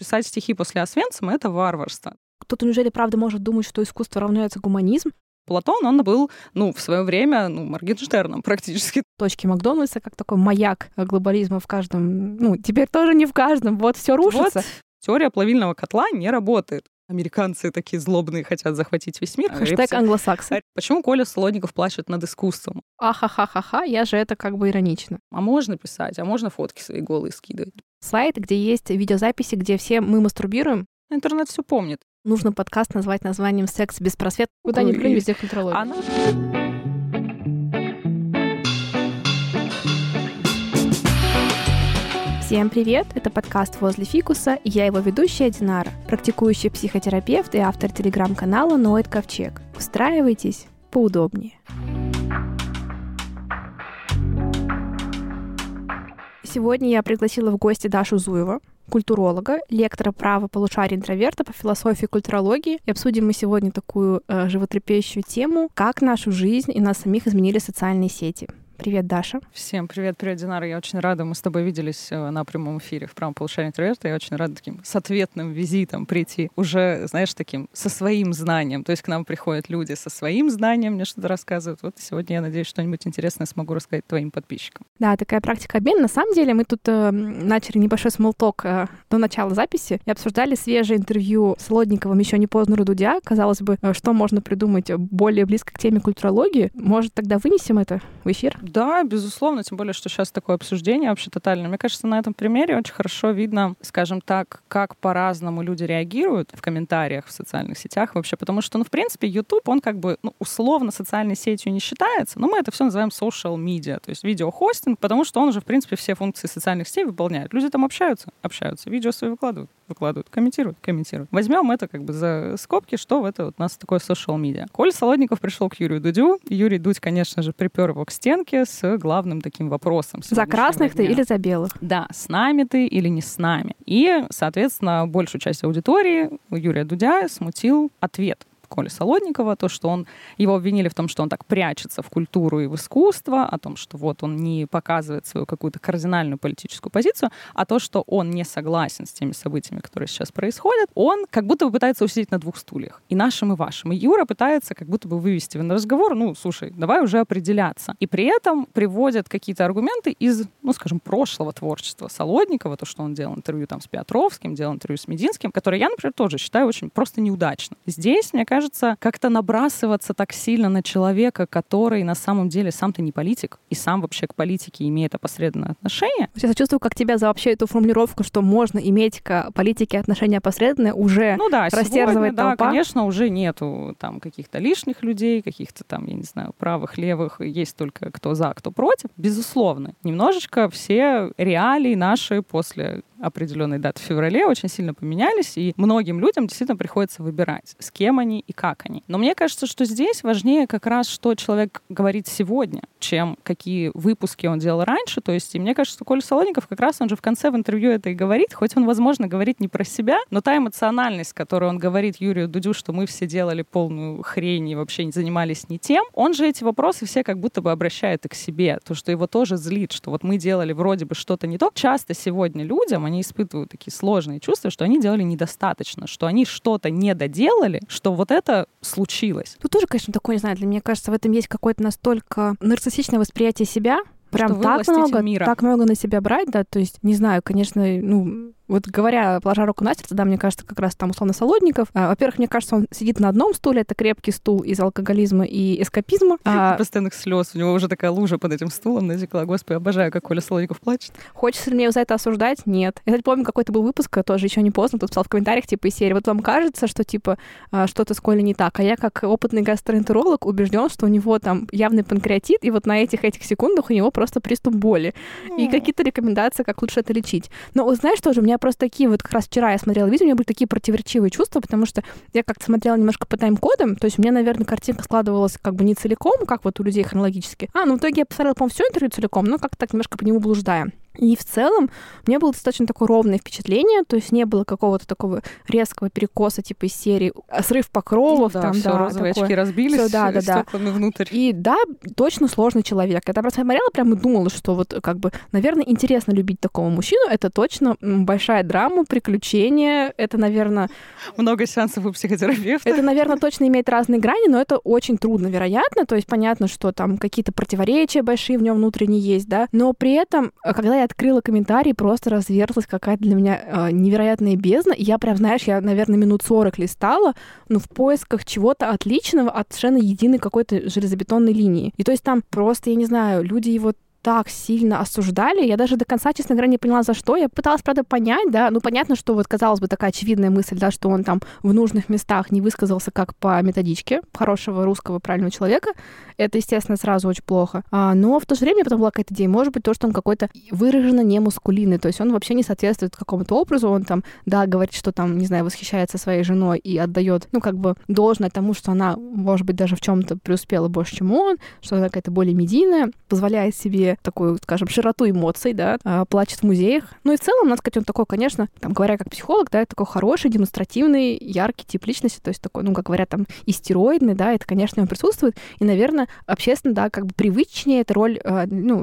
Писать стихи после Освенцима — это варварство. Кто-то неужели правда может думать, что искусство равняется гуманизм? Платон, он был, ну, в свое время, ну, Моргенштерном практически. Точки Макдональдса как такой маяк глобализма в каждом, ну, теперь тоже не в каждом, вот все рушится. Вот теория плавильного котла не работает. Американцы такие злобные, хотят захватить весь мир. Хэштег англосаксы. Почему Коля Солодников плачет над искусством? Ахахахаха, я же это как бы иронично. А можно писать, а можно фотки свои голые скидывать. Слайд, где есть видеозаписи, где все мы мастурбируем. Интернет все помнит. Нужно подкаст назвать названием «Секс без просвет». Куда ни плюнь, везде культурология. Она... Всем привет! Это подкаст «Возле фикуса» и я его ведущая Динара, практикующий психотерапевт и автор телеграм-канала «Ноэт Ковчег». Устраивайтесь поудобнее. Сегодня я пригласила в гости Дашу Зуева, культуролога, лектора права полушария интроверта по философии и культурологии. И обсудим мы сегодня такую э, животрепещущую тему, как нашу жизнь и нас самих изменили социальные сети. Привет, Даша. Всем привет, привет, Динара. Я очень рада, мы с тобой виделись э, на прямом эфире в правом полушарии интроверта. Я очень рада таким с ответным визитом прийти уже, знаешь, таким со своим знанием. То есть к нам приходят люди со своим знанием, мне что-то рассказывают. Вот сегодня я надеюсь, что-нибудь интересное смогу рассказать твоим подписчикам. Да, такая практика обмена. На самом деле мы тут э, начали небольшой смолток э, до начала записи и обсуждали свежее интервью с Лодниковым «Еще не поздно Дудя». Казалось бы, э, что можно придумать более близко к теме культурологии. Может, тогда вынесем это в эфир? Да, безусловно, тем более, что сейчас такое обсуждение вообще тотальное. Мне кажется, на этом примере очень хорошо видно, скажем так, как по-разному люди реагируют в комментариях в социальных сетях вообще, потому что, ну, в принципе, YouTube, он как бы, ну, условно социальной сетью не считается, но мы это все называем social media, то есть видеохостинг, потому что он уже, в принципе, все функции социальных сетей выполняет. Люди там общаются, общаются, видео свои выкладывают выкладывают, комментируют, комментируют. Возьмем это как бы за скобки, что в это вот у нас такое social media. Коль Солодников пришел к Юрию Дудю. Юрий Дудь, конечно же, припер его к стенке с главным таким вопросом. За красных дня. ты или за белых? Да, с нами ты или не с нами. И, соответственно, большую часть аудитории Юрия Дудя смутил ответ Коли Солодникова, то, что он, его обвинили в том, что он так прячется в культуру и в искусство, о том, что вот он не показывает свою какую-то кардинальную политическую позицию, а то, что он не согласен с теми событиями, которые сейчас происходят, он как будто бы пытается усидеть на двух стульях, и нашим, и вашим. И Юра пытается как будто бы вывести его на разговор, ну, слушай, давай уже определяться. И при этом приводят какие-то аргументы из, ну, скажем, прошлого творчества Солодникова, то, что он делал интервью там с Петровским, делал интервью с Мединским, которые я, например, тоже считаю очень просто неудачно. Здесь, мне кажется, кажется, как-то набрасываться так сильно на человека, который на самом деле сам-то не политик, и сам вообще к политике имеет опосредованное отношение. Я чувствую, как тебя за вообще эту формулировку, что можно иметь к политике отношения опосредованные, уже ну да, растерзывает сегодня, толпа. Да, конечно, уже нету там каких-то лишних людей, каких-то там, я не знаю, правых, левых, есть только кто за, кто против. Безусловно. Немножечко все реалии наши после определенной даты в феврале очень сильно поменялись, и многим людям действительно приходится выбирать, с кем они и как они. Но мне кажется, что здесь важнее как раз, что человек говорит сегодня, чем какие выпуски он делал раньше. То есть, и мне кажется, что Коля Солоников как раз он же в конце в интервью это и говорит, хоть он, возможно, говорит не про себя, но та эмоциональность, которую он говорит Юрию Дудю, что мы все делали полную хрень и вообще не занимались не тем, он же эти вопросы все как будто бы обращает и к себе. То, что его тоже злит, что вот мы делали вроде бы что-то не то. Часто сегодня людям, они испытывают такие сложные чувства, что они делали недостаточно, что они что-то не доделали, что вот это случилось. Тут тоже, конечно, такое, не знаю, для меня кажется, в этом есть какое-то настолько нарциссичное восприятие себя, прям так много, мира. так много на себя брать, да, то есть, не знаю, конечно, ну, вот говоря, положа руку на сердце, да, мне кажется, как раз там условно Солодников. А, во-первых, мне кажется, он сидит на одном стуле, это крепкий стул из алкоголизма и эскапизма. А... Постоянных слез. У него уже такая лужа под этим стулом натекла. Господи, обожаю, как Коля Солодников плачет. Хочется ли мне его за это осуждать? Нет. Я, кстати, помню, какой-то был выпуск, тоже еще не поздно, тут писал в комментариях, типа, из серии, вот вам кажется, что, типа, а, что-то с Колей не так, а я, как опытный гастроэнтеролог, убежден, что у него там явный панкреатит, и вот на этих этих секундах у него просто приступ боли. И какие-то рекомендации, как лучше это лечить. Но, знаешь, тоже у меня просто такие вот как раз вчера я смотрела видео, у меня были такие противоречивые чувства, потому что я как-то смотрела немножко по тайм-кодам, то есть у меня, наверное, картинка складывалась как бы не целиком, как вот у людей хронологически. А, ну в итоге я посмотрела, по-моему, все интервью целиком, но как-то так немножко по нему блуждая. И в целом мне было достаточно такое ровное впечатление, то есть не было какого-то такого резкого перекоса, типа из серии срыв покровов, да, там, всё, да, розовые такое. очки разбились, Всё, да, да, да. внутрь. И да, точно сложный человек. Я просто смотрела прям и думала, что вот как бы, наверное, интересно любить такого мужчину. Это точно большая драма, приключения. Это, наверное, Много сеансов у психотерапевта. это, наверное, точно имеет разные грани, но это очень трудно, вероятно. То есть понятно, что там какие-то противоречия большие в нем внутренние есть, да. Но при этом, э, когда я открыла комментарий, просто разверзлась какая-то для меня э, невероятная бездна. И я прям, знаешь, я, наверное, минут 40 листала, ну, в поисках чего-то отличного от совершенно единой какой-то железобетонной линии. И то есть там просто, я не знаю, люди его так сильно осуждали. Я даже до конца, честно говоря, не поняла, за что. Я пыталась, правда, понять, да. Ну, понятно, что вот, казалось бы, такая очевидная мысль, да, что он там в нужных местах не высказался как по методичке хорошего русского правильного человека. Это, естественно, сразу очень плохо. А, но в то же время потом была какая-то идея. Может быть, то, что он какой-то выраженно не мускулинный. То есть он вообще не соответствует какому-то образу. Он там, да, говорит, что там, не знаю, восхищается своей женой и отдает, ну, как бы должное тому, что она, может быть, даже в чем-то преуспела больше, чем он, что она какая-то более медийная, позволяет себе такую, скажем, широту эмоций, да, а, плачет в музеях. Ну и в целом, надо сказать, он такой, конечно, там, говоря как психолог, да, такой хороший, демонстративный, яркий тип личности, то есть такой, ну, как говорят, там, истероидный, да, это, конечно, он присутствует. И, наверное, общественно, да, как бы привычнее эта роль, э, ну,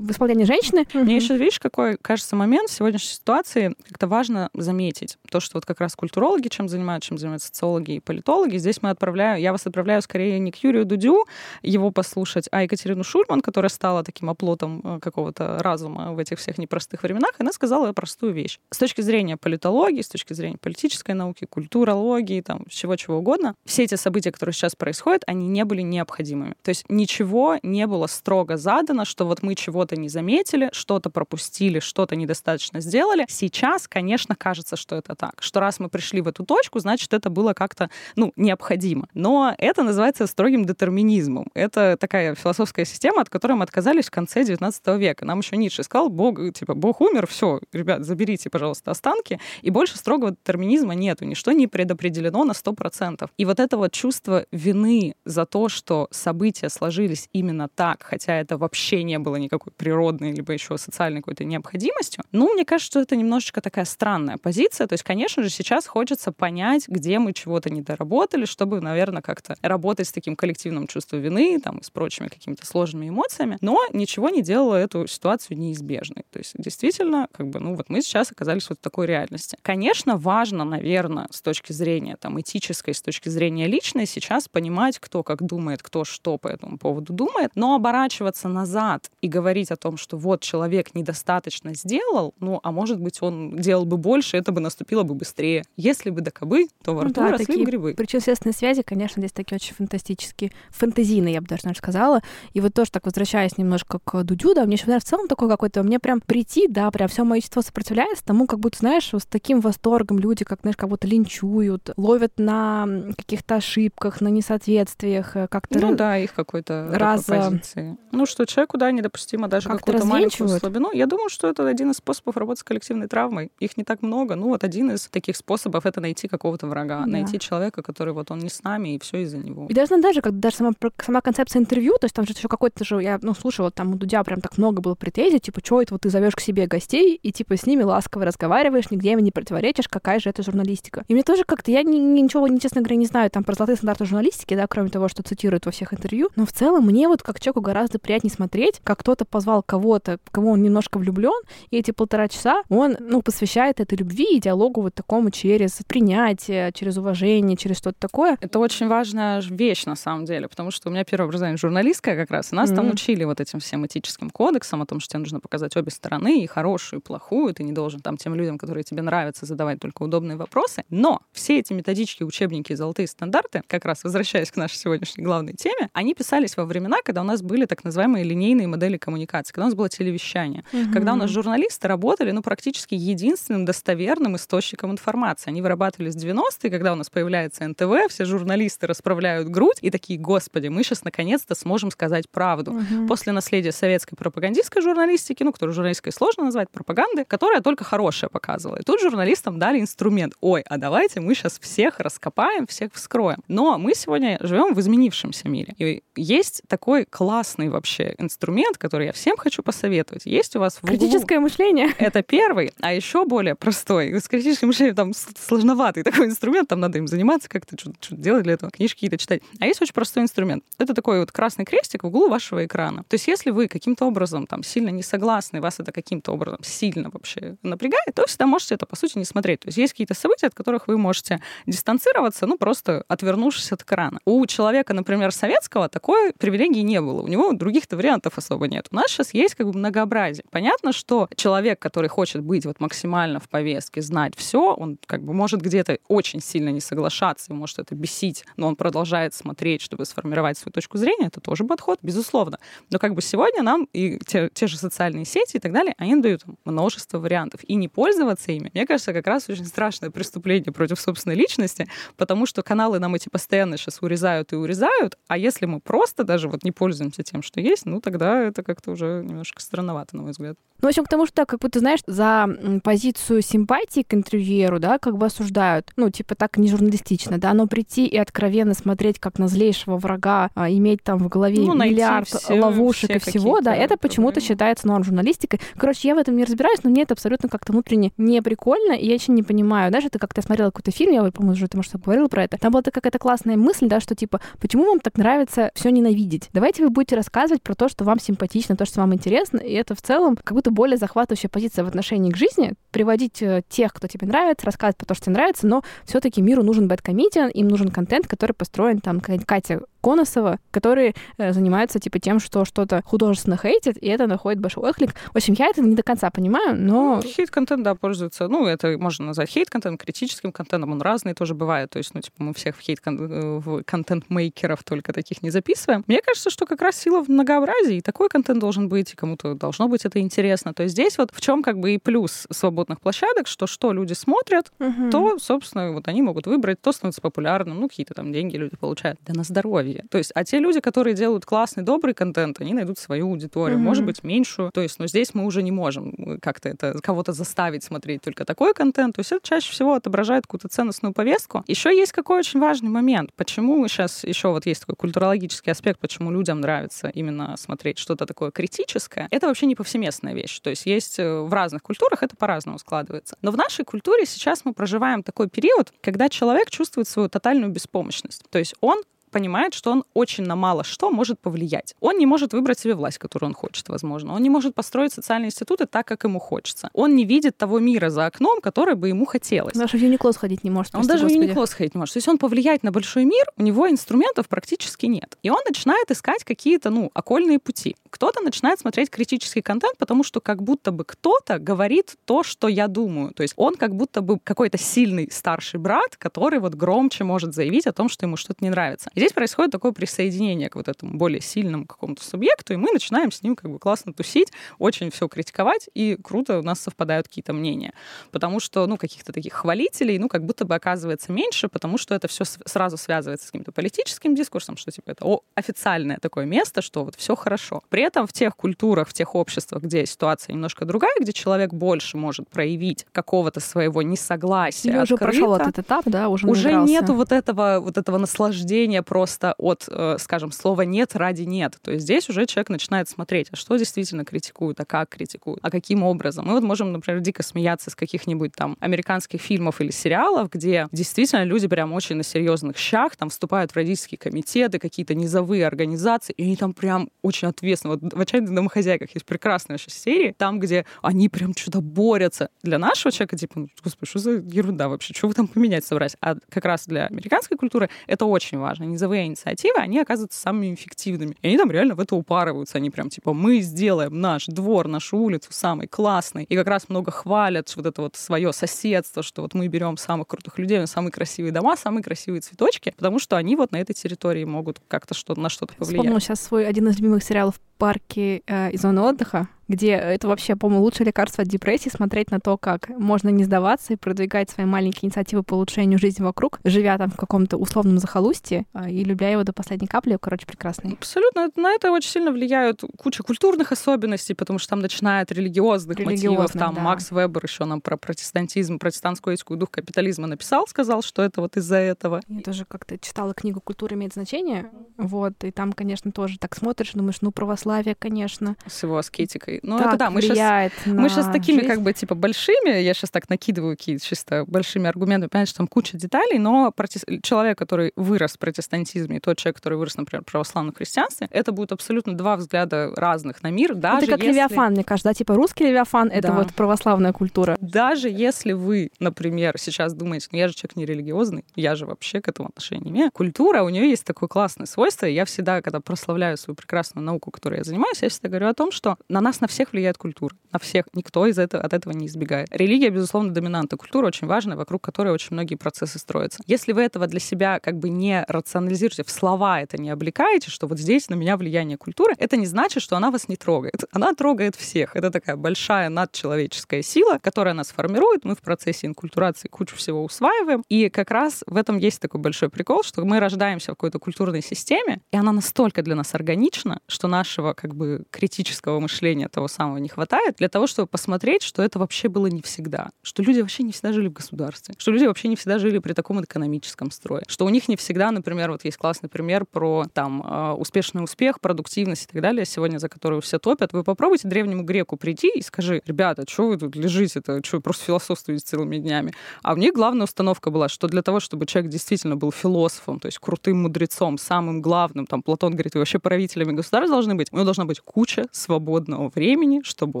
в исполнении женщины. Мне еще, видишь, какой, кажется, момент в сегодняшней ситуации как-то важно заметить. То, что вот как раз культурологи чем занимаются, чем занимаются социологи и политологи. Здесь мы отправляю, я вас отправляю скорее не к Юрию Дудю, его послушать, а Екатерину Шульман, которая стала таким оплотом э, какого-то разума в этих всех непростых временах, она сказала простую вещь. С точки зрения политологии, с точки зрения политической науки, культурологии, там, чего-чего угодно, все эти события, которые сейчас происходят, они не были необходимыми. То есть ничего не было строго задано, что вот мы чего-то не заметили, что-то пропустили, что-то недостаточно сделали. Сейчас, конечно, кажется, что это так. Что раз мы пришли в эту точку, значит, это было как-то, ну, необходимо. Но это называется строгим детерминизмом. Это такая философская система, от которой мы отказались в конце 19 века. Нам еще Ницше сказал, Бог, типа, Бог умер, все, ребят, заберите, пожалуйста, останки. И больше строгого детерминизма нету. Ничто не предопределено на 100%. И вот это вот чувство вины за то, что события сложились именно так, хотя это вообще не было никакой природной либо еще социальной какой-то необходимостью, ну, мне кажется, что это немножечко такая странная позиция. То есть, конечно же, сейчас хочется понять, где мы чего-то не доработали, чтобы, наверное, как-то работать с таким коллективным чувством вины, там, и с прочими какими-то сложными эмоциями, но ничего не делало эту ситуацию неизбежной. То есть, действительно, как бы, ну, вот мы сейчас оказались вот в такой реальности. Конечно, важно, наверное, с точки зрения там этической, с точки зрения личной, сейчас понимать, кто как думает, кто что по этому поводу думает, но оборачиваться назад и говорить о том, что вот человек недостаточно сделал, ну, а может быть, он делал бы больше, это бы наступило бы быстрее. Если бы до кобы, то во Ну рту да, росли такие грибы. Причинно-следственные связи, конечно, здесь такие очень фантастические, фантазийные, я бы даже, наверное, сказала. И вот тоже так возвращаясь немножко к Дудю, да, мне наверное, в целом такой какой-то, мне прям прийти, да, прям все мое чувство сопротивляется тому, как будто, знаешь, с таким восторгом люди, как, знаешь, как будто линчуют, ловят на каких-то ошибках, на несоответствиях, э, как-то... Ну да, их какой-то раз, позиции. Ну что, человеку, да, недопустимо даже как-то какую-то маленькую слабину. Я думаю, что это один из способов работы с коллективной травмой. Их не так много. Ну вот один из таких способов — это найти какого-то врага, Да. найти человека, который вот он не с нами, и все из-за него. И даже, даже, как даже сама, сама концепция интервью, то есть там же еще какой-то же, я, ну, слушала, там у Дудя прям так много было претензий, типа, что это вот ты зовешь к себе гостей и, типа, с ними ласково разговариваешь, нигде им не противоречишь, какая же это журналистика. И мне тоже как-то, я ни- ни- ничего, не, честно говоря, не знаю там про золотые стандарты журналистики, да, кроме того, что цитируют во всех интервью, но в целом мне вот как человеку гораздо приятнее смотреть, как кто-то позвал кого-то, кого он немножко влюблен, и эти полтора часа он, ну, посвящает этой любви и диалогу вот такому через принятие, через уважение, через что-то такое. Это очень важная вещь, на самом деле, потому что у меня первое образование журналистское как раз, и нас там Мгм. учили вот этим всем этическим кодексом о том, что тебе нужно показать обе стороны, и хорошую, и плохую, ты не должен там тем людям, которые тебе нравятся, задавать только удобные вопросы. Но все эти методички, учебники и золотые стандарты, как раз возвращаясь к нашей сегодняшней главной теме, они писались во времена, когда у нас были так называемые линейные модели коммуникации, когда у нас было телевещание, когда у нас журналисты работали, ну, практически единственным достоверным источником информации. Они вырабатывались в 90-е, когда у нас появляется НТВ, все журналисты расправляют грудь и такие, господи, мы сейчас наконец-то сможем сказать правду. Мгм. После наследия советской пропагандистской журналистики, ну, которую журналистской сложно назвать, пропаганды, которая только хорошее показывала. И тут журналистам дали инструмент. Ой, а давайте мы сейчас всех раскопаем, всех вскроем. Но мы сегодня живем в изменившемся мире. И есть такой классный вообще инструмент, который я всем хочу посоветовать. Есть у вас в Критическое углу... мышление. Это первый, а еще более простой. С критическим мышлением там сложноватый такой инструмент, там надо им заниматься как-то, что-то делать для этого, книжки какие-то читать. А есть очень простой инструмент. Это такой вот красный крестик в углу вашего экрана. То есть если вы каким-то образом там сильно не согласны, вас это каким-то образом сильно вообще напрягает, то всегда можете это, по сути, не смотреть. То есть есть какие-то события, от которых вы можете дистанцироваться, ну, просто отвернувшись от экрана. У человека, например, советского такой привилегии не было. У него других-то вариантов особо нет. У нас сейчас есть как бы многообразие. Понятно, что человек, который хочет быть вот максимально в повестке, знать все, он как бы может где-то очень сильно не соглашаться, может это бесить, но он продолжает смотреть, чтобы сформировать свою точку зрения, это тоже подход, безусловно. Но как бы сегодня нам и те, те же социальные сети и так далее, они дают множество вариантов. И не пользоваться ими, мне кажется, как раз очень страшное преступление против собственной личности, потому что каналы нам эти постоянно сейчас урезают и урезают, а если мы просто даже вот не пользуемся тем, что есть, ну тогда это как-то уже немножко странновато, на мой взгляд. Ну, в общем, к тому, что как будто, знаешь, за позицию симпатии к интервьюеру, да, как бы осуждают, ну, типа так не журналистично, да, но прийти и откровенно смотреть, как на злейшего врага, а, иметь там в голове ну, миллиард все, ловушек все и всего, да, это почему-то считается норм журналистикой. Короче, я в этом не разбираюсь, но мне это абсолютно как-то внутренне не прикольно, и я очень не понимаю. Знаешь, это как-то смотрела какой-то фильм, я, по-моему, уже ты, может, говорила про это. Там была какая-то классная мысль, да, что типа, почему вам так нравится все ненавидеть? Давайте вы будете рассказывать про то, что вам симпатично, то, что вам интересно, и это в целом как будто более захватывающая позиция в отношении к жизни, приводить э, тех, кто тебе нравится, рассказывать про то, что тебе нравится, но все-таки миру нужен бэткомедиан, им нужен контент, который построен там Катя Коносова, которые э, занимаются типа тем, что что-то художественно хейтит, и это находит большой отклик. В общем, я это не до конца понимаю, но... Ну, хейт-контент, да, пользуется. Ну, это можно назвать хейт-контент, критическим контентом. Он разный тоже бывает. То есть, ну, типа, мы всех в хейт-контент-мейкеров только таких не записываем. Мне кажется, что как раз сила в многообразии. И такой контент должен быть, и кому-то должно быть это интересно. То есть здесь вот в чем как бы и плюс свободных площадок, что что люди смотрят, угу. то, собственно, вот они могут выбрать, то становится популярным, ну, какие-то там деньги люди получают. Да на здоровье. То есть, а те люди, которые делают классный, добрый контент, они найдут свою аудиторию, mm-hmm. может быть, меньшую. То есть, но здесь мы уже не можем как-то это кого-то заставить смотреть только такой контент. То есть это чаще всего отображает какую-то ценностную повестку. Еще есть какой очень важный момент. Почему сейчас еще вот есть такой культурологический аспект, почему людям нравится именно смотреть что-то такое критическое. Это вообще не повсеместная вещь. То есть есть э, в разных культурах это по-разному складывается. Но в нашей культуре сейчас мы проживаем такой период, когда человек чувствует свою тотальную беспомощность. То есть он понимает, что он очень на мало что может повлиять. Он не может выбрать себе власть, которую он хочет, возможно. Он не может построить социальные институты так, как ему хочется. Он не видит того мира за окном, который бы ему хотелось. Даже в Юникло сходить не может. Он даже господи. в Юникло сходить не может. То есть он повлиять на большой мир, у него инструментов практически нет. И он начинает искать какие-то, ну, окольные пути. Кто-то начинает смотреть критический контент, потому что как будто бы кто-то говорит то, что я думаю. То есть он как будто бы какой-то сильный старший брат, который вот громче может заявить о том, что ему что-то не нравится. И здесь происходит такое присоединение к вот этому более сильному какому-то субъекту, и мы начинаем с ним как бы классно тусить, очень все критиковать, и круто у нас совпадают какие-то мнения. Потому что, ну, каких-то таких хвалителей, ну, как будто бы оказывается меньше, потому что это все сразу связывается с каким-то политическим дискурсом, что, типа, это официальное такое место, что вот все хорошо. При этом в тех культурах, в тех обществах, где ситуация немножко другая, где человек больше может проявить какого-то своего несогласия, Или уже прошел этот этап, да, уже Уже нету вот этого, вот этого наслаждения просто от, э, скажем, слова «нет» ради «нет». То есть здесь уже человек начинает смотреть, а что действительно критикуют, а как критикуют, а каким образом. Мы вот можем, например, дико смеяться с каких-нибудь там американских фильмов или сериалов, где действительно люди прям очень на серьезных щах там вступают в родительские комитеты, какие-то низовые организации, и они там прям очень ответственно. Вот в «Отчаянных домохозяйках» есть прекрасная серия, там, где они прям что-то борются. Для нашего человека, типа, ну, господи, что за ерунда вообще, что вы там поменять собрались? А как раз для американской культуры это очень важно. Призовые инициативы, они оказываются самыми эффективными. И они там реально в это упарываются. Они прям типа, мы сделаем наш двор, нашу улицу самый классный. И как раз много хвалят вот это вот свое соседство, что вот мы берем самых крутых людей, самые красивые дома, самые красивые цветочки, потому что они вот на этой территории могут как-то что на что-то повлиять. Вспомнила сейчас свой один из любимых сериалов парки э, и зоны отдыха, где это вообще, по-моему, лучшее лекарство от депрессии, смотреть на то, как можно не сдаваться и продвигать свои маленькие инициативы по улучшению жизни вокруг, живя там в каком-то условном захолустье э, и любя его до последней капли, короче, прекрасный. Абсолютно. На это очень сильно влияют куча культурных особенностей, потому что там начиная от религиозных, мотивов, там да. Макс Вебер еще нам про протестантизм, протестантскую этику и дух капитализма написал, сказал, что это вот из-за этого. Я тоже как-то читала книгу «Культура имеет значение», вот, и там, конечно, тоже так смотришь, думаешь, ну, православие, конечно. С его аскетикой. Ну, это да, мы сейчас, мы сейчас такими жизнь. как бы типа большими, я сейчас так накидываю какие-то чисто большими аргументами, понимаешь, там куча деталей, но протест... человек, который вырос в протестантизме, и тот человек, который вырос, например, в православном христианстве, это будут абсолютно два взгляда разных на мир, даже Это как если... Левиафан, мне кажется, да, типа русский Левиафан — это да. вот православная культура. Даже если вы, например, сейчас думаете, ну я же человек нерелигиозный, я же вообще к этому отношения не имею, культура, у нее есть такое классное свойство, я всегда, когда прославляю свою прекрасную науку, которой я занимаюсь, я всегда говорю о том, что на нас на всех влияет культура. На всех. Никто из этого, от этого не избегает. Религия, безусловно, доминанта. Культура очень важная, вокруг которой очень многие процессы строятся. Если вы этого для себя как бы не рационализируете, в слова это не облекаете, что вот здесь на меня влияние культуры, это не значит, что она вас не трогает. Она трогает всех. Это такая большая надчеловеческая сила, которая нас формирует. Мы в процессе инкультурации кучу всего усваиваем. И как раз в этом есть такой большой прикол, что мы рождаемся в какой-то культурной системе, и она настолько для нас органична, что нашего как бы критического мышления того самого не хватает для того, чтобы посмотреть, что это вообще было не всегда, что люди вообще не всегда жили в государстве, что люди вообще не всегда жили при таком экономическом строе, что у них не всегда, например, вот есть классный пример про там а, успешный успех, продуктивность и так далее, сегодня за которую все топят. Вы попробуйте древнему греку прийти и скажи, ребята, что вы тут лежите, это что, просто философствуете целыми днями. А у них главная установка была, что для того, чтобы человек действительно был философом, то есть крутым мудрецом, самым главным, там Платон говорит, вы вообще правителями государств должны быть, у него должна быть куча свободного времени, чтобы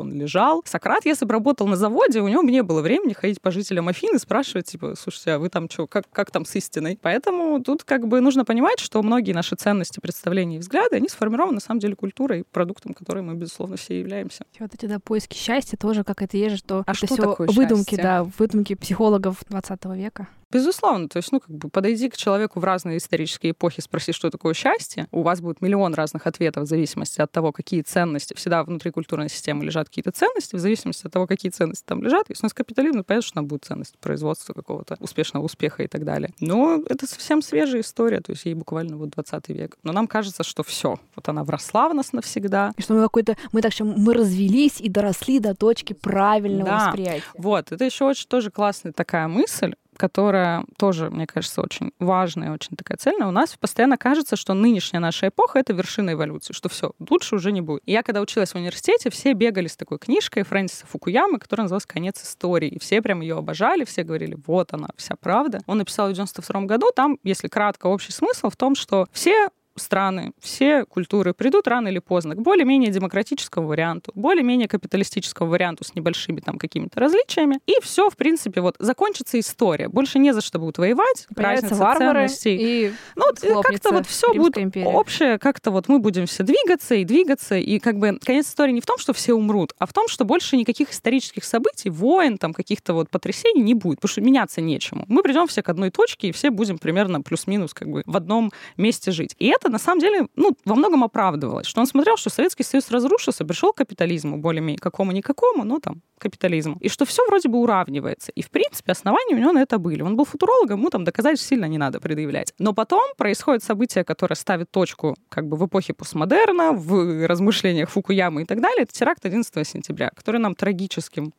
он лежал. Сократ, если бы работал на заводе, у него бы не было времени ходить по жителям Афин и спрашивать, типа, слушайте, а вы там что, как, как там с истиной? Поэтому тут как бы нужно понимать, что многие наши ценности, представления и взгляды, они сформированы на самом деле культурой, продуктом, которой мы, безусловно, все являемся. Вот эти, да, поиски счастья тоже, как это есть, что а это что все выдумки, счастье? да, выдумки психологов 20 века. Безусловно, то есть, ну, как бы подойди к человеку в разные исторические эпохи, спроси, что такое счастье. У вас будет миллион разных ответов в зависимости от того, какие ценности. Всегда внутри культурной системы лежат какие-то ценности, в зависимости от того, какие ценности там лежат. Если у нас капитализм, понятно, что там будет ценность производства какого-то успешного успеха и так далее. Но это совсем свежая история, то есть ей буквально вот 20 век. Но нам кажется, что все, вот она вросла в нас навсегда. И что мы какой-то, мы так что мы развелись и доросли до точки правильного да. восприятия. Вот, это еще очень тоже классная такая мысль, которая тоже, мне кажется, очень важная, очень такая цельная. У нас постоянно кажется, что нынешняя наша эпоха — это вершина эволюции, что все, лучше уже не будет. И я, когда училась в университете, все бегали с такой книжкой Фрэнсиса Фукуямы, которая называлась «Конец истории». И все прям ее обожали, все говорили, вот она, вся правда. Он написал в 92 году, там, если кратко, общий смысл в том, что все страны, все культуры придут рано или поздно к более-менее демократическому варианту, более-менее капиталистическому варианту с небольшими там какими-то различиями. И все, в принципе, вот закончится история. Больше не за что будет воевать. Появятся варвары и ну, как-то вот все будет империя. общее, как-то вот мы будем все двигаться и двигаться. И как бы конец истории не в том, что все умрут, а в том, что больше никаких исторических событий, войн, там каких-то вот потрясений не будет, потому что меняться нечему. Мы придем все к одной точке, и все будем примерно плюс-минус как бы в одном месте жить. И это на самом деле ну, во многом оправдывалось, что он смотрел, что Советский Союз разрушился, пришел к капитализму более-менее какому-никакому, но там капитализму. И что все вроде бы уравнивается. И, в принципе, основания у него на это были. Он был футурологом, ему там доказать сильно не надо предъявлять. Но потом происходит событие, которое ставит точку как бы в эпохе постмодерна, в размышлениях Фукуямы и так далее. Это теракт 11 сентября, который нам трагическим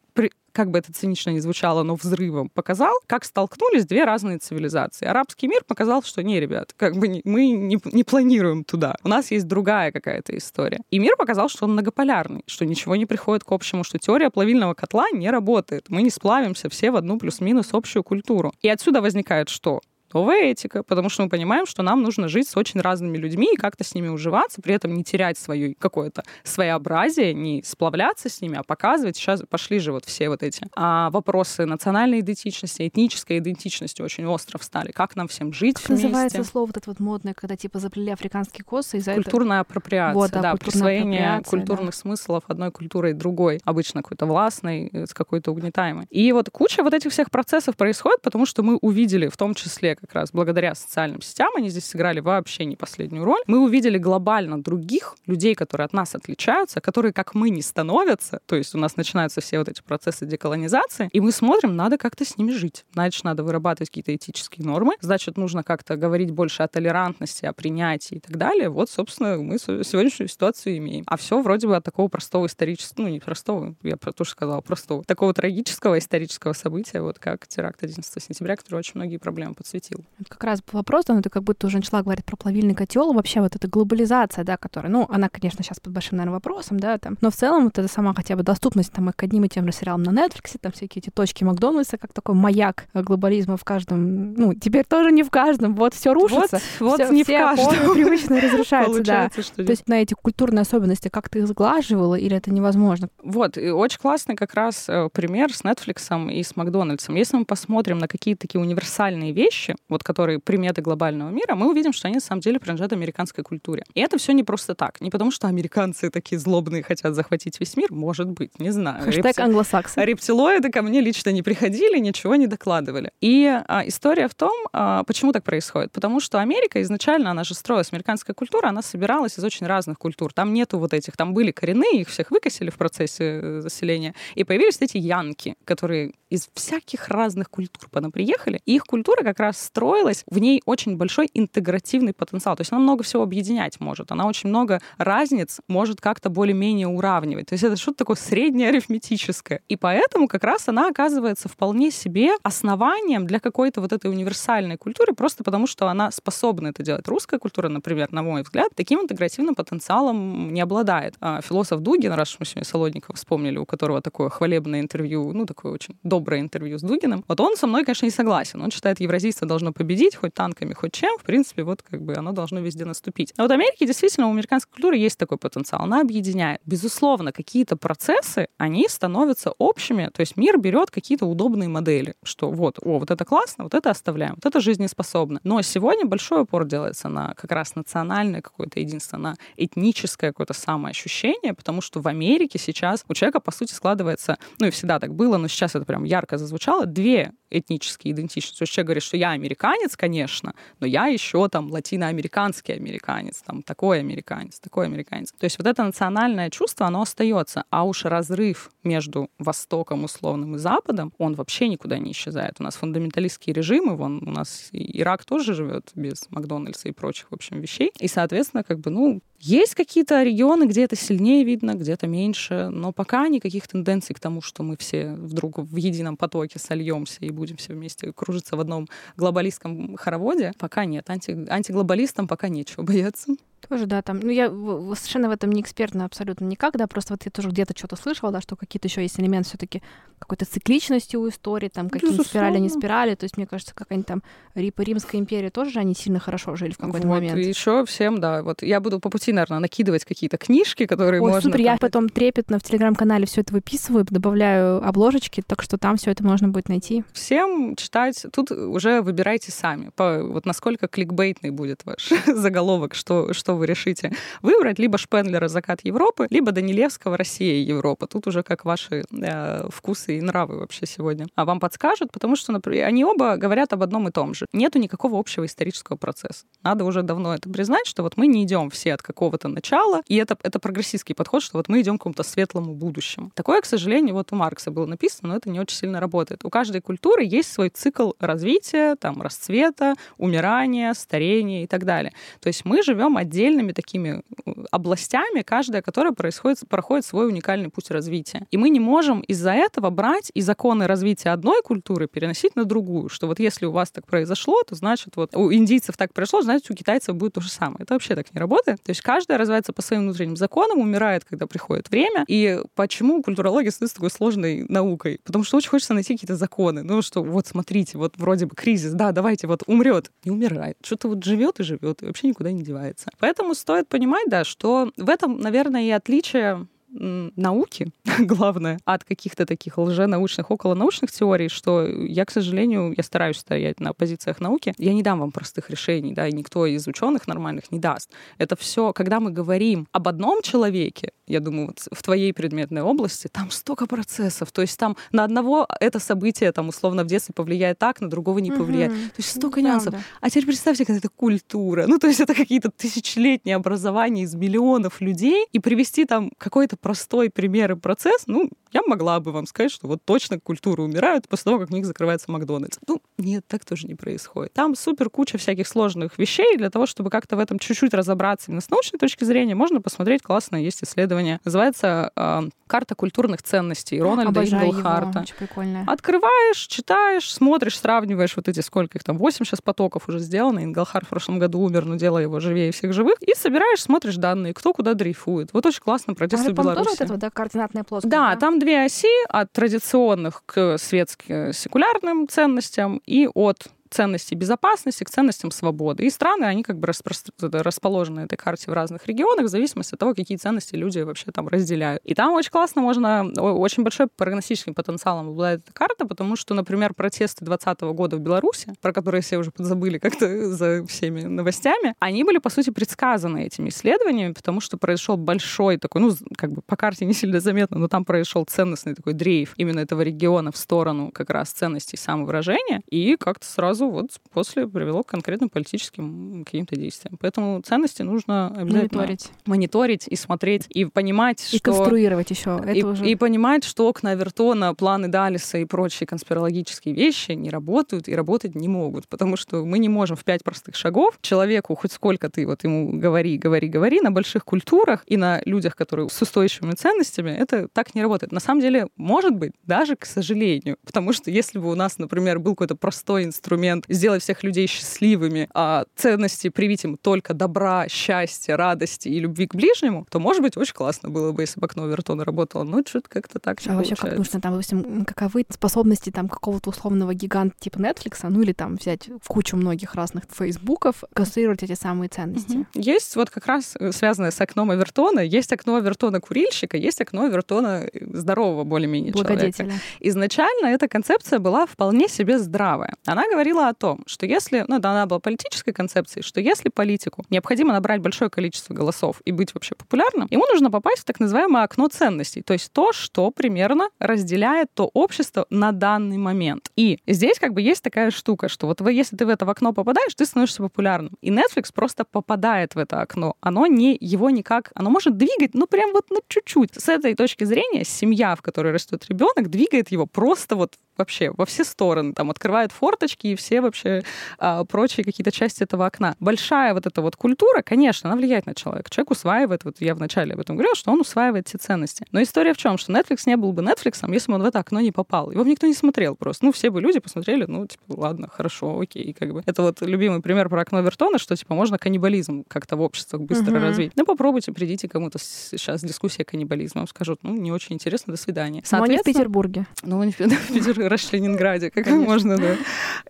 как бы это цинично не звучало, но взрывом показал, как столкнулись две разные цивилизации. Арабский мир показал, что не, ребят, как бы мы не, не планируем туда. У нас есть другая какая-то история. И мир показал, что он многополярный, что ничего не приходит к общему, что теория плавильного котла не работает. Мы не сплавимся все в одну плюс-минус общую культуру. И отсюда возникает что? Новая этика, потому что мы понимаем, что нам нужно жить с очень разными людьми и как-то с ними уживаться, при этом не терять свое какое-то своеобразие, не сплавляться с ними, а показывать. Сейчас пошли же вот все вот эти а, вопросы национальной идентичности, этнической идентичности очень остро встали. Как нам всем жить как вместе? называется слово вот это вот модное, когда типа заплели африканские косы из-за Культурная этого... апроприация, вот, да, да присвоение культурных да. смыслов одной культурой другой, обычно какой-то властной, э, с какой-то угнетаемой. И вот куча вот этих всех процессов происходит, потому что мы увидели в том числе как раз благодаря социальным сетям, они здесь сыграли вообще не последнюю роль. Мы увидели глобально других людей, которые от нас отличаются, которые, как мы, не становятся. То есть у нас начинаются все вот эти процессы деколонизации, и мы смотрим, надо как-то с ними жить. Значит, надо вырабатывать какие-то этические нормы, значит, нужно как-то говорить больше о толерантности, о принятии и так далее. Вот, собственно, мы сегодняшнюю ситуацию имеем. А все вроде бы от такого простого исторического, ну, не простого, я тоже сказала, простого, такого трагического исторического события, вот как теракт 11 сентября, который очень многие проблемы подсветил. Это как раз вопрос, да, это как будто уже начала говорить про плавильный котел, вообще вот эта глобализация, да, которая, ну, она, конечно, сейчас под большим, наверное, вопросом, да, там, но в целом вот эта сама хотя бы доступность там и к одним и тем же сериалам на Netflix, там всякие эти точки Макдональдса, как такой маяк глобализма в каждом, ну, теперь тоже не в каждом, вот все рушится. Вот, вот не все в каждом. привычно разрушаются, да. Что То есть на эти культурные особенности как ты их сглаживала, или это невозможно? Вот, и очень классный как раз э, пример с Netflix и с Макдональдсом. Если мы посмотрим на какие-то такие универсальные вещи, вот которые приметы глобального мира, мы увидим, что они на самом деле принадлежат американской культуре. И это все не просто так. Не потому, что американцы такие злобные хотят захватить весь мир, может быть, не знаю. Хэштег Репти... англосаксы. Рептилоиды ко мне лично не приходили, ничего не докладывали. И а, история в том, а, почему так происходит. Потому что Америка изначально, она же строилась, американская культура, она собиралась из очень разных культур. Там нету вот этих, там были коренные, их всех выкосили в процессе э, заселения. И появились эти янки, которые из всяких разных культур приехали. И их культура как раз строилась, в ней очень большой интегративный потенциал. То есть она много всего объединять может. Она очень много разниц может как-то более-менее уравнивать. То есть это что-то такое среднее арифметическое. И поэтому как раз она оказывается вполне себе основанием для какой-то вот этой универсальной культуры, просто потому что она способна это делать. Русская культура, например, на мой взгляд, таким интегративным потенциалом не обладает. А философ Дугин, раз мы сегодня Солодникова вспомнили, у которого такое хвалебное интервью, ну, такое очень доброе интервью с Дугиным, вот он со мной, конечно, не согласен. Он считает, евразийство должно победить хоть танками, хоть чем. В принципе, вот как бы оно должно везде наступить. А вот в Америке действительно у американской культуры есть такой потенциал. Она объединяет. Безусловно, какие-то процессы, они становятся общими. То есть мир берет какие-то удобные модели, что вот, о, вот это классно, вот это оставляем, вот это жизнеспособно. Но сегодня большой упор делается на как раз национальное какое-то единство, на этническое какое-то самоощущение, потому что в Америке сейчас у человека, по сути, складывается, ну и всегда так было, но сейчас это прям ярко зазвучало, две этнические идентичности. То есть человек говорит, что я американец, конечно, но я еще там латиноамериканский американец, там такой американец, такой американец. То есть вот это национальное чувство, оно остается, а уж разрыв между Востоком условным и Западом, он вообще никуда не исчезает. У нас фундаменталистские режимы, вон у нас Ирак тоже живет без Макдональдса и прочих, в общем, вещей. И, соответственно, как бы, ну, есть какие-то регионы, где это сильнее видно, где-то меньше, но пока никаких тенденций к тому, что мы все вдруг в едином потоке сольемся и будем все вместе кружиться в одном глобалистском хороводе, пока нет. Анти, антиглобалистам пока нечего бояться. Тоже, да, там, ну, я совершенно в этом не экспертна абсолютно никак, да, просто вот я тоже где-то что-то слышала, да, что какие-то еще есть элементы все таки какой-то цикличности у истории, там, какие-то спирали, не спирали, то есть, мне кажется, какая-нибудь там Римская империя тоже же они сильно хорошо жили в какой-то вот, момент. еще всем, да, вот я буду по пути, наверное, накидывать какие-то книжки, которые Ой, можно... супер, я потом трепетно в Телеграм-канале все это выписываю, добавляю обложечки, так что там все это можно будет найти. Всем читать, тут уже выбирайте сами, по, вот насколько кликбейтный будет ваш заголовок, что, что вы решите выбрать, либо Шпендлера «Закат Европы», либо Данилевского «Россия и Европа». Тут уже как ваши э, вкусы и нравы вообще сегодня. А вам подскажут, потому что, например, они оба говорят об одном и том же. Нету никакого общего исторического процесса. Надо уже давно это признать, что вот мы не идем все от какого-то начала, и это, это прогрессистский подход, что вот мы идем к какому-то светлому будущему. Такое, к сожалению, вот у Маркса было написано, но это не очень сильно работает. У каждой культуры есть свой цикл развития, там, расцвета, умирания, старения и так далее. То есть мы живем отдельными такими э, областями, каждая которая происходит, проходит свой уникальный путь развития. И мы не можем из-за этого брать и законы развития одной культуры переносить на другую, что вот если у вас так произошло, то значит вот у индийцев так произошло, значит у китайцев будет то же самое. Это вообще так не работает. То есть каждая развивается по своим внутренним законам, умирает, когда приходит время. И почему культурология становится такой сложной наукой? Потому что очень хочется найти какие-то законы. Ну что, вот смотрите, вот вроде бы кризис, да, давайте, вот умрет. Не умирает. Что-то вот живет и живет, и вообще никуда не девается. Стоит понимать, да, что в этом, наверное, и отличие науки, главное, от каких-то таких лженаучных, околонаучных теорий, что я, к сожалению, я стараюсь стоять на позициях науки. Я не дам вам простых решений, да, и никто из ученых нормальных не даст. Это все, когда мы говорим об одном человеке, я думаю, вот в твоей предметной области, там столько процессов. То есть там на одного это событие, там, условно, в детстве повлияет так, на другого не повлияет. Угу. То есть столько нюансов. А теперь представьте, когда это культура. Ну, то есть это какие-то тысячелетние образования из миллионов людей, и привести там какой-то простой пример и процесс, ну, я могла бы вам сказать, что вот точно культуры умирают после того, как в них закрывается Макдональдс. Ну, нет, так тоже не происходит. Там супер куча всяких сложных вещей. Для того, чтобы как-то в этом чуть-чуть разобраться именно с научной точки зрения, можно посмотреть классное есть исследование. Называется э, «Карта культурных ценностей» Рональда Обожаю Инглхарта. Прикольно. Открываешь, читаешь, смотришь, сравниваешь вот эти, сколько их там, 8 сейчас потоков уже сделано. Инглхарт в прошлом году умер, но дело его живее всех живых. И собираешь, смотришь данные, кто куда дрейфует. Вот очень классно протесты в Беларуси. тоже вот это, да, координатная плоскость? Да, да, там две оси от традиционных к светским секулярным ценностям и от ценностей безопасности к ценностям свободы. И страны, они как бы расположены на этой карте в разных регионах в зависимости от того, какие ценности люди вообще там разделяют. И там очень классно можно, очень большой прогностическим потенциалом обладает эта карта, потому что, например, протесты 2020 года в Беларуси, про которые все уже подзабыли как-то за всеми новостями, они были, по сути, предсказаны этими исследованиями, потому что произошел большой такой, ну, как бы по карте не сильно заметно, но там произошел ценностный такой дрейф именно этого региона в сторону как раз ценностей самовыражения, и как-то сразу сразу вот после привело к конкретным политическим каким-то действиям. Поэтому ценности нужно обязательно мониторить, мониторить и смотреть, и понимать, и что... конструировать еще. и, уже... и понимать, что окна Авертона, планы Далиса и прочие конспирологические вещи не работают и работать не могут, потому что мы не можем в пять простых шагов человеку хоть сколько ты вот ему говори, говори, говори на больших культурах и на людях, которые с устойчивыми ценностями, это так не работает. На самом деле, может быть, даже к сожалению, потому что если бы у нас, например, был какой-то простой инструмент инструмент сделать всех людей счастливыми, а ценности привить им только добра, счастья, радости и любви к ближнему, то, может быть, очень классно было бы, если бы окно Вертона работало. Но что-то как-то так А вообще как нужно там, допустим, каковы способности там какого-то условного гиганта типа Netflix, ну или там взять в кучу многих разных фейсбуков, конструировать эти самые ценности? Угу. Есть вот как раз э, связанное с окном Авертона, есть окно Авертона курильщика, есть окно Авертона э, здорового более-менее человека. Изначально эта концепция была вполне себе здравая. Она говорила говорила о том, что если, ну, да, она была политической концепцией, что если политику необходимо набрать большое количество голосов и быть вообще популярным, ему нужно попасть в так называемое окно ценностей, то есть то, что примерно разделяет то общество на данный момент. И здесь как бы есть такая штука, что вот вы, если ты в это окно попадаешь, ты становишься популярным. И Netflix просто попадает в это окно. Оно не, его никак, оно может двигать, ну, прям вот на чуть-чуть. С этой точки зрения семья, в которой растет ребенок, двигает его просто вот вообще во все стороны, там открывает форточки и все вообще а, прочие какие-то части этого окна. Большая вот эта вот культура, конечно, она влияет на человека. Человек усваивает, вот я вначале об этом говорила, что он усваивает эти ценности. Но история в чем? Что Netflix не был бы Netflix, если бы он в это окно не попал. Его бы никто не смотрел просто. Ну, все бы люди посмотрели, ну, типа, ладно, хорошо, окей, как бы. Это вот любимый пример про окно Вертона, что, типа, можно каннибализм как-то в обществах быстро uh-huh. развить. Ну, попробуйте, придите кому-то сейчас дискуссия каннибализма, скажут, ну, не очень интересно, до свидания. Но не в Петербурге. Ну, не в Петербурге Раш Ленинграде, как можно, да.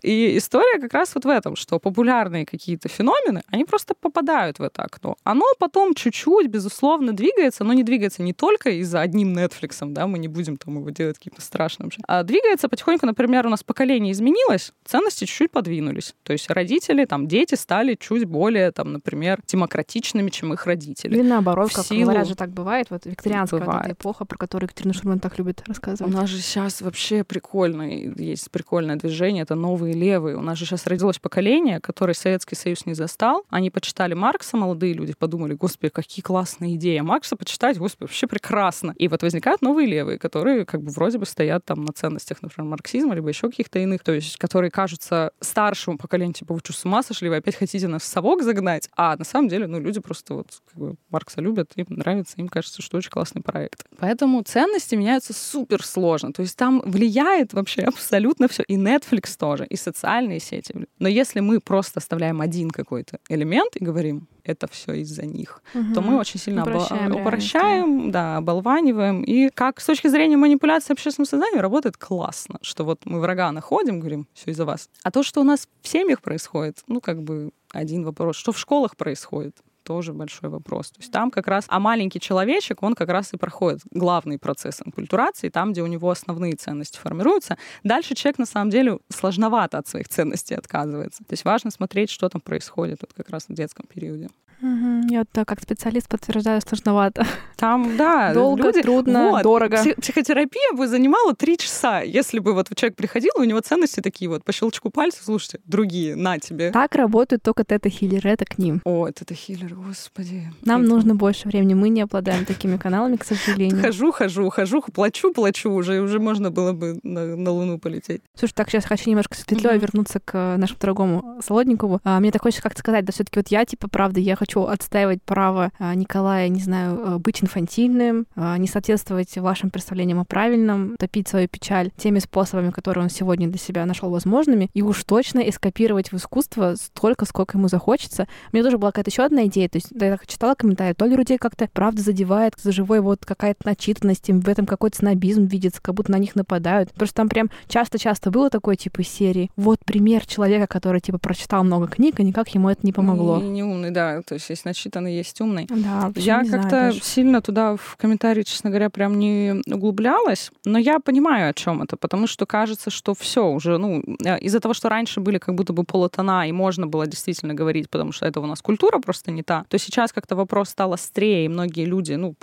И история как раз вот в этом, что популярные какие-то феномены, они просто попадают в это окно. Оно потом чуть-чуть, безусловно, двигается, но не двигается не только из-за одним Netflix, да, мы не будем там его делать каким-то страшным, а двигается потихоньку, например, у нас поколение изменилось, ценности чуть-чуть подвинулись. То есть родители, там, дети стали чуть более, там, например, демократичными, чем их родители. Или наоборот, в как силу... говорят же, так бывает, вот викторианская бывает. Вот эпоха, про которую Екатерина Шурман так любит рассказывать. У нас же сейчас вообще прикольно, есть прикольное движение, это новые левые. У нас же сейчас родилось поколение, которое Советский Союз не застал. Они почитали Маркса, молодые люди, подумали, господи, какие классные идеи. А Маркса почитать, господи, вообще прекрасно. И вот возникают новые левые, которые как бы вроде бы стоят там на ценностях, например, марксизма, либо еще каких-то иных, то есть которые кажутся старшему поколению, типа, вы что, с ума сошли, вы опять хотите нас в совок загнать? А на самом деле, ну, люди просто вот как бы Маркса любят, им нравится, им кажется, что очень классный проект. Поэтому ценности меняются супер сложно. То есть там влияет вообще абсолютно все. И Netflix тоже, и социальные сети. Но если мы просто оставляем один какой-то элемент и говорим, это все из-за них, угу. то мы очень сильно упрощаем, обо- упрощаем да, оболваниваем. И как с точки зрения манипуляции общественным сознанием работает классно, что вот мы врага находим, говорим, все из-за вас. А то, что у нас в семьях происходит, ну, как бы один вопрос. Что в школах происходит? Тоже большой вопрос. То есть там как раз, а маленький человечек, он как раз и проходит главный процесс инкультурации, там, где у него основные ценности формируются. Дальше человек, на самом деле, сложновато от своих ценностей отказывается. То есть важно смотреть, что там происходит вот как раз в детском периоде. Угу. Я вот как специалист подтверждаю, сложновато. Там, да, Долго, люди... трудно, вот. дорого. Психотерапия бы занимала три часа, если бы вот человек приходил, у него ценности такие вот по щелчку пальца, слушайте, другие, на тебе. Так работают только тета-хиллеры, это к ним. О, тета-хиллер, господи. Нам это... нужно больше времени, мы не обладаем такими каналами, к сожалению. Хожу, хожу, хожу, плачу, плачу, уже, уже можно было бы на, на Луну полететь. Слушай, так сейчас хочу немножко с петлей mm-hmm. вернуться к нашему дорогому Солодникову. А, мне так хочется как-то сказать, да все таки вот я, типа, правда, я хочу отстаивать право а, Николая, не знаю, а, быть инфантильным, а, не соответствовать вашим представлениям о правильном, топить свою печаль теми способами, которые он сегодня для себя нашел возможными, и уж точно эскапировать в искусство столько, сколько ему захочется. Меня тоже была какая-то еще одна идея, то есть я читала комментарии, то ли людей как-то правда задевает за живой вот какая-то начитанность, им в этом какой-то снобизм видится, как будто на них нападают. Потому что там прям часто-часто было такое типа серии. Вот пример человека, который типа прочитал много книг, и никак ему это не помогло. Не, не умный, да. То есть есть начитанный, есть умный. Да, я как-то сильно туда в комментарии, честно говоря, прям не углублялась, но я понимаю, о чем это, потому что кажется, что все уже, ну, э, из-за того, что раньше были как будто бы полутона, и можно было действительно говорить, потому что это у нас культура просто не та, то сейчас как-то вопрос стал острее, и многие люди, ну,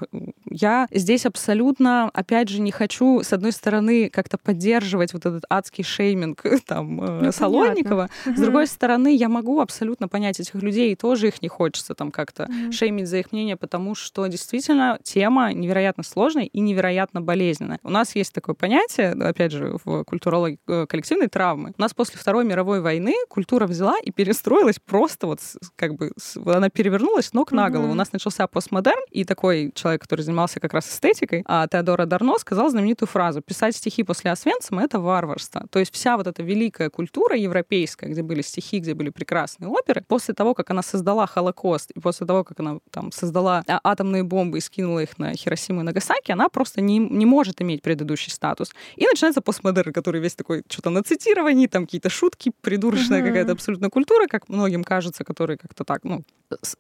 я здесь абсолютно, опять же, не хочу, с одной стороны, как-то поддерживать вот этот адский шейминг там э, ну, Солонникова, с другой стороны, я могу абсолютно понять этих людей, и тоже их не хочется там как-то mm-hmm. шеймить за их мнение, потому что действительно тема невероятно сложная и невероятно болезненная. У нас есть такое понятие, опять же, в культурологии э, коллективной травмы. У нас после Второй мировой войны культура взяла и перестроилась просто вот как бы она перевернулась ног mm-hmm. на голову. У нас начался постмодерн, и такой человек, который занимался как раз эстетикой, а Теодора Дарно сказал знаменитую фразу «Писать стихи после Освенцима — это варварство». То есть вся вот эта великая культура европейская, где были стихи, где были прекрасные оперы, после того, как она создала Холокост, и после того, как она там создала а, атомные бомбы и скинула их на Хиросиму и Нагасаки, она просто не, не может иметь предыдущий статус. И начинается постмодерн, который весь такой что-то на цитировании, там какие-то шутки, придурочная uh-huh. какая-то абсолютно культура, как многим кажется, которые как-то так, ну,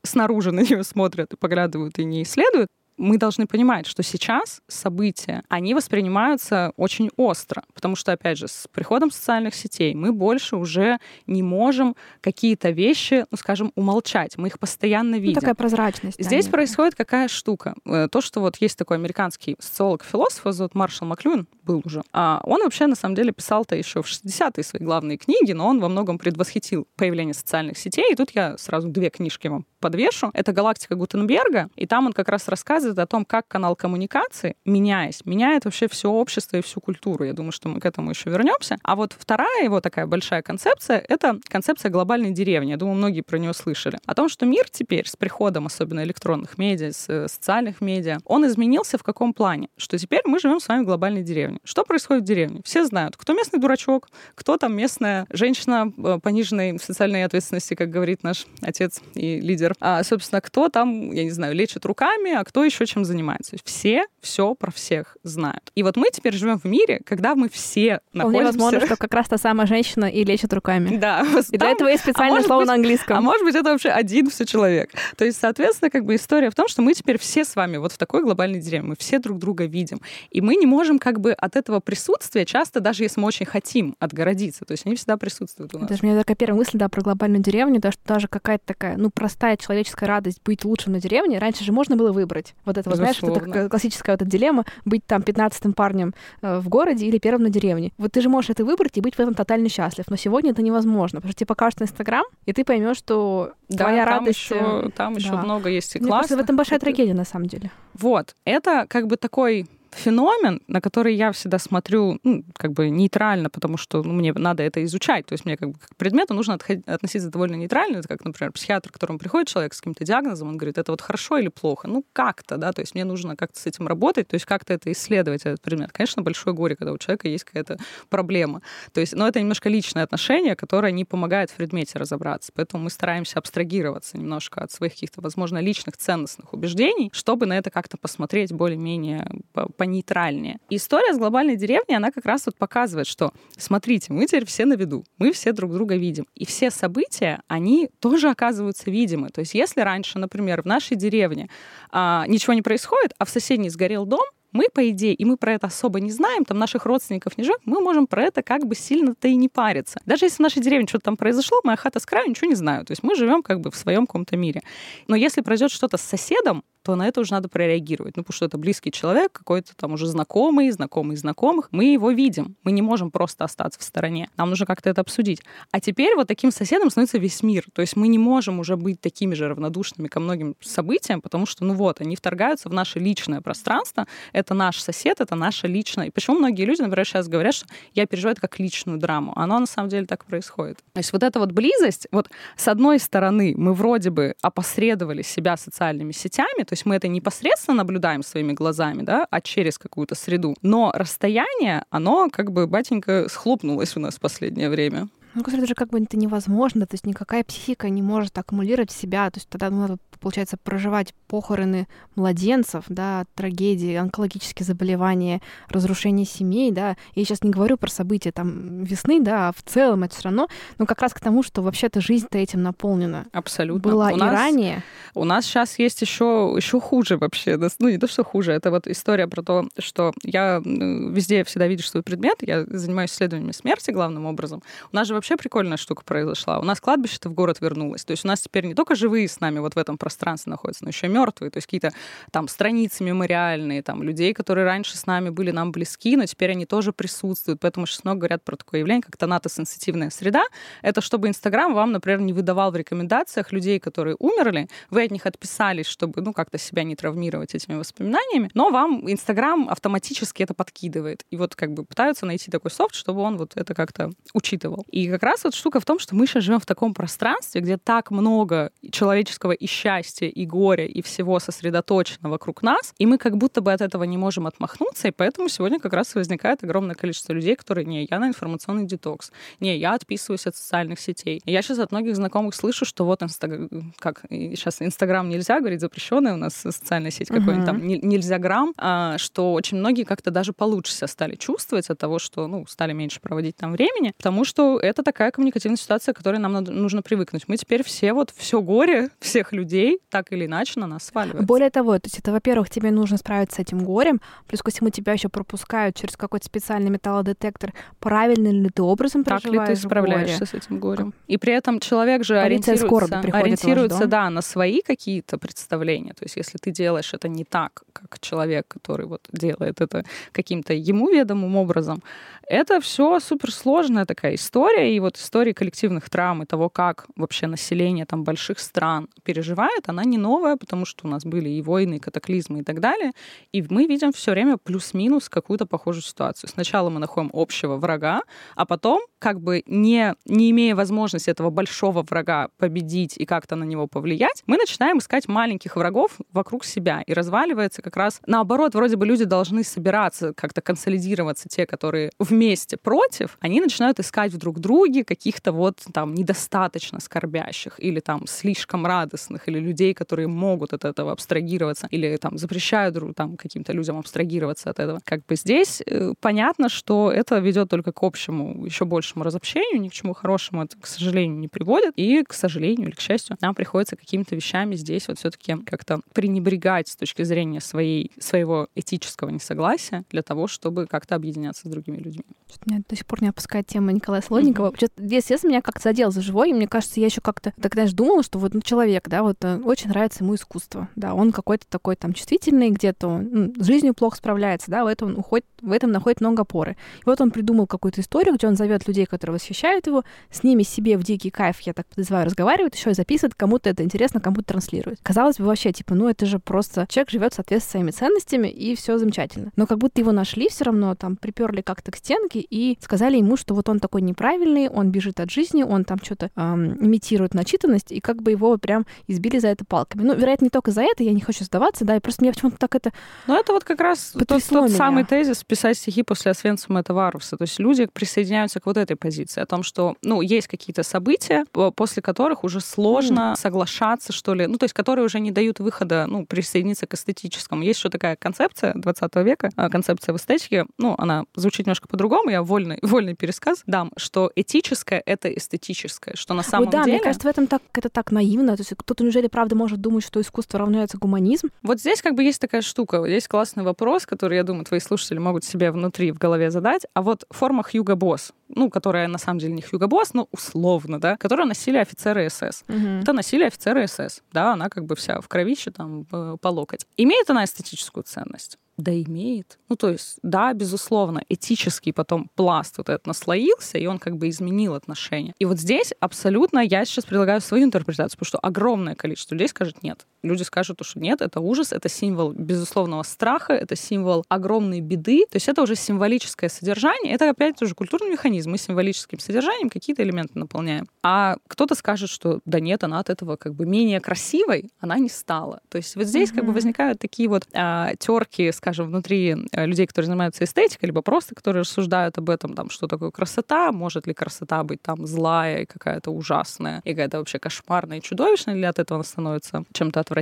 снаружи на нее смотрят и поглядывают и не исследуют мы должны понимать, что сейчас события, они воспринимаются очень остро, потому что, опять же, с приходом социальных сетей мы больше уже не можем какие-то вещи, ну, скажем, умолчать, мы их постоянно видим. Ну, такая прозрачность. Здесь да, происходит какая штука. Э, то, что вот есть такой американский социолог-философ, зовут Маршал Маклюн, был уже, а он вообще, на самом деле, писал-то еще в 60-е свои главные книги, но он во многом предвосхитил появление социальных сетей, и тут я сразу две книжки вам подвешу. Это «Галактика Гутенберга», и там он как раз рассказывает о том, как канал коммуникации, меняясь, меняет вообще все общество и всю культуру. Я думаю, что мы к этому еще вернемся. А вот вторая его такая большая концепция — это концепция глобальной деревни. Я думаю, многие про нее слышали. О том, что мир теперь с приходом особенно электронных медиа, э, социальных медиа, он изменился в каком плане? Что теперь мы живем с вами в глобальной деревне. Что происходит в деревне? Все знают, кто местный дурачок, кто там местная женщина э, пониженной социальной ответственности, как говорит наш отец и лидер. А, собственно, кто там, я не знаю, лечит руками, а кто еще чем занимается. Все все про всех знают. И вот мы теперь живем в мире, когда мы все находимся... Вполне возможно, что как раз та самая женщина и лечит руками. Да. И для этого есть а специальное а слово быть, на английском. А может быть, это вообще один все человек. То есть, соответственно, как бы история в том, что мы теперь все с вами вот в такой глобальной деревне. Мы все друг друга видим. И мы не можем как бы от этого присутствия часто, даже если мы очень хотим, отгородиться. То есть они всегда присутствуют у нас. Даже у меня такая первая мысль, да, про глобальную деревню, да, что даже какая-то такая, ну, простая человеческая радость быть лучше на деревне, раньше же можно было выбрать. Вот это, вот, знаешь, это классическая вот эта дилемма, быть там пятнадцатым парнем э, в городе или первым на деревне. Вот ты же можешь это выбрать и быть в этом тотально счастлив, но сегодня это невозможно, потому что тебе покажут Инстаграм, и ты поймешь, что да, твоя там радость... Еще, там да. еще много есть и классно. в этом большая трагедия, на самом деле. Вот. Это как бы такой феномен, на который я всегда смотрю, ну, как бы нейтрально, потому что ну, мне надо это изучать. То есть мне как бы к предмету нужно относиться довольно нейтрально. Это как, например, психиатр, к которому приходит человек с каким-то диагнозом, он говорит, это вот хорошо или плохо? Ну, как-то, да, то есть мне нужно как-то с этим работать, то есть как-то это исследовать, этот предмет. Конечно, большое горе, когда у человека есть какая-то проблема. То есть, но это немножко личное отношение, которое не помогает в предмете разобраться. Поэтому мы стараемся абстрагироваться немножко от своих каких-то, возможно, личных ценностных убеждений, чтобы на это как-то посмотреть более-менее по понейтральнее. история с глобальной деревней, она как раз вот показывает, что, смотрите, мы теперь все на виду, мы все друг друга видим. И все события, они тоже оказываются видимы. То есть если раньше, например, в нашей деревне а, ничего не происходит, а в соседней сгорел дом, мы, по идее, и мы про это особо не знаем, там наших родственников не живет, мы можем про это как бы сильно-то и не париться. Даже если в нашей деревне что-то там произошло, моя хата с краю, ничего не знаю. То есть мы живем как бы в своем каком-то мире. Но если произойдет что-то с соседом, то на это уже надо прореагировать. Ну, потому что это близкий человек, какой-то там уже знакомый, знакомый знакомых. Мы его видим. Мы не можем просто остаться в стороне. Нам нужно как-то это обсудить. А теперь вот таким соседом становится весь мир. То есть мы не можем уже быть такими же равнодушными ко многим событиям, потому что, ну вот, они вторгаются в наше личное пространство. Это наш сосед, это наше личное. И почему многие люди, например, сейчас говорят, что я переживаю это как личную драму. Оно на самом деле так происходит. То есть вот эта вот близость, вот с одной стороны мы вроде бы опосредовали себя социальными сетями, то есть мы это непосредственно наблюдаем своими глазами, да, а через какую-то среду. Но расстояние, оно как бы, батенька, схлопнулось у нас в последнее время. Ну, это же как бы это невозможно, то есть никакая психика не может аккумулировать себя, то есть тогда ну, надо, получается, проживать похороны младенцев, да, трагедии, онкологические заболевания, разрушение семей, да. Я сейчас не говорю про события там весны, да, а в целом это все равно, но как раз к тому, что вообще-то жизнь-то этим наполнена. Абсолютно. Была у и нас, ранее. У нас сейчас есть еще еще хуже вообще, ну не то что хуже, это вот история про то, что я везде всегда видишь свой предмет, я занимаюсь исследованиями смерти главным образом. У нас же вообще прикольная штука произошла. У нас кладбище-то в город вернулось. То есть у нас теперь не только живые с нами вот в этом пространстве находятся, но еще мертвые. То есть какие-то там страницы мемориальные, там людей, которые раньше с нами были нам близки, но теперь они тоже присутствуют. Поэтому сейчас много говорят про такое явление, как тонатосенситивная среда. Это чтобы Инстаграм вам, например, не выдавал в рекомендациях людей, которые умерли. Вы от них отписались, чтобы, ну, как-то себя не травмировать этими воспоминаниями. Но вам Инстаграм автоматически это подкидывает. И вот как бы пытаются найти такой софт, чтобы он вот это как-то учитывал. И как раз вот штука в том, что мы сейчас живем в таком пространстве, где так много человеческого и счастья, и горя, и всего сосредоточено вокруг нас, и мы как будто бы от этого не можем отмахнуться, и поэтому сегодня как раз возникает огромное количество людей, которые, не, я на информационный детокс, не, я отписываюсь от социальных сетей. Я сейчас от многих знакомых слышу, что вот инстаг... как сейчас Инстаграм нельзя, говорить, запрещенная у нас социальная сеть какой-нибудь там, нельзя грамм, а, что очень многие как-то даже получше себя стали чувствовать от того, что, ну, стали меньше проводить там времени, потому что это такая коммуникативная ситуация, к которой нам надо, нужно привыкнуть. Мы теперь все вот все горе всех людей так или иначе на нас сваливается. Более того, то есть это, во-первых, тебе нужно справиться с этим горем, плюс ко всему тебя еще пропускают через какой-то специальный металлодетектор, правильно ли ты образом так ли ты справляешься горе? с этим горем. И при этом человек же ориентируется, ориентируется да, на свои какие-то представления. То есть если ты делаешь это не так, как человек, который вот делает это каким-то ему ведомым образом, это все суперсложная такая история, и вот история коллективных травм и того, как вообще население там больших стран переживает, она не новая, потому что у нас были и войны, и катаклизмы и так далее, и мы видим все время плюс-минус какую-то похожую ситуацию. Сначала мы находим общего врага, а потом, как бы не, не имея возможности этого большого врага победить и как-то на него повлиять, мы начинаем искать маленьких врагов вокруг себя, и разваливается как раз наоборот, вроде бы люди должны собираться, как-то консолидироваться, те, которые вместе против, они начинают искать друг друге каких-то вот там недостаточно скорбящих или там слишком радостных, или людей, которые могут от этого абстрагироваться, или там запрещают там каким-то людям абстрагироваться от этого. Как бы здесь э, понятно, что это ведет только к общему, еще большему разобщению, ни к чему хорошему это, к сожалению, не приводит. И, к сожалению или к счастью, нам приходится какими-то вещами здесь вот все-таки как-то пренебрегать с точки зрения своей, своего этического несогласия для того, чтобы как-то объединяться с другими людьми. Меня до сих пор не опускает тема Николая Слонникова. Что-то весь естественно, меня как-то задел за живой, и мне кажется, я еще как-то тогда знаешь, думала, что вот ну, человек, да, вот э, очень нравится ему искусство, да, он какой-то такой там чувствительный, где-то он ну, с жизнью плохо справляется, да, в этом он уходит, в этом находит много опоры. И вот он придумал какую-то историю, где он зовет людей, которые восхищают его, с ними себе в дикий кайф, я так подозреваю, разговаривает, еще и записывает, кому-то это интересно, кому-то транслирует. Казалось бы, вообще, типа, ну это же просто человек живет в соответствии с своими ценностями, и все замечательно. Но как будто его нашли все равно, там, приперли как-то к стенке и сказали ему, что вот он такой неправильный, нормальный, он бежит от жизни, он там что-то эм, имитирует начитанность, и как бы его прям избили за это палками. Ну, вероятно, не только за это, я не хочу сдаваться, да, и просто мне почему-то так это Но это вот как раз тот, тот самый тезис писать стихи после Освенцима это варварство. То есть люди присоединяются к вот этой позиции о том, что, ну, есть какие-то события, после которых уже сложно mm. соглашаться, что ли, ну, то есть которые уже не дают выхода, ну, присоединиться к эстетическому. Есть еще такая концепция 20 века, а, концепция в эстетике, ну, она звучит немножко по-другому, я вольный, вольный пересказ дам, что этическое — это эстетическое, что на самом Ой, да, деле... мне кажется, в этом так, это так наивно. То есть кто-то неужели правда может думать, что искусство равняется гуманизм? Вот здесь как бы есть такая штука, есть классный вопрос, который, я думаю, твои слушатели могут себе внутри в голове задать. А вот форма Хьюго Босс, ну, которая на самом деле не Хьюго Босс, но условно, да, которую носили офицеры СС. Угу. Это носили офицеры СС, да, она как бы вся в кровище там по локоть. Имеет она эстетическую ценность? Да имеет. Ну, то есть, да, безусловно, этический потом пласт вот этот наслоился, и он как бы изменил отношения. И вот здесь абсолютно я сейчас предлагаю свою интерпретацию, потому что огромное количество людей скажет нет. Люди скажут, что нет, это ужас, это символ безусловного страха, это символ огромной беды. То есть это уже символическое содержание. Это опять тоже культурный механизм. Мы символическим содержанием какие-то элементы наполняем. А кто-то скажет, что да нет, она от этого как бы менее красивой, она не стала. То есть вот здесь mm-hmm. как бы возникают такие вот а, терки скажем, внутри э, людей, которые занимаются эстетикой, либо просто которые рассуждают об этом, там, что такое красота, может ли красота быть там злая и какая-то ужасная, и какая-то вообще кошмарная и чудовищная, или от этого она становится чем-то отвратительным.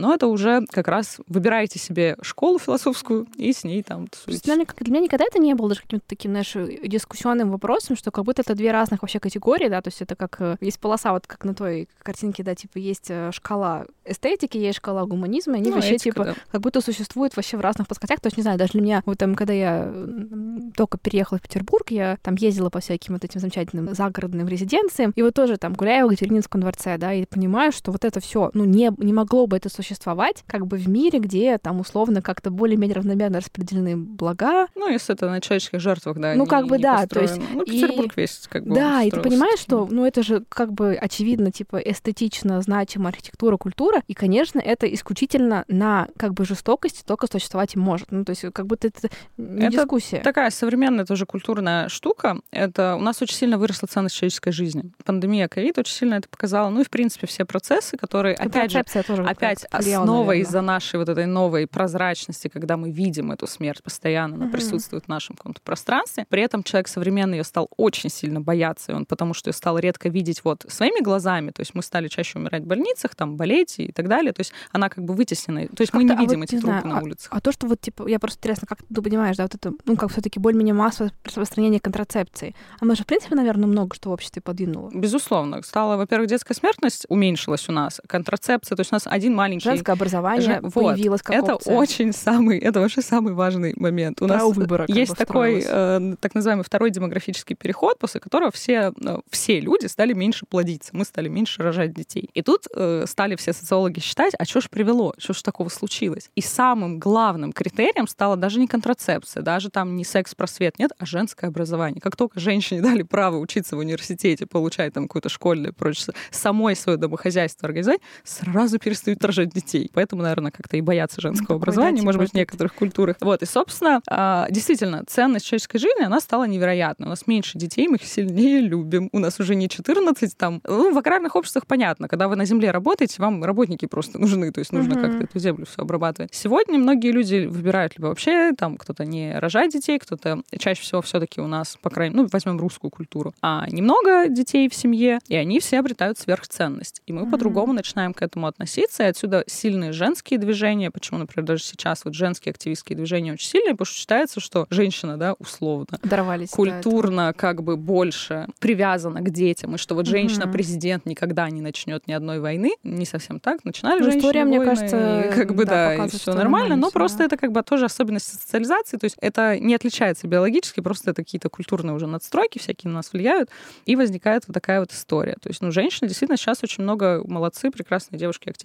Но это уже как раз выбираете себе школу философскую и с ней там Для меня, для меня никогда это не было даже каким-то таким, знаешь, дискуссионным вопросом, что как будто это две разных вообще категории, да, то есть это как э, есть полоса, вот как на той картинке, да, типа есть э, шкала эстетики, есть шкала гуманизма, они ну, вообще этика, типа да. как будто существуют вообще в разных разных плоскостях. То есть, не знаю, даже для меня, вот там, когда я только переехала в Петербург, я там ездила по всяким вот этим замечательным загородным резиденциям, и вот тоже там гуляю в Екатерининском дворце, да, и понимаю, что вот это все, ну, не, не могло бы это существовать как бы в мире, где там условно как-то более-менее равномерно распределены блага. Ну, если это на человеческих жертвах, да. Ну, как бы, да, построен. то есть... Ну, Петербург и... весь как бы Да, и ты понимаешь, что, ну, это же как бы очевидно, типа, эстетично значимая архитектура, культура, и, конечно, это исключительно на как бы жестокости только существовать может. Ну, то есть как будто это не это дискуссия. такая современная тоже культурная штука. Это у нас очень сильно выросла ценность человеческой жизни. Пандемия ковид очень сильно это показала. Ну и, в принципе, все процессы, которые, и опять же, тоже опять основа из-за нашей вот этой новой прозрачности, когда мы видим эту смерть постоянно, она угу. присутствует в нашем каком-то пространстве. При этом человек современный ее стал очень сильно бояться, и он потому что ее стал редко видеть вот своими глазами. То есть мы стали чаще умирать в больницах, там, болеть и так далее. То есть она как бы вытеснена. То есть мы не а видим вот, эти не трупы знаю, на улицах. А, а то, что вот типа я просто интересно, как ты понимаешь, да, вот это, ну, как все-таки более-менее массовое распространение контрацепции. Она же, в принципе, наверное, много что в обществе подвинуло. Безусловно. Стала, во-первых, детская смертность уменьшилась у нас, контрацепция, то есть у нас один маленький... Женское образование Ж... появилось как Это опция. очень самый, это вообще самый важный момент. У Право нас выбора есть такой э, так называемый второй демографический переход, после которого все, э, все люди стали меньше плодиться, мы стали меньше рожать детей. И тут э, стали все социологи считать, а что ж привело, что ж такого случилось? И самым главным критерием стала даже не контрацепция, даже там не секс-просвет, нет, а женское образование. Как только женщине дали право учиться в университете, получать там какое-то школьное прочее, самой свое домохозяйство организовать, сразу перестают рожать детей. Поэтому, наверное, как-то и боятся женского ну, образования, может быть, в некоторых культурах. Вот, и, собственно, а, действительно, ценность человеческой жизни, она стала невероятной. У нас меньше детей, мы их сильнее любим. У нас уже не 14, там, ну, в аграрных обществах понятно, когда вы на земле работаете, вам работники просто нужны, то есть нужно mm-hmm. как-то эту землю все обрабатывать. Сегодня многие люди выбирают либо вообще там кто-то не рожает детей, кто-то чаще всего все-таки у нас, по крайней мере, ну, возьмем русскую культуру, а немного детей в семье, и они все обретают сверхценность. И мы mm-hmm. по-другому начинаем к этому относиться, и отсюда сильные женские движения, почему, например, даже сейчас вот женские активистские движения очень сильные, потому что считается, что женщина, да, условно, Дорвались, культурно да, как бы больше привязана к детям, и что вот женщина-президент никогда не начнет ни одной войны, не совсем так, начинали ну, женщины история, войны, мне кажется, и, как бы да, да и все нормально, но просто это как бы тоже особенность социализации, то есть это не отличается биологически, просто это какие-то культурные уже надстройки всякие на нас влияют, и возникает вот такая вот история. То есть, ну, женщины действительно сейчас очень много молодцы, прекрасные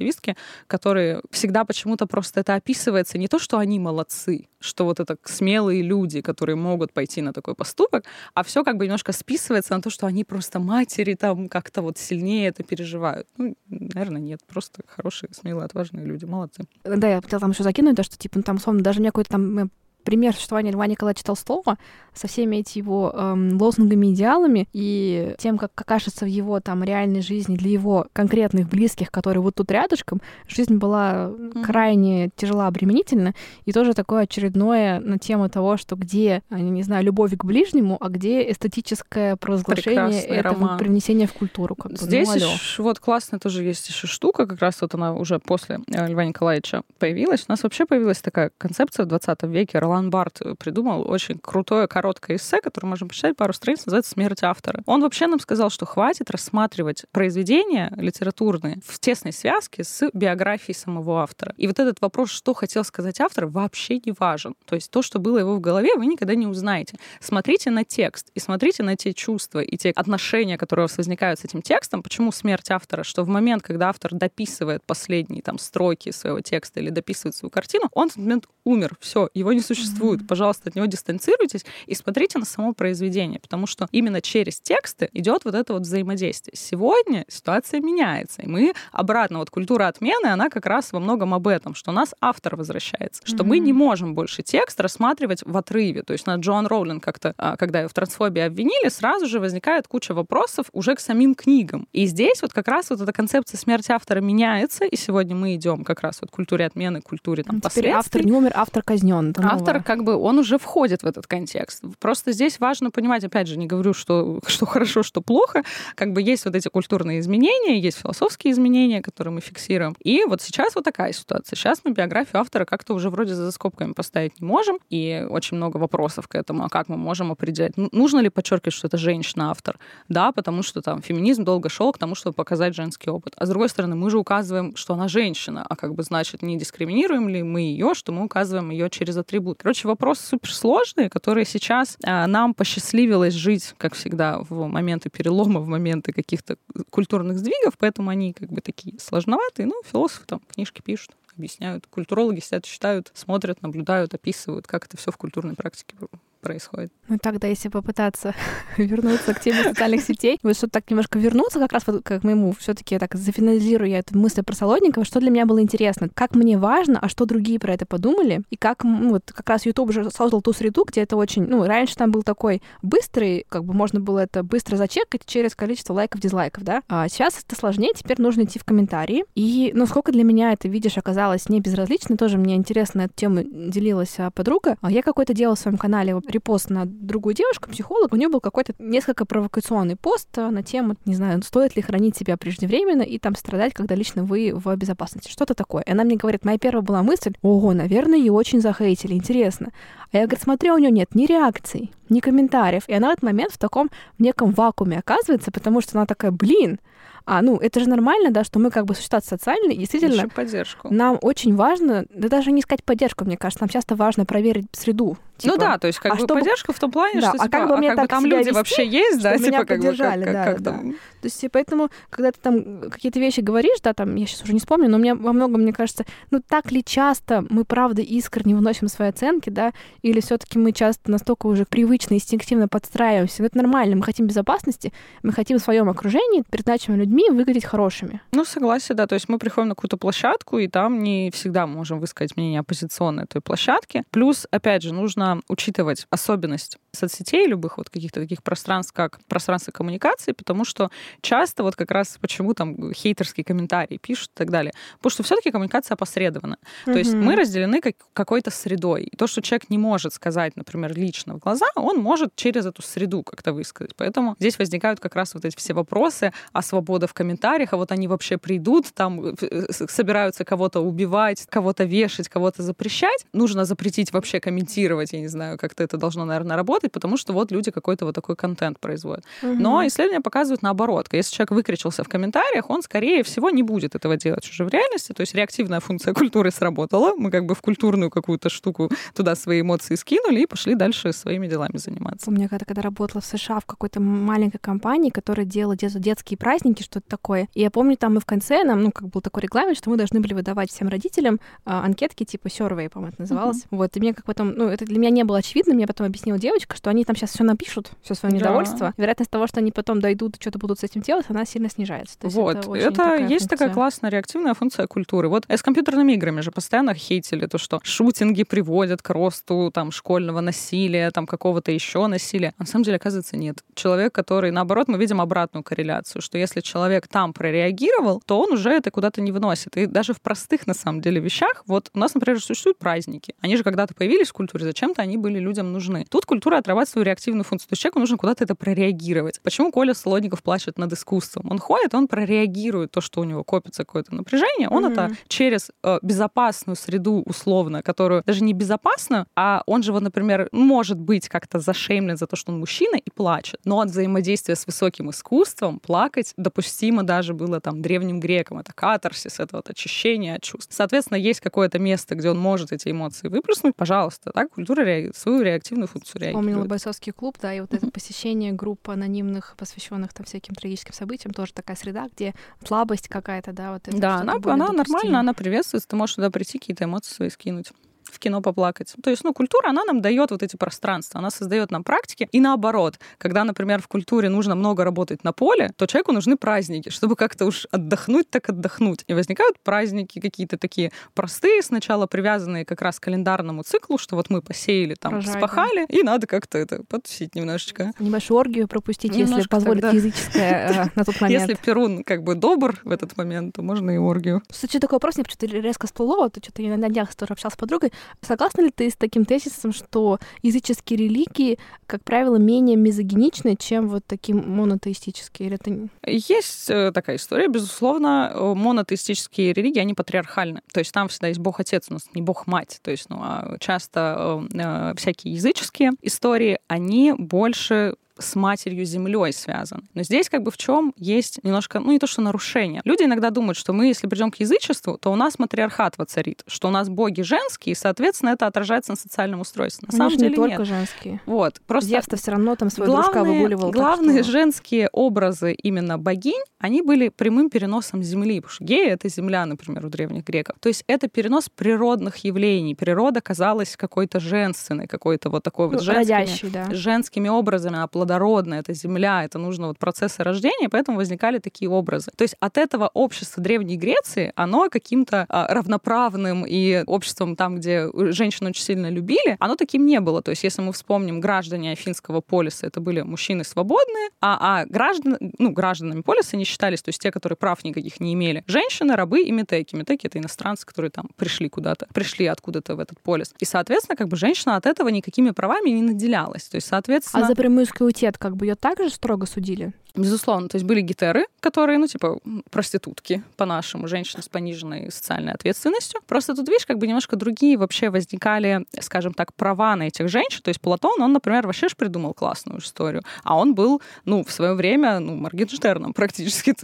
девушки-активистки, которые всегда почему-то просто это описывается не то, что они молодцы, что вот это смелые люди, которые могут пойти на такой поступок, а все как бы немножко списывается на то, что они просто матери там как-то вот сильнее это переживают. Ну, наверное, нет, просто хорошие, смелые, отважные люди, молодцы. Да, я хотела там еще закинуть, то, что, типа, ну, там, условно, даже мне какой-то там пример существования Льва Николаевича Толстого со всеми этими его эм, лозунгами, идеалами и тем, как кажется в его там реальной жизни для его конкретных близких, которые вот тут рядышком, жизнь была mm-hmm. крайне тяжела, обременительна, и тоже такое очередное на тему того, что где, не знаю, любовь к ближнему, а где эстетическое провозглашение Прекрасный этого роман. привнесения в культуру. Как бы, ну, Здесь ну, еще, вот классно тоже есть еще штука, как раз вот она уже после э, Льва Николаевича появилась. У нас вообще появилась такая концепция в 20 веке. Ролан Барт придумал очень крутое короткое эссе, которое можно почитать пару страниц, называется «Смерть автора». Он вообще нам сказал, что хватит рассматривать произведения литературные в тесной связке с биографией самого автора. И вот этот вопрос, что хотел сказать автор, вообще не важен. То есть то, что было его в голове, вы никогда не узнаете. Смотрите на текст и смотрите на те чувства и те отношения, которые у вас возникают с этим текстом. Почему смерть автора? Что в момент, когда автор дописывает последние там строки своего текста или дописывает свою картину, он в этот момент умер. Все, его не существует. Mm-hmm. Пожалуйста, от него дистанцируйтесь и смотрите на само произведение, потому что именно через тексты идет вот это вот взаимодействие. Сегодня ситуация меняется, и мы обратно, вот культура отмены, она как раз во многом об этом, что у нас автор возвращается, что mm-hmm. мы не можем больше текст рассматривать в отрыве. То есть на Джоан Роулинг как-то, а, когда ее в трансфобии обвинили, сразу же возникает куча вопросов уже к самим книгам. И здесь вот как раз вот эта концепция смерти автора меняется, и сегодня мы идем как раз вот к культуре отмены, к культуре там Теперь автор не умер, автор казнен. Автор как бы, он уже входит в этот контекст. Просто здесь важно понимать, опять же, не говорю, что, что хорошо, что плохо, как бы есть вот эти культурные изменения, есть философские изменения, которые мы фиксируем. И вот сейчас вот такая ситуация. Сейчас мы биографию автора как-то уже вроде за скобками поставить не можем, и очень много вопросов к этому, а как мы можем определять, нужно ли подчеркивать, что это женщина-автор? Да, потому что там феминизм долго шел к тому, чтобы показать женский опыт. А с другой стороны, мы же указываем, что она женщина, а как бы значит, не дискриминируем ли мы ее, что мы указываем ее через атрибут. Короче, вопросы суперсложные, которые сейчас а, нам посчастливилось жить, как всегда, в моменты перелома, в моменты каких-то культурных сдвигов, поэтому они как бы такие сложноватые. Ну, философы там книжки пишут объясняют. Культурологи сидят, читают, смотрят, наблюдают, описывают, как это все в культурной практике происходит. Ну тогда, если попытаться вернуться к теме социальных сетей, вот что так немножко вернуться, как раз вот к моему, все таки так зафинализирую я эту мысль про Солодникова, что для меня было интересно, как мне важно, а что другие про это подумали, и как, ну, вот как раз YouTube уже создал ту среду, где это очень, ну, раньше там был такой быстрый, как бы можно было это быстро зачекать через количество лайков, дизлайков, да, а сейчас это сложнее, теперь нужно идти в комментарии, и, ну, сколько для меня это, видишь, оказалось не безразлично, тоже мне интересно эту тему делилась а, подруга, а я какой-то делала в своем канале репост на другую девушку, психолог, у нее был какой-то несколько провокационный пост э, на тему, не знаю, стоит ли хранить себя преждевременно и там страдать, когда лично вы в безопасности. Что-то такое. И она мне говорит, моя первая была мысль, ого, наверное, ее очень захейтили, интересно. А я, говорит, смотрю, у нее нет ни реакций, ни комментариев. И она в этот момент в таком неком вакууме оказывается, потому что она такая, блин, а, ну, это же нормально, да, что мы как бы существуют социальные, и действительно... Ищем поддержку. Нам очень важно, да даже не искать поддержку, мне кажется, нам часто важно проверить среду. Типа, ну да, то есть как а бы чтобы... поддержка в том плане, да, что а типа, как бы, мне а как бы там люди вести, вообще есть, да, типа как поддержали, бы, как, да, как, да. Там... То есть, и поэтому, когда ты там какие-то вещи говоришь, да, там, я сейчас уже не вспомню, но мне во многом, мне кажется, ну так ли часто мы, правда, искренне выносим свои оценки, да, или все таки мы часто настолько уже привычно, инстинктивно подстраиваемся. Но это нормально, мы хотим безопасности, мы хотим в своем окружении перед нашими людьми выглядеть хорошими. Ну, согласен, да, то есть мы приходим на какую-то площадку, и там не всегда можем высказать мнение оппозиционное той площадке. Плюс, опять же, нужно учитывать особенность соцсетей, любых вот каких-то таких пространств, как пространство коммуникации, потому что часто вот как раз почему там хейтерские комментарии пишут и так далее. Потому что все-таки коммуникация опосредована. Mm-hmm. То есть мы разделены как, какой-то средой. И то, что человек не может сказать, например, лично в глаза, он может через эту среду как-то высказать. Поэтому здесь возникают как раз вот эти все вопросы о свободе в комментариях, а вот они вообще придут, там э, собираются кого-то убивать, кого-то вешать, кого-то запрещать. Нужно запретить вообще комментировать, я не знаю, как-то это должно, наверное, работать, потому что вот люди какой-то вот такой контент производят. Угу. Но исследования показывают наоборот. Если человек выкричился в комментариях, он, скорее всего, не будет этого делать уже в реальности. То есть реактивная функция культуры сработала. Мы как бы в культурную какую-то штуку туда свои эмоции скинули и пошли дальше своими делами заниматься. У меня когда, когда работала в США в какой-то маленькой компании, которая делала детские праздники, что-то такое. И я помню, там мы в конце, нам, ну, как был такой регламент, что мы должны были выдавать всем родителям а, анкетки типа survey, по-моему, это называлось. Uh-huh. Вот, и мне как потом, ну, это для меня не было очевидно, мне потом объяснила девочка, немножечко, что они там сейчас все напишут, все свое недовольство. Да. Вероятность того, что они потом дойдут, что-то будут с этим делать, она сильно снижается. То есть вот, это, это такая есть функция. такая классная реактивная функция культуры. Вот с компьютерными играми же постоянно хейтили то, что шутинги приводят к росту там школьного насилия, там какого-то еще насилия. А на самом деле, оказывается, нет. Человек, который, наоборот, мы видим обратную корреляцию, что если человек там прореагировал, то он уже это куда-то не выносит. И даже в простых, на самом деле, вещах, вот у нас, например, существуют праздники. Они же когда-то появились в культуре, зачем-то они были людям нужны. Тут культура отрабатывает свою реактивную функцию. То есть человеку нужно куда-то это прореагировать. Почему Коля Солодников плачет над искусством? Он ходит, он прореагирует то, что у него копится какое-то напряжение, он mm-hmm. это через э, безопасную среду условно, которую даже не безопасную, а он же вот, например, может быть как-то зашеймлен за то, что он мужчина и плачет. Но от взаимодействия с высоким искусством плакать допустимо даже было там древним грекам. Это катарсис, это вот очищение от чувств. Соответственно, есть какое-то место, где он может эти эмоции выплеснуть. Пожалуйста, так культура реагирует, свою реактивную функцию реагирует. Вспомнила бойцовский клуб, да, и вот это посещение групп анонимных, посвященных там всяким трагическим событиям, тоже такая среда, где слабость какая-то, да, вот это. Да, она, она нормально, она приветствуется, ты можешь туда прийти, какие-то эмоции свои скинуть в кино поплакать. То есть, ну, культура, она нам дает вот эти пространства, она создает нам практики. И наоборот, когда, например, в культуре нужно много работать на поле, то человеку нужны праздники, чтобы как-то уж отдохнуть, так отдохнуть. И возникают праздники какие-то такие простые, сначала привязанные как раз к календарному циклу, что вот мы посеяли, там, Рожать, спахали, и надо как-то это потусить немножечко. Небольшую оргию пропустить, Немножко если позволит тогда. языческое э, на тот момент. Если Перун как бы добр в этот момент, то можно и оргию. Кстати, такой вопрос, мне почему-то резко всплыло, то что-то я на днях тоже общалась с подругой. Согласна ли ты с таким тезисом, что языческие религии, как правило, менее мизогиничны, чем вот такие монотеистические? Или это... Есть э, такая история, безусловно, э, монотеистические религии, они патриархальны. То есть там всегда есть Бог-Отец, у нас не Бог-Мать. То есть ну, а часто э, э, всякие языческие истории, они больше с матерью землей связан. Но здесь как бы в чем есть немножко, ну не то что нарушение. Люди иногда думают, что мы, если придем к язычеству, то у нас матриархат воцарит, что у нас боги женские, и, соответственно, это отражается на социальном устройстве. На самом деле не только нет. женские. Вот. Просто Девство все равно там свой главные, дружка выгуливал. Главные что... женские образы именно богинь, они были прямым переносом земли, потому что гея — это земля, например, у древних греков. То есть это перенос природных явлений. Природа казалась какой-то женственной, какой-то вот такой вот ну, женскими, Родящий, да. женскими образами, плодородная, это земля, это нужно вот процессы рождения, поэтому возникали такие образы. То есть от этого общества Древней Греции, оно каким-то а, равноправным и обществом там, где женщин очень сильно любили, оно таким не было. То есть если мы вспомним граждане Афинского полиса, это были мужчины свободные, а, а граждан, ну, гражданами полиса не считались, то есть те, которые прав никаких не имели. Женщины, рабы и метеки. Метеки — это иностранцы, которые там пришли куда-то, пришли откуда-то в этот полис. И, соответственно, как бы женщина от этого никакими правами не наделялась. То есть, соответственно... А за прямой скаутет как бы ее также строго судили? Безусловно, то есть были гитеры, которые, ну, типа, проститутки, по-нашему, женщины с пониженной социальной ответственностью. Просто тут, видишь, как бы немножко другие вообще возникали, скажем так, права на этих женщин. То есть Платон, он, например, вообще же придумал классную историю. А он был, ну, в свое время, ну, Моргенштерном практически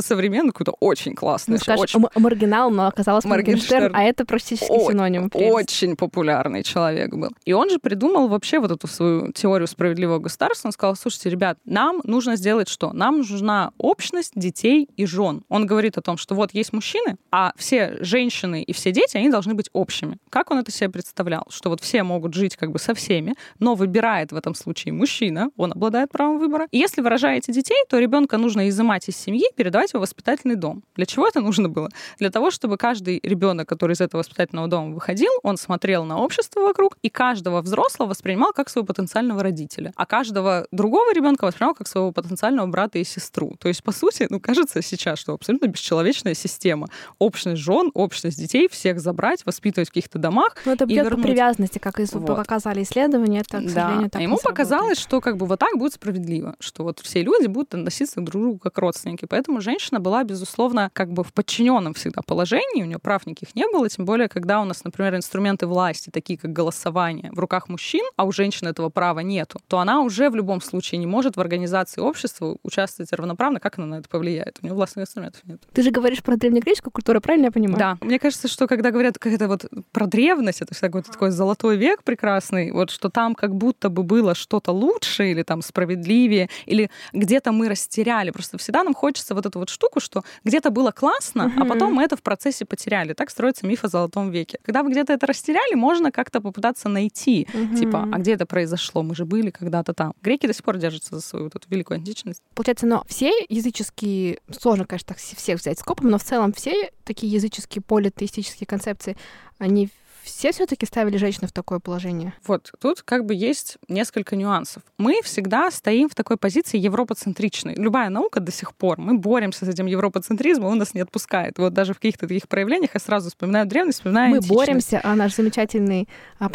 современный, какой-то очень классный. Ну, скажешь, очень... маргинал, но оказалось Моргенштерн, а это практически о- синоним. Очень популярный человек был. И он же придумал вообще вот эту свою теорию справедливого государства. Он сказал, слушайте, ребят, нам нужно сделать что? Нам нужна общность детей и жен. Он говорит о том, что вот есть мужчины, а все женщины и все дети, они должны быть общими. Как он это себе представлял? Что вот все могут жить как бы со всеми, но выбирает в этом случае мужчина, он обладает правом выбора. И если вы рожаете детей, то ребенка нужно изымать из семьи передавать его в воспитательный дом. Для чего это нужно было? Для того, чтобы каждый ребенок, который из этого воспитательного дома выходил, он смотрел на общество вокруг и каждого взрослого воспринимал как своего потенциального родителя, а каждого другого ребенка воспринимал как своего потенциального двоюродного брата и сестру. То есть, по сути, ну, кажется сейчас, что абсолютно бесчеловечная система. Общность жен, общность детей, всех забрать, воспитывать в каких-то домах. Ну, это бьет по привязанности, как из, вот. показали исследования, это, к да. так а ему показалось, что как бы вот так будет справедливо, что вот все люди будут относиться друг к другу как родственники. Поэтому женщина была, безусловно, как бы в подчиненном всегда положении, у нее прав никаких не было, тем более, когда у нас, например, инструменты власти, такие как голосование, в руках мужчин, а у женщины этого права нету, то она уже в любом случае не может в организации общества государству участвовать равноправно, как оно на это повлияет? У него властных инструментов нет. Ты же говоришь про древнегреческую культуру, правильно я понимаю? Да. Мне кажется, что когда говорят какая-то вот про древность, это всегда какой-то такой золотой век прекрасный, вот что там как будто бы было что-то лучше или там справедливее, или где-то мы растеряли. Просто всегда нам хочется вот эту вот штуку, что где-то было классно, угу. а потом мы это в процессе потеряли. Так строится миф о золотом веке. Когда вы где-то это растеряли, можно как-то попытаться найти, угу. типа, а где это произошло? Мы же были когда-то там. Греки до сих пор держатся за свою вот эту великую античность. Получается, но все языческие, сложно, конечно, так всех взять скопом, но в целом все такие языческие политеистические концепции, они все все-таки ставили женщину в такое положение? Вот, тут как бы есть несколько нюансов. Мы всегда стоим в такой позиции европоцентричной. Любая наука до сих пор, мы боремся с этим европоцентризмом, он нас не отпускает. Вот даже в каких-то таких проявлениях я сразу вспоминаю древность, вспоминаю Мы античность. боремся, а наш замечательный а,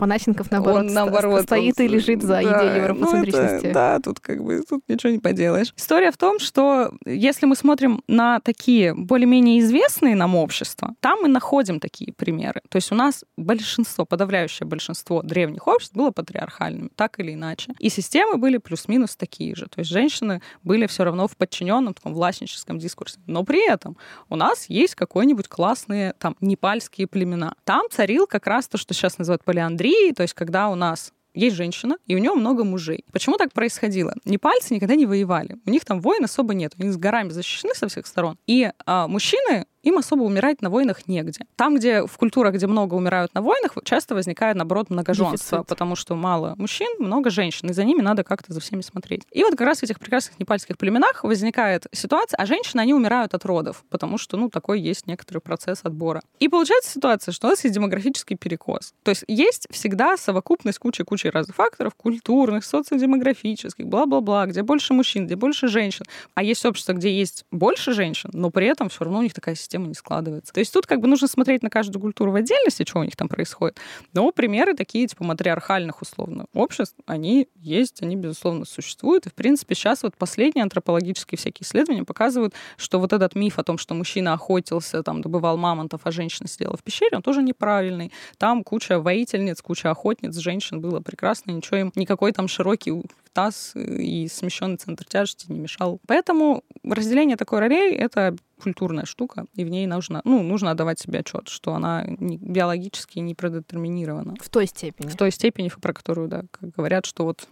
наоборот, он, наоборот стоит он, и лежит за да, идеей европоцентричности. Ну это, да, тут как бы тут ничего не поделаешь. История в том, что если мы смотрим на такие более-менее известные нам общества, там мы находим такие примеры. То есть у нас большинство, подавляющее большинство древних обществ было патриархальными, так или иначе. И системы были плюс-минус такие же. То есть женщины были все равно в подчиненном таком властническом дискурсе. Но при этом у нас есть какой-нибудь классные там непальские племена. Там царил как раз то, что сейчас называют полиандрией, то есть когда у нас есть женщина, и у нее много мужей. Почему так происходило? Непальцы никогда не воевали. У них там войн особо нет. Они с горами защищены со всех сторон. И а, мужчины им особо умирать на войнах негде. Там, где в культурах, где много умирают на войнах, часто возникает, наоборот, многоженство, Дефицит. потому что мало мужчин, много женщин, и за ними надо как-то за всеми смотреть. И вот как раз в этих прекрасных непальских племенах возникает ситуация, а женщины, они умирают от родов, потому что, ну, такой есть некоторый процесс отбора. И получается ситуация, что у нас есть демографический перекос. То есть есть всегда совокупность кучи-кучи разных факторов, культурных, социодемографических, бла-бла-бла, где больше мужчин, где больше женщин. А есть общество, где есть больше женщин, но при этом все равно у них такая система система не складывается. То есть тут как бы нужно смотреть на каждую культуру в отдельности, что у них там происходит. Но примеры такие, типа матриархальных условно обществ, они есть, они, безусловно, существуют. И, в принципе, сейчас вот последние антропологические всякие исследования показывают, что вот этот миф о том, что мужчина охотился, там, добывал мамонтов, а женщина сидела в пещере, он тоже неправильный. Там куча воительниц, куча охотниц, женщин было прекрасно, ничего им, никакой там широкий таз и смещенный центр тяжести не мешал. Поэтому разделение такой ролей — это культурная штука, и в ней нужно, ну, нужно отдавать себе отчет, что она не, биологически не продетерминирована. В той степени. В той степени, про которую, да, как говорят, что вот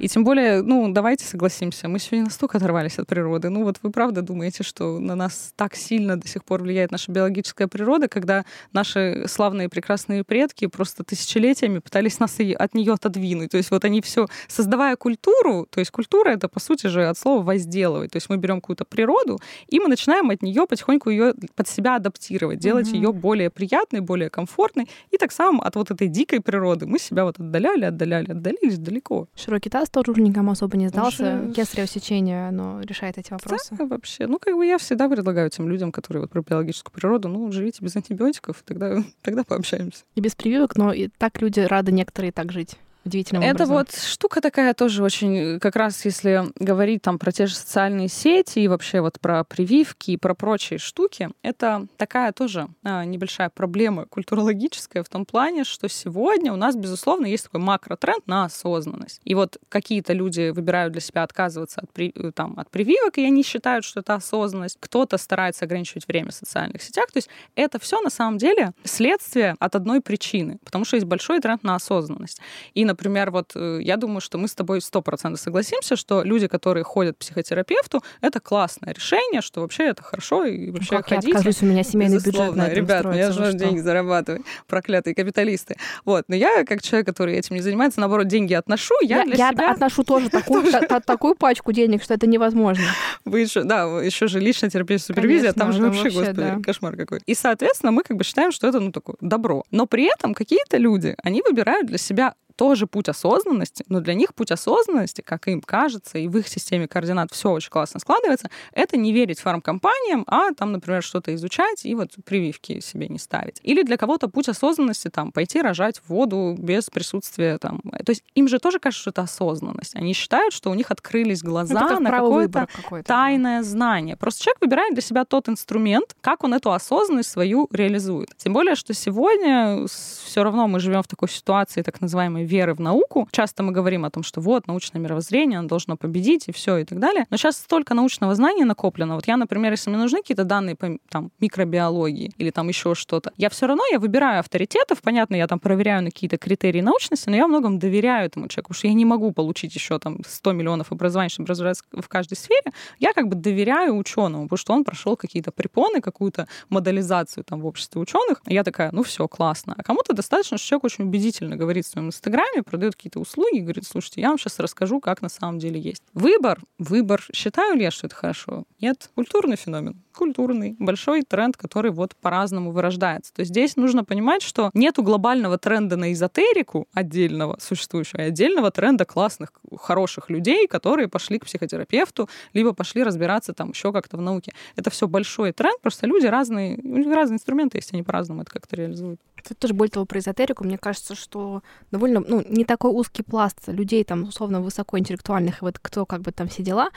и тем более, ну, давайте согласимся, мы сегодня настолько оторвались от природы. Ну, вот вы правда думаете, что на нас так сильно до сих пор влияет наша биологическая природа, когда наши славные прекрасные предки просто тысячелетиями пытались нас от нее отодвинуть. То есть вот они все, создавая культуру, то есть культура это по сути же от слова возделывать. То есть мы берем какую-то природу, и мы начинаем от нее потихоньку ее под себя адаптировать, делать угу. ее более приятной, более комфортной. И так само от вот этой дикой природы мы себя вот отдаляли, отдаляли, отдалились далеко. Широкий таз тоже уже никому особо не сдался. Уже... Кесарево сечение, оно решает эти вопросы. Да, вообще. Ну, как бы я всегда предлагаю тем людям, которые вот про биологическую природу, ну, живите без антибиотиков, тогда, тогда пообщаемся. И без прививок, но и так люди рады некоторые так жить удивительным Это образом. вот штука такая тоже очень, как раз если говорить там про те же социальные сети и вообще вот про прививки и про прочие штуки, это такая тоже а, небольшая проблема культурологическая в том плане, что сегодня у нас, безусловно, есть такой макротренд на осознанность. И вот какие-то люди выбирают для себя отказываться от, при, там, от прививок, и они считают, что это осознанность. Кто-то старается ограничивать время в социальных сетях. То есть это все на самом деле следствие от одной причины, потому что есть большой тренд на осознанность. И, например, вот э, я думаю, что мы с тобой сто процентов согласимся, что люди, которые ходят к психотерапевту, это классное решение, что вообще это хорошо и вообще как ходить. Я откажусь, у меня семейный бюджет на Ребят, я же деньги зарабатываю, проклятые капиталисты. Вот, но я, как человек, который этим не занимается, наоборот, деньги отношу, я, я для я себя... отношу тоже такую, такую пачку денег, что это невозможно. Вы еще, да, еще же личная терапия, супервизия, там же вообще, господи, кошмар какой. И, соответственно, мы как бы считаем, что это, ну, такое добро. Но при этом какие-то люди, они выбирают для себя тоже путь осознанности, но для них путь осознанности, как им кажется, и в их системе координат все очень классно складывается, это не верить фармкомпаниям, а там, например, что-то изучать и вот прививки себе не ставить. Или для кого-то путь осознанности там пойти рожать в воду без присутствия там. То есть им же тоже кажется, что это осознанность. Они считают, что у них открылись глаза ну, на какое-то какое тайное да. знание. Просто человек выбирает для себя тот инструмент, как он эту осознанность свою реализует. Тем более, что сегодня все равно мы живем в такой ситуации так называемой веры в науку. Часто мы говорим о том, что вот научное мировоззрение, оно должно победить и все и так далее. Но сейчас столько научного знания накоплено. Вот я, например, если мне нужны какие-то данные по там, микробиологии или там еще что-то, я все равно я выбираю авторитетов. Понятно, я там проверяю на какие-то критерии научности, но я во многом доверяю этому человеку, потому что я не могу получить еще там 100 миллионов образований, чтобы развиваться в каждой сфере. Я как бы доверяю ученому, потому что он прошел какие-то препоны, какую-то модализацию там в обществе ученых. Я такая, ну все, классно. А кому-то достаточно, что человек очень убедительно говорит в своем инстаграме, продает какие-то услуги, говорит, слушайте, я вам сейчас расскажу, как на самом деле есть. Выбор, выбор. Считаю ли я, что это хорошо? Нет. Культурный феномен культурный, большой тренд, который вот по-разному вырождается. То есть здесь нужно понимать, что нету глобального тренда на эзотерику отдельного существующего, а отдельного тренда классных, хороших людей, которые пошли к психотерапевту, либо пошли разбираться там еще как-то в науке. Это все большой тренд, просто люди разные, у них разные инструменты есть, они по-разному это как-то реализуют. Это тоже более того про эзотерику. Мне кажется, что довольно, ну, не такой узкий пласт людей там, условно, высокоинтеллектуальных, и вот кто как бы там все дела,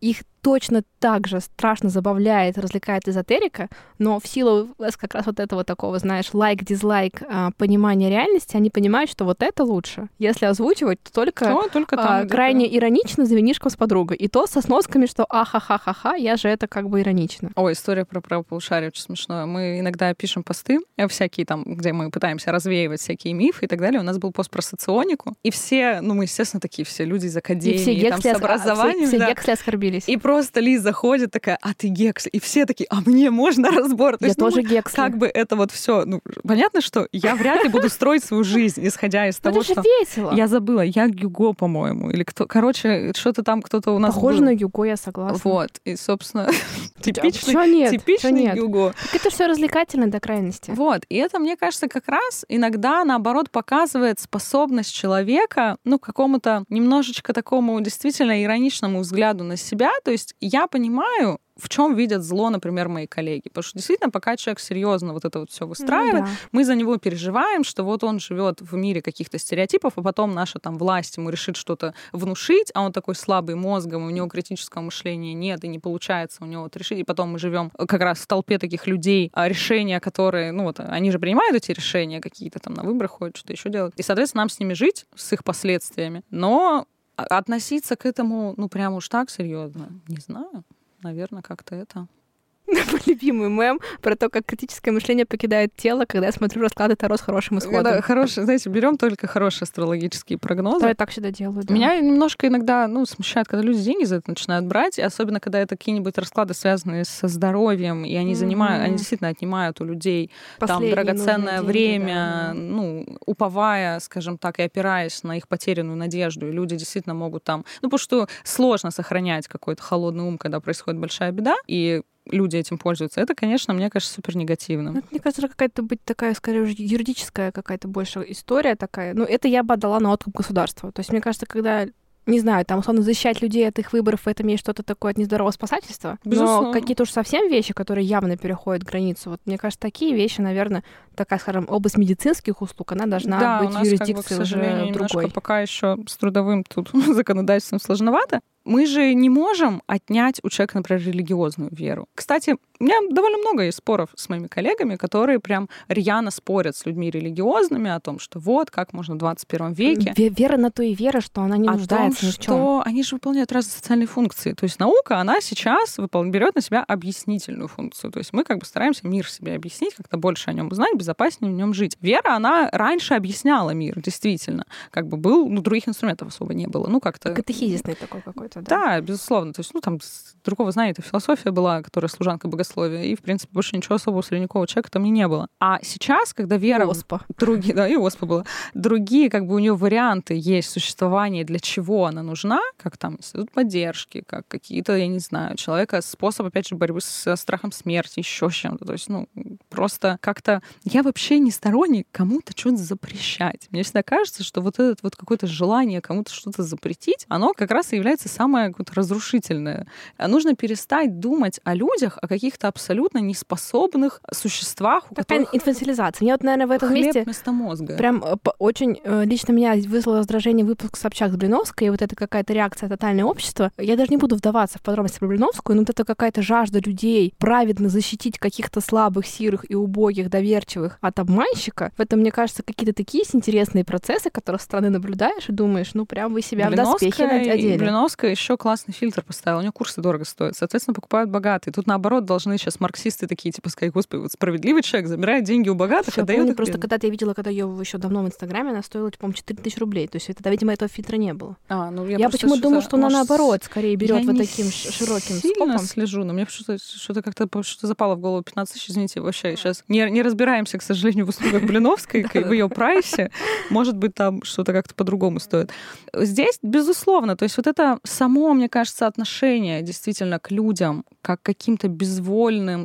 их точно так же страшно забавляет, развлекает эзотерика, но в силу как раз вот этого такого, знаешь, лайк-дизлайк а, понимания реальности, они понимают, что вот это лучше. Если озвучивать, то только, то, только там, а, крайне это... иронично за винишком с подругой. И то со сносками, что ахахахаха, я же это как бы иронично. Ой, история про правополушарие очень смешная. Мы иногда пишем посты э, всякие там, где мы пытаемся развеивать всякие мифы и так далее. У нас был пост про соционику, и все, ну мы, естественно, такие все люди из академии, и все там, с образованием. Все, все да. гексли оскорбились. И просто Лиза ходит такая, а ты гекс. И все такие, а мне можно разбор? То я есть, тоже ну, гекс. Как бы это вот все, ну, понятно, что я вряд ли буду строить свою жизнь, исходя из того, что... весело. Я забыла, я Юго, по-моему, или кто... Короче, что-то там кто-то у нас Похоже на Юго, я согласна. Вот, и, собственно, типичный, типичный Юго. Это все развлекательно до крайности. Вот, и это, мне кажется, как раз иногда, наоборот, показывает способность человека, ну, к какому-то немножечко такому действительно ироничному взгляду на себя. То есть я понимаю, в чем видят зло, например, мои коллеги. Потому что действительно, пока человек серьезно вот это вот все выстраивает, ну, да. мы за него переживаем, что вот он живет в мире каких-то стереотипов, а потом наша там власть ему решит что-то внушить, а он такой слабый мозгом, у него критического мышления нет, и не получается у него вот решить. И потом мы живем как раз в толпе таких людей, а решения, которые, ну вот, они же принимают эти решения какие-то там на выборах ходят, что-то еще делают. И, соответственно, нам с ними жить, с их последствиями. Но относиться к этому, ну, прям уж так серьезно, не знаю наверное, как-то это. Мой любимый мем про то, как критическое мышление покидает тело, когда я смотрю расклады Таро с хорошим исходом. Да, хорошие, знаете, берем только хорошие астрологические прогнозы. Да, я так всегда делаю, да. Меня немножко иногда, ну, смущает, когда люди деньги за это начинают брать, и особенно, когда это какие-нибудь расклады, связанные со здоровьем, и они mm-hmm. занимают, они действительно отнимают у людей Последние там драгоценное время, да, ну, уповая, скажем так, и опираясь на их потерянную надежду, и люди действительно могут там, ну, потому что сложно сохранять какой-то холодный ум, когда происходит большая беда, и люди этим пользуются, это, конечно, мне кажется, супер негативно. Ну, мне кажется, какая-то быть такая, скорее, юридическая какая-то больше история такая. Ну, это я бы отдала на откуп государства. То есть, мне кажется, когда не знаю, там, условно, защищать людей от их выборов, в этом есть что-то такое от нездорового спасательства. Безусловно. Но какие-то уж совсем вещи, которые явно переходят границу, вот мне кажется, такие вещи, наверное, такая, скажем, область медицинских услуг, она должна да, быть у нас, юрисдикцией как бы, к сожалению, уже другой. пока еще с трудовым тут законодательством сложновато мы же не можем отнять у человека, например, религиозную веру. Кстати, у меня довольно много есть споров с моими коллегами, которые прям рьяно спорят с людьми религиозными о том, что вот, как можно в 21 веке. Вера на то и вера, что она не о нуждается том, ни в чем. что они же выполняют разные социальные функции. То есть наука, она сейчас выпол... берет на себя объяснительную функцию. То есть мы как бы стараемся мир себе объяснить, как-то больше о нем узнать, безопаснее в нем жить. Вера, она раньше объясняла мир, действительно. Как бы был, ну, других инструментов особо не было. Ну, как-то... Катехизисный такой какой-то какой-то, да? Да, безусловно. То есть, ну, там, другого знания это философия была, которая служанка богословия, и, в принципе, больше ничего особого средневекового человека там и не было. А сейчас, когда вера... Оспа. Другие, да, и оспа была. Другие, как бы, у нее варианты есть существования, для чего она нужна, как там институт поддержки, как какие-то, я не знаю, человека способ, опять же, борьбы с страхом смерти, еще с чем-то. То есть, ну, просто как-то... Я вообще не сторонник кому-то что-то запрещать. Мне всегда кажется, что вот это вот какое-то желание кому-то что-то запретить, оно как раз и является самое какое-то разрушительное. Нужно перестать думать о людях, о каких-то абсолютно неспособных существах, у Такая которых инфантилизация. Мне вот, наверное, в этом хлеб месте вместо мозга. прям э, очень э, лично меня вызвало раздражение выпуск Собчак с Блиновской, и вот это какая-то реакция тотальное общество. Я даже не буду вдаваться в подробности про Блиновскую, но вот это какая-то жажда людей праведно защитить каких-то слабых, сирых и убогих, доверчивых от обманщика. В этом, мне кажется, какие-то такие есть интересные процессы, которые со стороны наблюдаешь и думаешь, ну прям вы себя Блиновская, в доспехи одели. Блиновская еще классный фильтр поставила. У нее курсы дорого стоят. Соответственно, покупают богатые. Тут наоборот должны сейчас марксисты такие, типа, сказать, господи, вот справедливый человек забирает деньги у богатых, Всё, отдает помню, просто когда-то я видела, когда ее еще давно в Инстаграме, она стоила, по-моему, 4 тысячи рублей. То есть это, видимо, этого фильтра не было. А, ну, я я почему думаю, что она наоборот скорее берет вот таким широким скопом. слежу, но мне что-то что как-то что запало в голову 15 тысяч, извините, вообще сейчас не, не разбираемся, к сожалению, в услугах Блиновской, в ее прайсе. Может быть, там что-то как-то по-другому стоит. Здесь, безусловно, то есть вот это само, мне кажется, отношение действительно к людям, как каким-то безвольным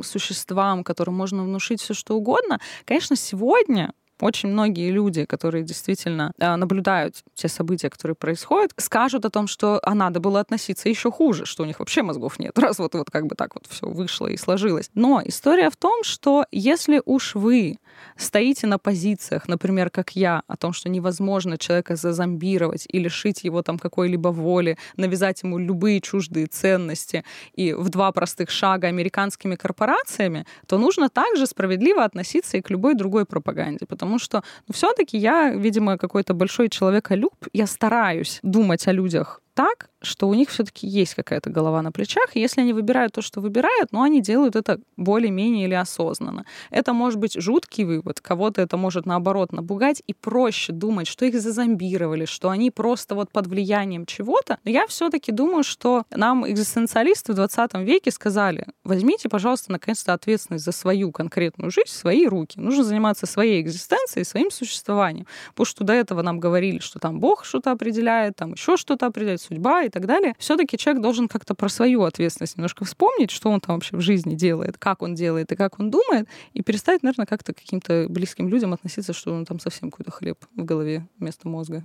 существам, которым можно внушить все что угодно, конечно, сегодня очень многие люди, которые действительно а, наблюдают те события, которые происходят, скажут о том, что а надо было относиться еще хуже, что у них вообще мозгов нет, раз вот, вот как бы так вот все вышло и сложилось. Но история в том, что если уж вы стоите на позициях, например, как я, о том, что невозможно человека зазомбировать и лишить его там какой-либо воли, навязать ему любые чуждые ценности и в два простых шага американскими корпорациями, то нужно также справедливо относиться и к любой другой пропаганде, потому что ну, все-таки я, видимо, какой-то большой человеколюб, я стараюсь думать о людях так, что у них все-таки есть какая-то голова на плечах. И если они выбирают то, что выбирают, но ну, они делают это более-менее или осознанно. Это может быть жуткий вывод, кого-то это может наоборот напугать, и проще думать, что их зазомбировали, что они просто вот под влиянием чего-то. Но я все-таки думаю, что нам экзистенциалисты в 20 веке сказали, возьмите, пожалуйста, наконец-то ответственность за свою конкретную жизнь в свои руки. Нужно заниматься своей экзистенцией, своим существованием. Потому что до этого нам говорили, что там Бог что-то определяет, там еще что-то определяет, судьба и так далее, все-таки человек должен как-то про свою ответственность немножко вспомнить, что он там вообще в жизни делает, как он делает и как он думает, и перестать, наверное, как-то к каким-то близким людям относиться, что он там совсем какой-то хлеб в голове вместо мозга.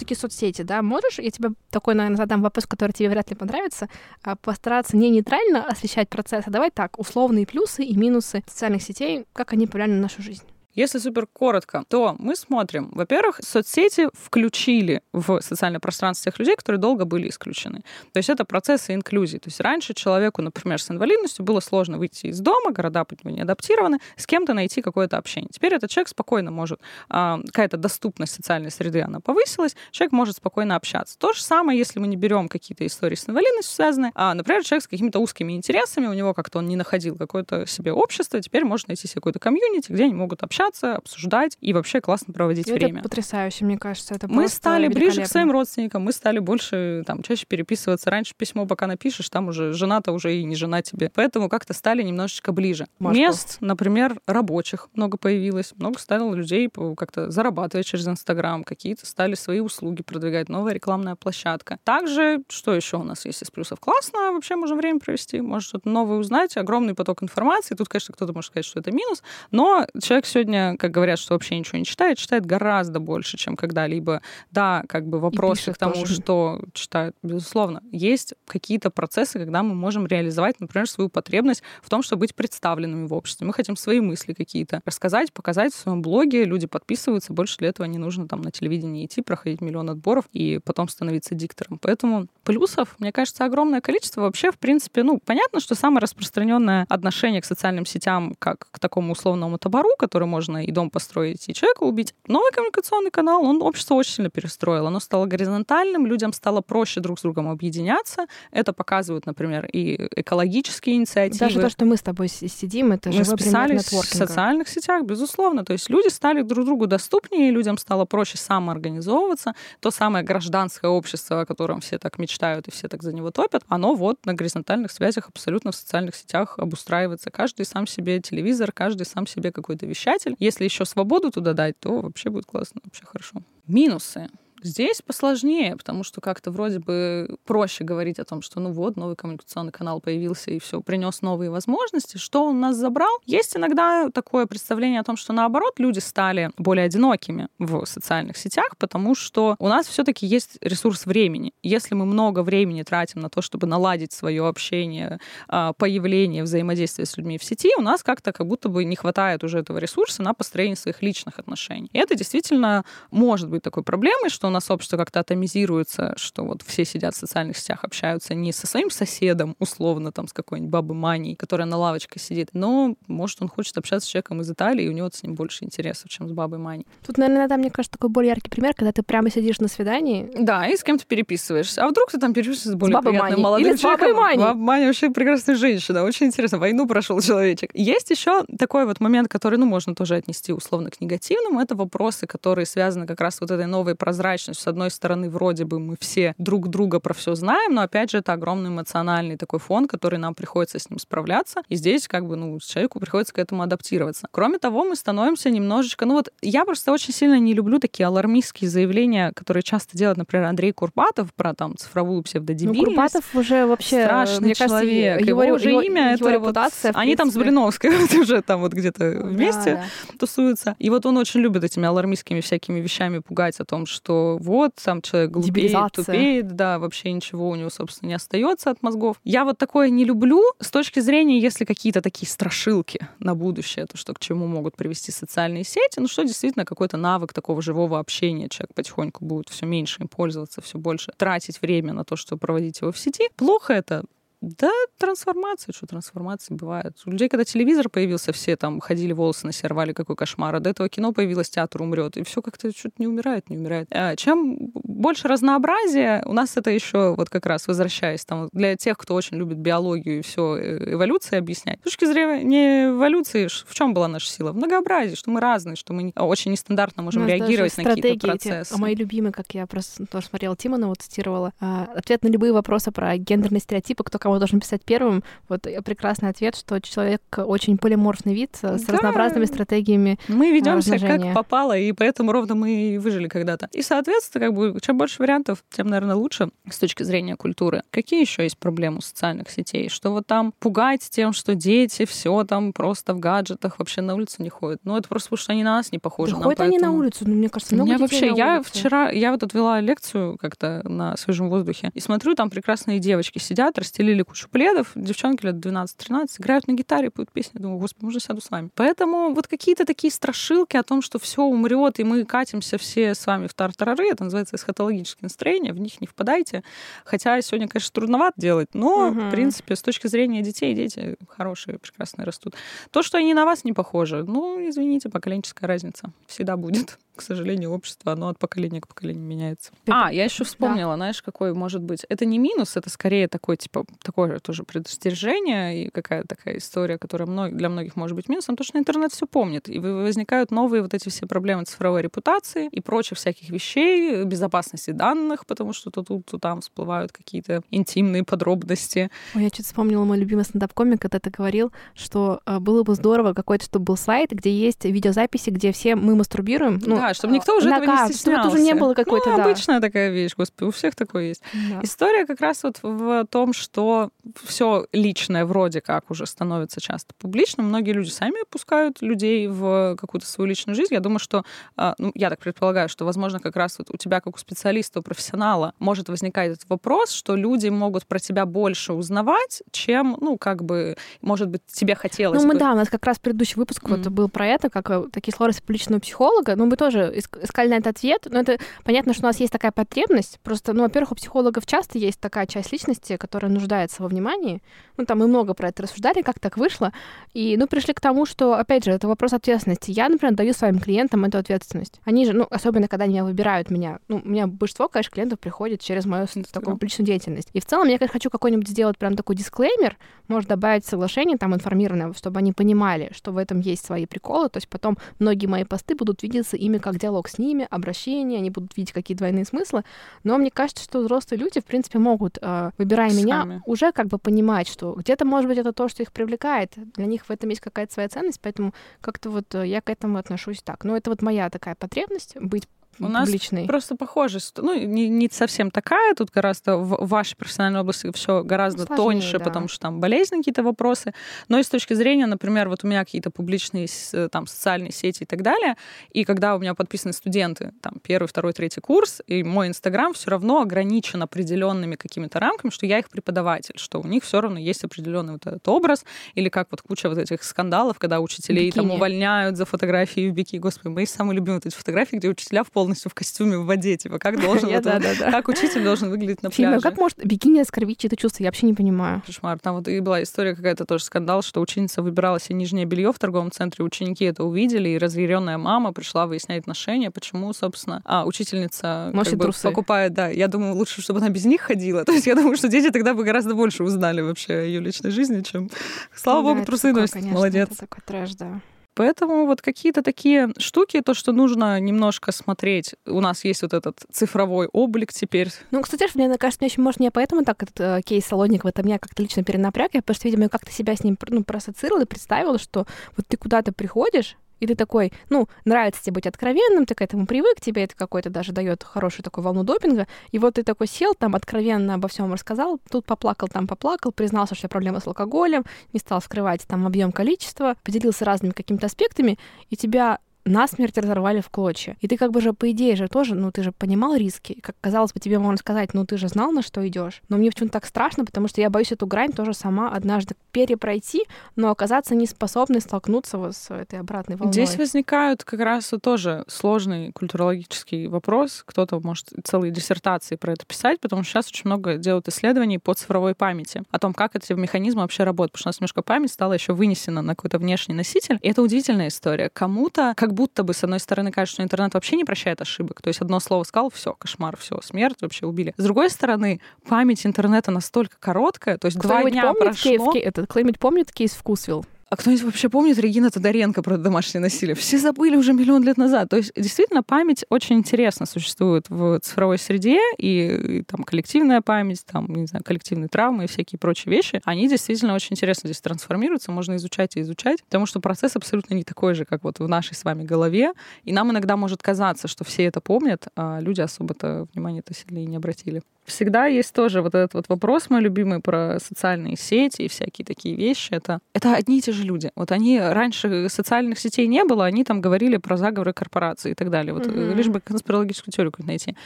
все-таки соцсети, да, можешь, я тебе такой, наверное, задам вопрос, который тебе вряд ли понравится, а постараться не нейтрально освещать процесс, а давай так, условные плюсы и минусы социальных сетей, как они повлияли на нашу жизнь. Если супер коротко, то мы смотрим, во-первых, соцсети включили в социальное пространство тех людей, которые долго были исключены. То есть это процессы инклюзии. То есть раньше человеку, например, с инвалидностью было сложно выйти из дома, города под него не адаптированы, с кем-то найти какое-то общение. Теперь этот человек спокойно может, а, какая-то доступность социальной среды, она повысилась, человек может спокойно общаться. То же самое, если мы не берем какие-то истории с инвалидностью связанные, а, например, человек с какими-то узкими интересами, у него как-то он не находил какое-то себе общество, теперь может найти себе какое-то комьюнити, где они могут общаться, общаться, обсуждать и вообще классно проводить это время. потрясающе, мне кажется. Это мы стали ближе к своим родственникам, мы стали больше, там, чаще переписываться. Раньше письмо, пока напишешь, там уже жена-то уже и не жена тебе. Поэтому как-то стали немножечко ближе. Машку. Мест, например, рабочих много появилось. Много стало людей как-то зарабатывать через Инстаграм. Какие-то стали свои услуги продвигать. Новая рекламная площадка. Также, что еще у нас есть из плюсов? Классно, вообще можно время провести, может что-то новое узнать, огромный поток информации. Тут, конечно, кто-то может сказать, что это минус, но человек сегодня, как говорят, что вообще ничего не читает, читает гораздо больше, чем когда-либо. Да, как бы вопросы к тому, тоже. что читают, безусловно. Есть какие-то процессы, когда мы можем реализовать, например, свою потребность в том, чтобы быть представленными в обществе. Мы хотим свои мысли какие-то рассказать, показать в своем блоге. Люди подписываются, больше для этого не нужно там на телевидении идти, проходить миллион отборов и потом становиться диктором. Поэтому плюсов, мне кажется, огромное количество. Вообще, в принципе, ну, понятно, что самое распространенное отношение к социальным сетям как к такому условному табору, который можно и дом построить, и человека убить. Новый коммуникационный канал, он общество очень сильно перестроил. Оно стало горизонтальным, людям стало проще друг с другом объединяться. Это показывают, например, и экологические инициативы. Даже то, что мы с тобой сидим, это мы списались в социальных сетях, безусловно. То есть люди стали друг другу доступнее, людям стало проще самоорганизовываться. То самое гражданское общество, о котором все так мечтают и все так за него топят, оно вот на горизонтальных связях абсолютно в социальных сетях обустраивается. Каждый сам себе телевизор, каждый сам себе какой-то вещатель. Если еще свободу туда дать, то вообще будет классно, вообще хорошо. Минусы. Здесь посложнее, потому что как-то вроде бы проще говорить о том, что ну вот, новый коммуникационный канал появился и все, принес новые возможности. Что он нас забрал? Есть иногда такое представление о том, что наоборот люди стали более одинокими в социальных сетях, потому что у нас все-таки есть ресурс времени. Если мы много времени тратим на то, чтобы наладить свое общение, а, появление, взаимодействие с людьми в сети, у нас как-то как будто бы не хватает уже этого ресурса на построение своих личных отношений. И это действительно может быть такой проблемой, что у нас общество как-то атомизируется, что вот все сидят в социальных сетях, общаются не со своим соседом, условно, там, с какой-нибудь бабой Маней, которая на лавочке сидит, но, может, он хочет общаться с человеком из Италии, и у него с ним больше интересов, чем с бабой Маней. Тут, наверное, иногда, мне кажется, такой более яркий пример, когда ты прямо сидишь на свидании. Да, и с кем-то переписываешься. А вдруг ты там переписываешься с более бабой приятным Маней. молодым Или с бабой? Маней. Баба Маня вообще прекрасная женщина. Очень интересно. Войну прошел человечек. Есть еще такой вот момент, который, ну, можно тоже отнести условно к негативному. Это вопросы, которые связаны как раз с вот этой новой прозрачностью. С одной стороны, вроде бы мы все друг друга про все знаем, но опять же это огромный эмоциональный такой фон, который нам приходится с ним справляться. И здесь как бы, ну, человеку приходится к этому адаптироваться. Кроме того, мы становимся немножечко... Ну вот я просто очень сильно не люблю такие алармистские заявления, которые часто делает, например, Андрей Курпатов про там цифровую Ну, псевдодебильность. Курпатов уже вообще, страшный мне кажется, человек. его, Его, уже его- имя его это репутация, вот... Они там с. Блиновской вот уже там вот где-то Да, вместе да. тусуются. И вот он очень любит этими алармистскими всякими вещами пугать о том, что вот сам человек глупеет, тупеет, да, вообще ничего у него, собственно, не остается от мозгов. Я вот такое не люблю с точки зрения, если какие-то такие страшилки на будущее, то, что к чему могут привести социальные сети, ну что действительно какой-то навык такого живого общения, человек потихоньку будет все меньше им пользоваться, все больше тратить время на то, чтобы проводить его в сети. Плохо это? Да, трансформация, что трансформации бывают. У людей, когда телевизор появился, все там ходили, волосы на себя рвали, какой кошмар. А до этого кино появилось, театр умрет. И все как-то что-то не умирает, не умирает. А чем больше разнообразия, у нас это еще вот как раз возвращаясь там для тех, кто очень любит биологию и все эволюции объяснять. С точки зрения эволюции, в чем была наша сила? В многообразии, что мы разные, что мы не- очень нестандартно можем реагировать на какие-то стратегии эти, процессы. а мои любимые, как я просто тоже смотрела Тимонова, цитировала, а, ответ на любые вопросы про гендерные стереотипы, кто кого должен писать первым. Вот э, прекрасный ответ, что человек очень полиморфный вид э, с Да. разнообразными стратегиями. Мы ведемся как попало, и поэтому ровно мы и выжили когда-то. И, соответственно, как бы, чем больше вариантов, тем, наверное, лучше с точки зрения культуры. Какие еще есть проблемы у социальных сетей? Что вот там пугать тем, что дети все там просто в гаджетах вообще на улицу не ходят. Ну, это просто потому, что они на нас не похожи. Да нам ходят они на поэтому- улицу, ну, мне кажется, много детей вообще, на я улице. вчера, я вот отвела лекцию как-то на свежем воздухе, и смотрю, там прекрасные девочки сидят, расстелили кучу пледов, девчонки лет 12-13, играют на гитаре, поют песни, думаю, господи, можно сяду с вами. Поэтому вот какие-то такие страшилки о том, что все умрет, и мы катимся все с вами в тартарары, это называется эсхатологические настроения, в них не впадайте. Хотя сегодня, конечно, трудновато делать, но, Мгм. в принципе, с точки зрения детей, дети хорошие, прекрасные растут. То, что они на вас не похожи, ну, извините, поколенческая разница всегда будет. К сожалению, общество, оно от поколения к поколению меняется. А, я еще вспомнила, знаешь, какой может быть. Это не минус, это скорее такой, типа, такое тоже предостережение и какая-то такая история, которая для многих может быть минусом, то, что интернет все помнит. И возникают новые вот эти все проблемы цифровой репутации и прочих всяких вещей, безопасности данных, потому что то тут, то там всплывают какие-то интимные подробности. Ой, я что-то вспомнила мой любимый стендап-комик, когда ты говорил, что э, было бы здорово какой-то, чтобы был сайт, где есть видеозаписи, где все мы мастурбируем. Ну, да, чтобы никто уже на этого не карту, чтобы стеснялся. это уже не было какой-то, ну, да. обычная такая вещь, господи, у всех такое есть. Да. История как раз вот в том, что все личное вроде как уже становится часто публичным. Многие люди сами пускают людей в какую-то свою личную жизнь. Я думаю, что, а, ну, я так предполагаю, что, возможно, как раз вот у тебя, как у специалиста, у профессионала, может возникать этот вопрос, что люди могут про тебя больше узнавать, чем, ну, как бы, может быть, тебе хотелось Ну, мы, бы. да, у нас как раз предыдущий выпуск вот Мгм. был про это, как э, такие сложности публичного психолога. Ну, мы тоже иск- искали на это ответ. Но это понятно, что у нас есть такая потребность. Просто, ну, во-первых, у психологов часто есть такая часть личности, которая нуждается во внимании. Ну, там мы много про это рассуждали, как так вышло. И, ну, пришли к тому, что, опять же, это вопрос ответственности. Я, например, даю своим клиентам эту ответственность. Они же, ну, особенно когда они меня выбирают меня. Ну, у меня большинство, конечно, клиентов приходит через мою такую публичную деятельность. И в целом я, конечно, хочу какой-нибудь сделать прям такой дисклеймер, может добавить соглашение там информированное, чтобы они понимали, что в этом есть свои приколы. То есть потом многие мои посты будут видеться ими как диалог с ними, обращение, они будут видеть какие двойные смыслы. Но мне кажется, что взрослые люди, в принципе, могут, э, выбирая меня, Сами. уже как бы понимать, что где-то, может быть, это то, что их привлекает. Для них в этом есть какая-то своя ценность, поэтому как-то вот э, я к этому отношусь так. Ну, это вот моя такая потребность быть У нас просто похожесть. Ну, не, не совсем такая, тут гораздо в вашей профессиональной области все гораздо Сложнее, тоньше, да. потому что там болезненные какие-то вопросы. Но и с точки зрения, например, вот у меня какие-то публичные с- там социальные сети и так далее, и когда у меня подписаны студенты, там, первый, второй, третий курс, и мой Инстаграм все равно ограничен определенными какими-то рамками, что я их преподаватель, что у них все равно есть определенный вот этот образ, или как вот куча вот этих скандалов, когда учителей там Бикини. увольняют за фотографии в бикини. Господи, мои самые любимые вот эти фотографии, где учителя в полностью в костюме в воде, типа, как должен Я- вот он- да-да-да. как учитель должен выглядеть на Фильм, пляже. как может бикини оскорбить чьи-то чувства? Я вообще не понимаю. Кошмар. Там вот и была история какая-то тоже скандал, что ученица выбирала себе нижнее белье в торговом центре, ученики это увидели, и разъяренная мама пришла выяснять отношения, почему, собственно, а, учительница Носит как бы трусы. покупает, да. Я думаю, лучше, чтобы она без них ходила. То есть я думаю, что дети тогда бы гораздо больше узнали вообще о ее личной жизни, чем, слава Ну да, богу, это трусы такое, носит. конечно, Молодец. Это такой трэш, да. Поэтому вот какие-то такие штуки, то, что нужно немножко смотреть. У нас есть вот этот цифровой облик теперь. Ну, кстати, мне кажется, мне еще, может, не поэтому так этот э, кейс Солодникова, это меня как-то лично перенапряг. Я просто, видимо, как-то себя с ним ну, проассоциировала и представила, что вот ты куда-то приходишь, и ты такой, ну, нравится тебе быть откровенным, ты к этому привык, тебе это какой-то даже дает хорошую такую волну допинга, и вот ты такой сел, там откровенно обо всем рассказал, тут поплакал, там поплакал, признался, что проблема с алкоголем, не стал скрывать там объем количества, поделился разными какими-то аспектами, и тебя насмерть разорвали в клочья. И ты как бы же, по идее же, тоже, ну, ты же понимал риски. Как казалось бы, тебе можно сказать, ну, ты же знал, на что идешь. Но мне почему-то так страшно, потому что я боюсь эту грань тоже сама однажды перепройти, но оказаться не способной столкнуться вот с этой обратной волной. Здесь возникают как раз тоже сложный культурологический вопрос. Кто-то может целые диссертации про это писать, потому что сейчас очень много делают исследований по цифровой памяти, о том, как эти механизмы вообще работают. Потому что у нас немножко память стала еще вынесена на какой-то внешний носитель. И это удивительная история. Кому-то как будто бы, с одной стороны, кажется, что интернет вообще не прощает ошибок. То есть одно слово сказал, все, кошмар, все, смерть, вообще убили. С другой стороны, память интернета настолько короткая, то есть два Кто-нибудь дня помнит прошло... кейс, ке- этот, кто-нибудь помнит кейс Вкусвилл? А кто-нибудь вообще помнит Регина Тодоренко про домашнее насилие? Все забыли уже миллион лет назад. То есть действительно память очень интересно существует в цифровой среде, и, и там коллективная память, там, не знаю, коллективные травмы и всякие прочие вещи, они действительно очень интересно здесь трансформируются, можно изучать и изучать, потому что процесс абсолютно не такой же, как вот в нашей с вами голове, и нам иногда может казаться, что все это помнят, а люди особо-то внимания-то сильно и не обратили. Всегда есть тоже вот этот вот вопрос мой любимый про социальные сети и всякие такие вещи. Это, это одни и те же люди. Вот они раньше социальных сетей не было, они там говорили про заговоры корпораций и так далее. Вот Мгм. лишь бы конспирологическую теорию найти.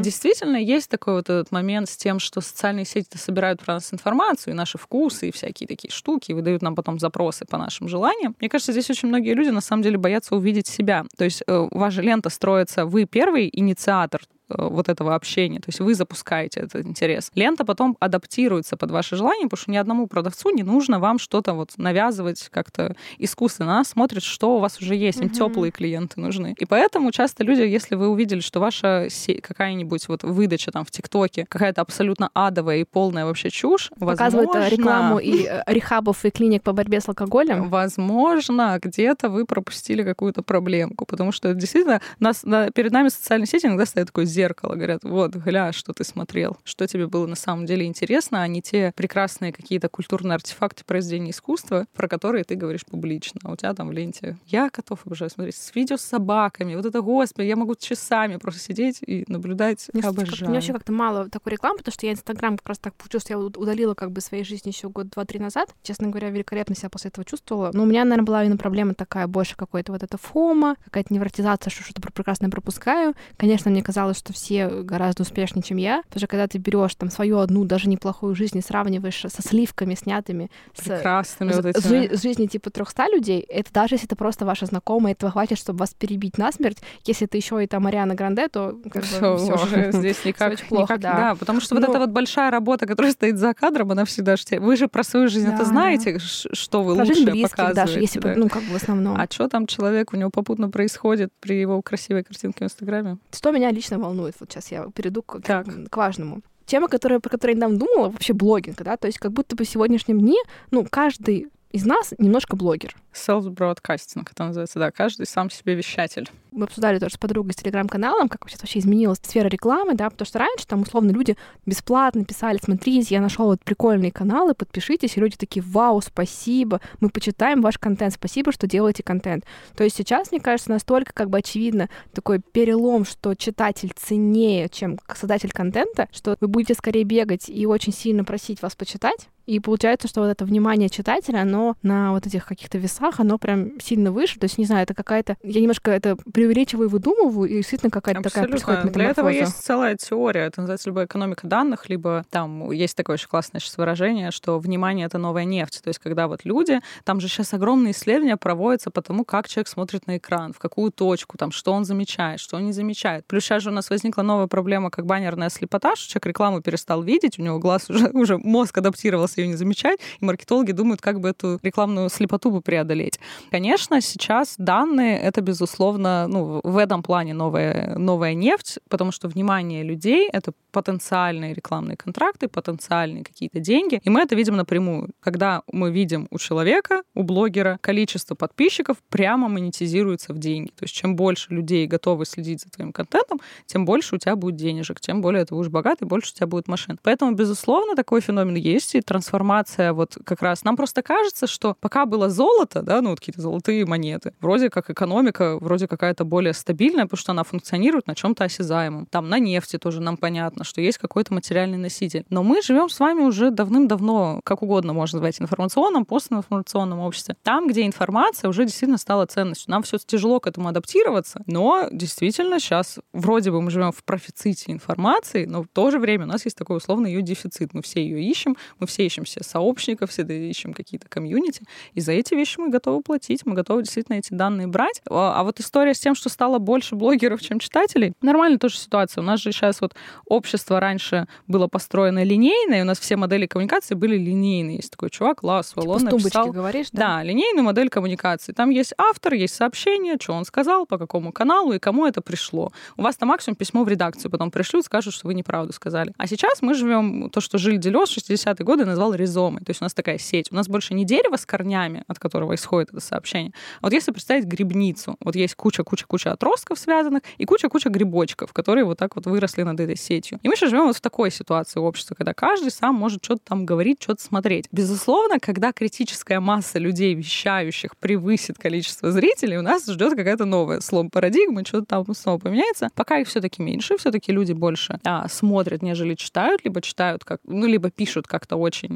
Действительно, есть такой вот этот момент с тем, что социальные сети собирают про нас информацию, и наши вкусы, и всякие такие штуки, и выдают нам потом запросы по нашим желаниям. Мне кажется, здесь очень многие люди на самом деле боятся увидеть себя. То есть э, же лента строится, вы первый инициатор вот этого общения. То есть вы запускаете этот интерес. Лента потом адаптируется под ваши желания, потому что ни одному продавцу не нужно вам что-то вот навязывать как-то искусственно. Она смотрит, что у вас уже есть. Им Мгм. теплые клиенты нужны. И поэтому часто люди, если вы увидели, что ваша се- какая-нибудь вот выдача там в ТикТоке какая-то абсолютно адовая и полная вообще чушь, Показывает э, возможно, рекламу и э, рехабов и клиник по борьбе с алкоголем. Возможно, где-то вы пропустили какую-то проблемку, потому что действительно нас, на- перед нами социальные сети иногда стоит такое зеркало, говорят, вот, гля, что ты смотрел, что тебе было на самом деле интересно, а не те прекрасные какие-то культурные артефакты произведения искусства, про которые ты говоришь публично. А у тебя там в ленте «Я котов обожаю смотреть», с видео с собаками, вот это, господи, я могу часами просто сидеть и наблюдать, Мне, обожаю. мне вообще как-то мало такой рекламы, потому что я Инстаграм как раз так получилось, что я уд- удалила как бы своей жизни еще год два-три назад. Честно говоря, великолепно себя после этого чувствовала. Но у меня, наверное, была именно проблема такая больше какой-то вот эта фома, какая-то невротизация, что что-то прекрасно пропускаю. Конечно, мне казалось, что все гораздо успешнее, чем я. Потому что когда ты берешь там свою одну, даже неплохую жизнь и сравниваешь со сливками, снятыми с Прекрасными с- вот этими. жи- жизни типа 300 людей, это даже если это просто ваша знакомая, этого хватит, чтобы вас перебить насмерть. Если это еще и там Мариана Гранде, то как бы уже здесь никак, очень плохо, никак- да. потому что вот Ну- эта вот большая работа, которая стоит за кадром, она всегда Вы же про свою жизнь Да, это знаете, ш- что вы Про лучше близких показываете. даже, если да. ну, как бы в основном. А что там человек у него попутно происходит при его красивой картинке в Инстаграме? Что меня лично волнует, вот сейчас я перейду к, Так. к важному. Тема, которая, про которую я недавно думала, вообще блогинг, да, то есть как будто бы в сегодняшнем дне, ну, каждый из нас немножко блогер. Self-broadcasting, это называется, да. Каждый сам себе вещатель. Мы обсуждали тоже с подругой с телеграм-каналом, как сейчас вообще изменилась сфера рекламы, да, потому что раньше там условно люди бесплатно писали, смотрите, я нашел вот прикольные каналы, подпишитесь, и люди такие, вау, спасибо, мы почитаем ваш контент, спасибо, что делаете контент. То есть сейчас, мне кажется, настолько как бы очевидно такой перелом, что читатель ценнее, чем создатель контента, что вы будете скорее бегать и очень сильно просить вас почитать, и получается, что вот это внимание читателя, оно на вот этих каких-то весах, оно прям сильно выше. То есть, не знаю, это какая-то... Я немножко это преувеличиваю и выдумываю, и действительно какая-то такая происходит метаморфоза. Для этого есть целая теория. Это называется либо экономика данных, либо там есть такое очень классное сейчас выражение, что внимание — это новая нефть. То есть, когда вот люди... Там же сейчас огромные исследования проводятся по тому, как человек смотрит на экран, в какую точку, там, что он замечает, что он не замечает. Плюс сейчас же у нас возникла новая проблема, как баннерная слепота, что человек рекламу перестал видеть, у него глаз уже, уже мозг адаптировался ее не замечать, и маркетологи думают, как бы эту рекламную слепоту бы преодолеть. Конечно, сейчас данные — это, безусловно, ну, в этом плане новая, новая нефть, потому что внимание людей — это потенциальные рекламные контракты, потенциальные какие-то деньги, и мы это видим напрямую. Когда мы видим у человека, у блогера количество подписчиков прямо монетизируется в деньги. То есть чем больше людей готовы следить за твоим контентом, тем больше у тебя будет денежек, тем более ты будешь богатый, больше у тебя будет машин. Поэтому, безусловно, такой феномен есть, и трансформация вот как раз... Нам просто кажется, что пока было золото, да, ну вот какие-то золотые монеты, вроде как экономика, вроде какая-то более стабильная, потому что она функционирует на чем-то осязаемом. Там на нефти тоже нам понятно, что есть какой-то материальный носитель. Но мы живем с вами уже давным-давно, как угодно можно назвать, информационном, постинформационном обществе. Там, где информация уже действительно стала ценностью. Нам все тяжело к этому адаптироваться, но действительно сейчас вроде бы мы живем в профиците информации, но в то же время у нас есть такой условный ее дефицит. Мы все ее ищем, мы все ищем все сообщников, все ищем какие-то комьюнити, и за эти вещи мы готовы платить, мы готовы действительно эти данные брать. А, а вот история с тем, что стало больше блогеров, чем читателей, нормальная тоже ситуация. У нас же сейчас вот общество раньше было построено линейное, и у нас все модели коммуникации были линейные. Есть такой чувак, Ласвелл, типа написал... говоришь, да? Да, линейную модель коммуникации. Там есть автор, есть сообщение, что он сказал, по какому каналу и кому это пришло. У вас там максимум письмо в редакцию, потом пришлют, скажут, что вы неправду сказали. А сейчас мы живем то, что Жиль Делес в 60-е годы назвал ризомой. То есть у нас такая сеть. У нас больше не дерево с корнями, от которого исходит это сообщение. А вот если представить грибницу, вот есть куча-куча-куча отростков связанных и куча-куча грибочков, которые вот так вот выросли над этой сетью. И мы сейчас живем вот в такой ситуации общества, когда каждый сам может что-то там говорить, что-то смотреть. Безусловно, когда критическая масса людей, вещающих, превысит количество зрителей, у нас ждет какая-то новая слом парадигмы, что-то там снова поменяется. Пока их все-таки меньше, все-таки люди больше а, смотрят, нежели читают, либо читают как, ну, либо пишут как-то очень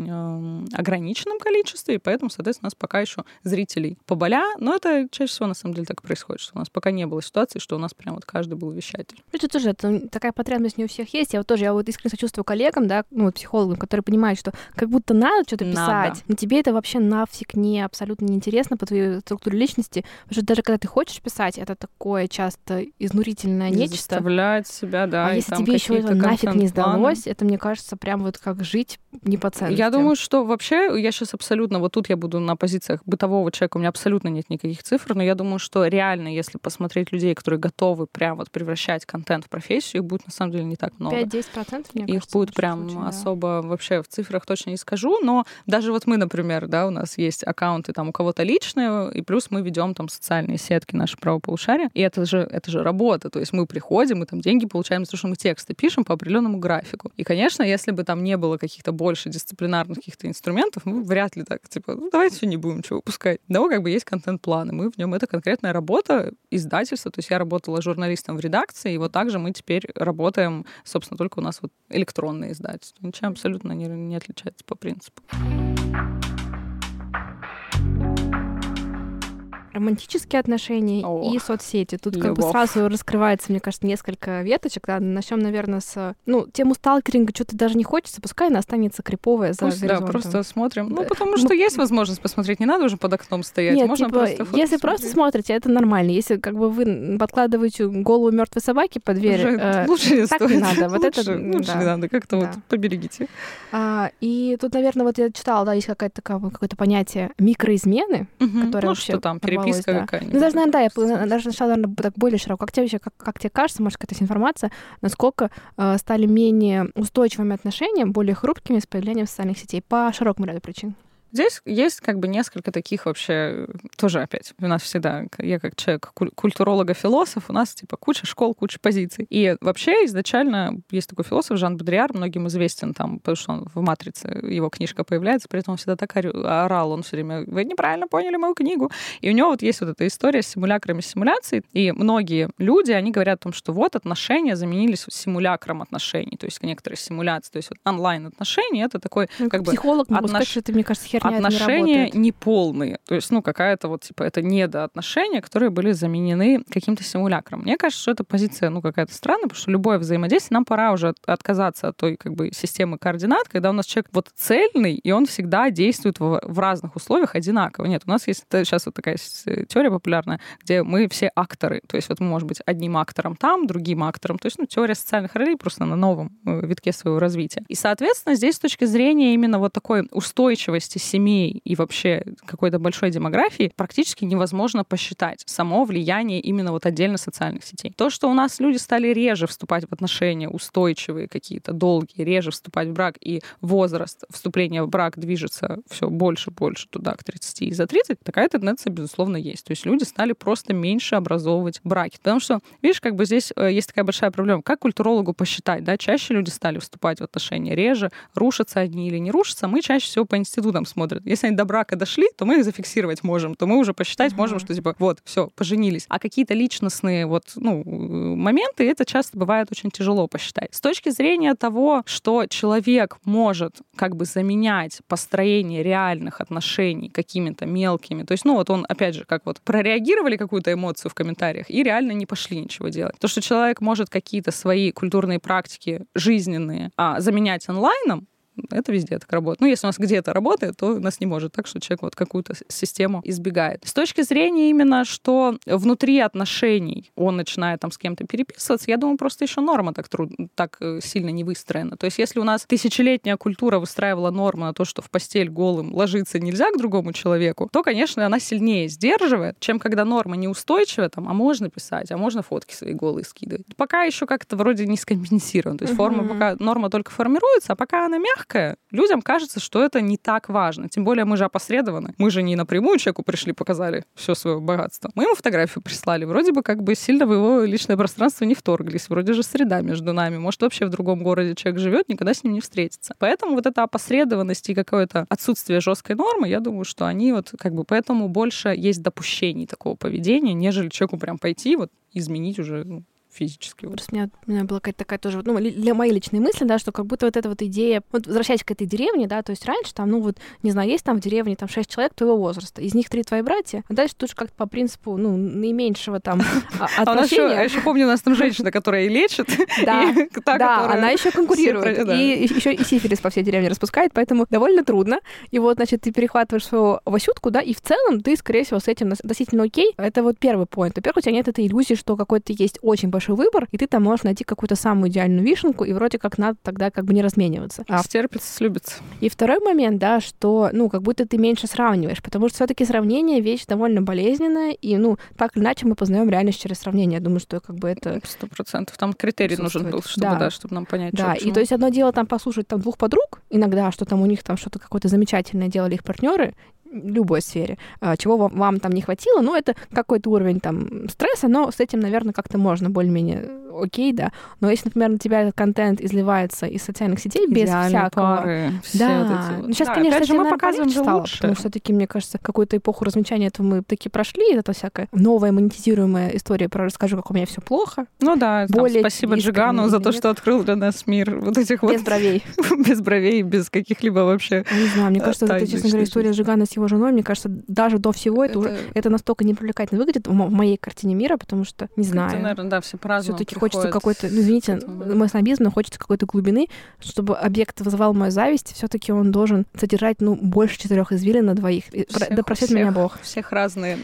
ограниченном количестве, и поэтому, соответственно, у нас пока еще зрителей поболя, но это чаще всего на самом деле так происходит, что у нас пока не было ситуации, что у нас прям вот каждый был вещатель. Это тоже это, такая потребность не у всех есть. Я вот тоже, я вот искренне сочувствую коллегам, да, ну, вот психологам, которые понимают, что как будто надо что-то писать, надо. но тебе это вообще нафиг не абсолютно не интересно по твоей структуре личности, потому что даже когда ты хочешь писать, это такое часто изнурительное нечто. Заставлять себя, да. А если тебе еще это нафиг не сдалось, это, мне кажется, прям вот как жить не по ценности. Я думаю, что вообще я сейчас абсолютно, вот тут я буду на позициях бытового человека, у меня абсолютно нет никаких цифр, но я думаю, что реально, если посмотреть людей, которые готовы прям вот превращать контент в профессию, их будет на самом деле не так много. 5-10%, мне Их кажется, будет прям случае, особо да. вообще в цифрах точно не скажу, но даже вот мы, например, да, у нас есть аккаунты там у кого-то личные, и плюс мы ведем там социальные сетки наши правополушария, и это же, это же работа, то есть мы приходим, мы там деньги получаем за то, что мы тексты пишем по определенному графику. И, конечно, если бы там не было каких-то больше дисциплинарных каких-то инструментов, мы вряд ли так, типа, ну, давайте все не будем чего выпускать. Но как бы есть контент-планы, мы в нем, это конкретная работа издательства, то есть я работала журналистом в редакции, и вот также мы теперь работаем, собственно, только у нас вот электронные издательства. Ничем абсолютно не, не отличается по принципу. Романтические отношения О, и соцсети. Тут любовь. как бы сразу раскрывается, мне кажется, несколько веточек. Да? Начнем, наверное, с... Ну, тему сталкеринга что-то даже не хочется, пускай она останется криповая за Пусть, Да, просто смотрим. Ну, потому что ну, есть возможность посмотреть, не надо уже под окном стоять. Нет, Можно типа, просто если просто смотрите, это нормально. Если как бы вы подкладываете голову мертвой собаки под дверь, уже э, лучше не так стоит. не надо. Вот лучше, это, лучше да. не надо, как-то да. вот поберегите. А, и тут, наверное, вот я читала, да, есть какое-то такое, какое-то понятие микроизмены, угу. которое ну, вообще что там, переписка да. какая-нибудь. Ну, даже, наверное, да, я даже начала, наверное, так более широко. Как тебе вообще, как, как тебе кажется, может, какая-то информация, насколько э, стали менее устойчивыми отношения, более хрупкими с появлением социальных сетей по широкому ряду причин? Здесь есть как бы несколько таких вообще, тоже опять, у нас всегда, я как человек культуролога-философ, у нас типа куча школ, куча позиций. И вообще изначально есть такой философ Жан Бодриар, многим известен там, потому что он в «Матрице», его книжка появляется, при этом он всегда так орал, он все время, вы неправильно поняли мою книгу. И у него вот есть вот эта история с симулякрами симуляций, и многие люди, они говорят о том, что вот отношения заменились симулякром отношений, то есть некоторые симуляции, то есть вот онлайн-отношения, это такой ну, как бы... Психолог могу отнош... сказать, что это, мне кажется, херня Отношения не неполные, то есть, ну, какая-то вот, типа, это недоотношения, которые были заменены каким-то симулякром. Мне кажется, что эта позиция, ну, какая-то странная, потому что любое взаимодействие, нам пора уже отказаться от той, как бы, системы координат, когда у нас человек вот цельный, и он всегда действует в, в разных условиях одинаково. Нет, у нас есть сейчас вот такая теория популярная, где мы все акторы. То есть вот мы можем быть одним актором там, другим актором. То есть, ну, теория социальных ролей просто на новом э, витке своего развития. И, соответственно, здесь с точки зрения именно вот такой устойчивости семей и вообще какой-то большой демографии практически невозможно посчитать само влияние именно вот отдельно социальных сетей. То, что у нас люди стали реже вступать в отношения устойчивые какие-то, долгие, реже вступать в брак, и возраст вступления в брак движется все больше и больше туда, к 30 и за 30, такая тенденция, безусловно, есть. То есть люди стали просто меньше образовывать браки. Потому что, видишь, как бы здесь э, есть такая большая проблема. Как культурологу посчитать, да, чаще люди стали вступать в отношения, реже, рушатся одни или не рушатся, мы чаще всего по институтам смотрим. Если они до брака дошли, то мы их зафиксировать можем, то мы уже посчитать uh-huh. можем, что типа вот, все, поженились. А какие-то личностные вот, ну, моменты, это часто бывает очень тяжело посчитать. С точки зрения того, что человек может как бы заменять построение реальных отношений какими-то мелкими, то есть, ну, вот он, опять же, как вот прореагировали какую-то эмоцию в комментариях и реально не пошли ничего делать. То, что человек может какие-то свои культурные практики жизненные а, заменять онлайном, это везде так работает. Ну, если у нас где-то работает, то у нас не может так, что человек вот какую-то систему избегает. С точки зрения именно, что внутри отношений он начинает там с кем-то переписываться, я думаю, просто еще норма так, труд... так э, сильно не выстроена. То есть если у нас тысячелетняя культура выстраивала норму на то, что в постель голым ложиться нельзя к другому человеку, то, конечно, она сильнее сдерживает, чем когда норма неустойчивая, там, а можно писать, а можно фотки свои голые скидывать. Пока еще как-то вроде не скомпенсировано. То есть форма пока, норма только формируется, а пока она мягкая, мягкое, людям кажется, что это не так важно. Тем более мы же опосредованы. Мы же не напрямую человеку пришли, показали все свое богатство. Мы ему фотографию прислали. Вроде бы как бы сильно в его личное пространство не вторглись. Вроде же среда между нами. Может, вообще в другом городе человек живет, никогда с ним не встретится. Поэтому вот эта опосредованность и какое-то отсутствие жесткой нормы, я думаю, что они вот как бы поэтому больше есть допущений такого поведения, нежели человеку прям пойти вот изменить уже ну, физически. Просто у меня, у меня была какая-то такая тоже, ну, для моей личной мысли, да, что как будто вот эта вот идея, вот возвращаясь к этой деревне, да, то есть раньше там, ну, вот, не знаю, есть там в деревне там шесть человек твоего возраста, из них три твои братья, а дальше тут как-то по принципу, ну, наименьшего там отношения. А я еще помню, у нас там женщина, которая лечит. Да, да, она еще конкурирует. И еще и сифилис по всей деревне распускает, поэтому довольно трудно. И вот, значит, ты перехватываешь свою Васютку, да, и в целом ты, скорее всего, с этим относительно окей. Это вот первый поинт. Во-первых, у тебя нет этой иллюзии, что какой-то есть очень большой выбор, и ты там можешь найти какую-то самую идеальную вишенку, и вроде как надо тогда как бы не размениваться. А стерпится, слюбится. И второй момент, да, что, ну, как будто ты меньше сравниваешь, потому что все таки сравнение — вещь довольно болезненная, и, ну, так или иначе мы познаем реальность через сравнение. Я думаю, что как бы это... Сто процентов. Там критерий нужен был, чтобы, да. да, чтобы нам понять, Да, что, и то есть одно дело там послушать там двух подруг иногда, что там у них там что-то какое-то замечательное делали их партнеры, любой сфере, а, чего вам, вам там не хватило, ну, это какой-то уровень там стресса, но с этим, наверное, как-то можно более-менее окей, да. Но если, например, на тебя этот контент изливается из социальных сетей без всякого... Пары, да. Вот эти вот. Ну, сейчас, да, конечно, же, мы показываем же стало, лучше. Потому что все-таки, мне кажется, какую-то эпоху размечания этого мы таки прошли, это всякая новая монетизируемая история про расскажу, как у меня все плохо. Ну да, Более там, спасибо Джигану за то, что открыл для нас мир вот этих вот... Без бровей. без бровей, без каких-либо вообще Не знаю, мне кажется, это, честно говоря, история Джигана с его женой, мне кажется, даже до всего это, это... уже это настолько непривлекательно выглядит в моей картине мира, потому что, не знаю... Это, наверное, да, все празднуют. Все-таки хочется какой-то, ну, извините, мой снобизм, но хочется какой-то глубины, чтобы объект вызывал мою зависть, все-таки он должен содержать, ну, больше четырех извилин на двоих. Всех, да простит меня Бог. Всех разные.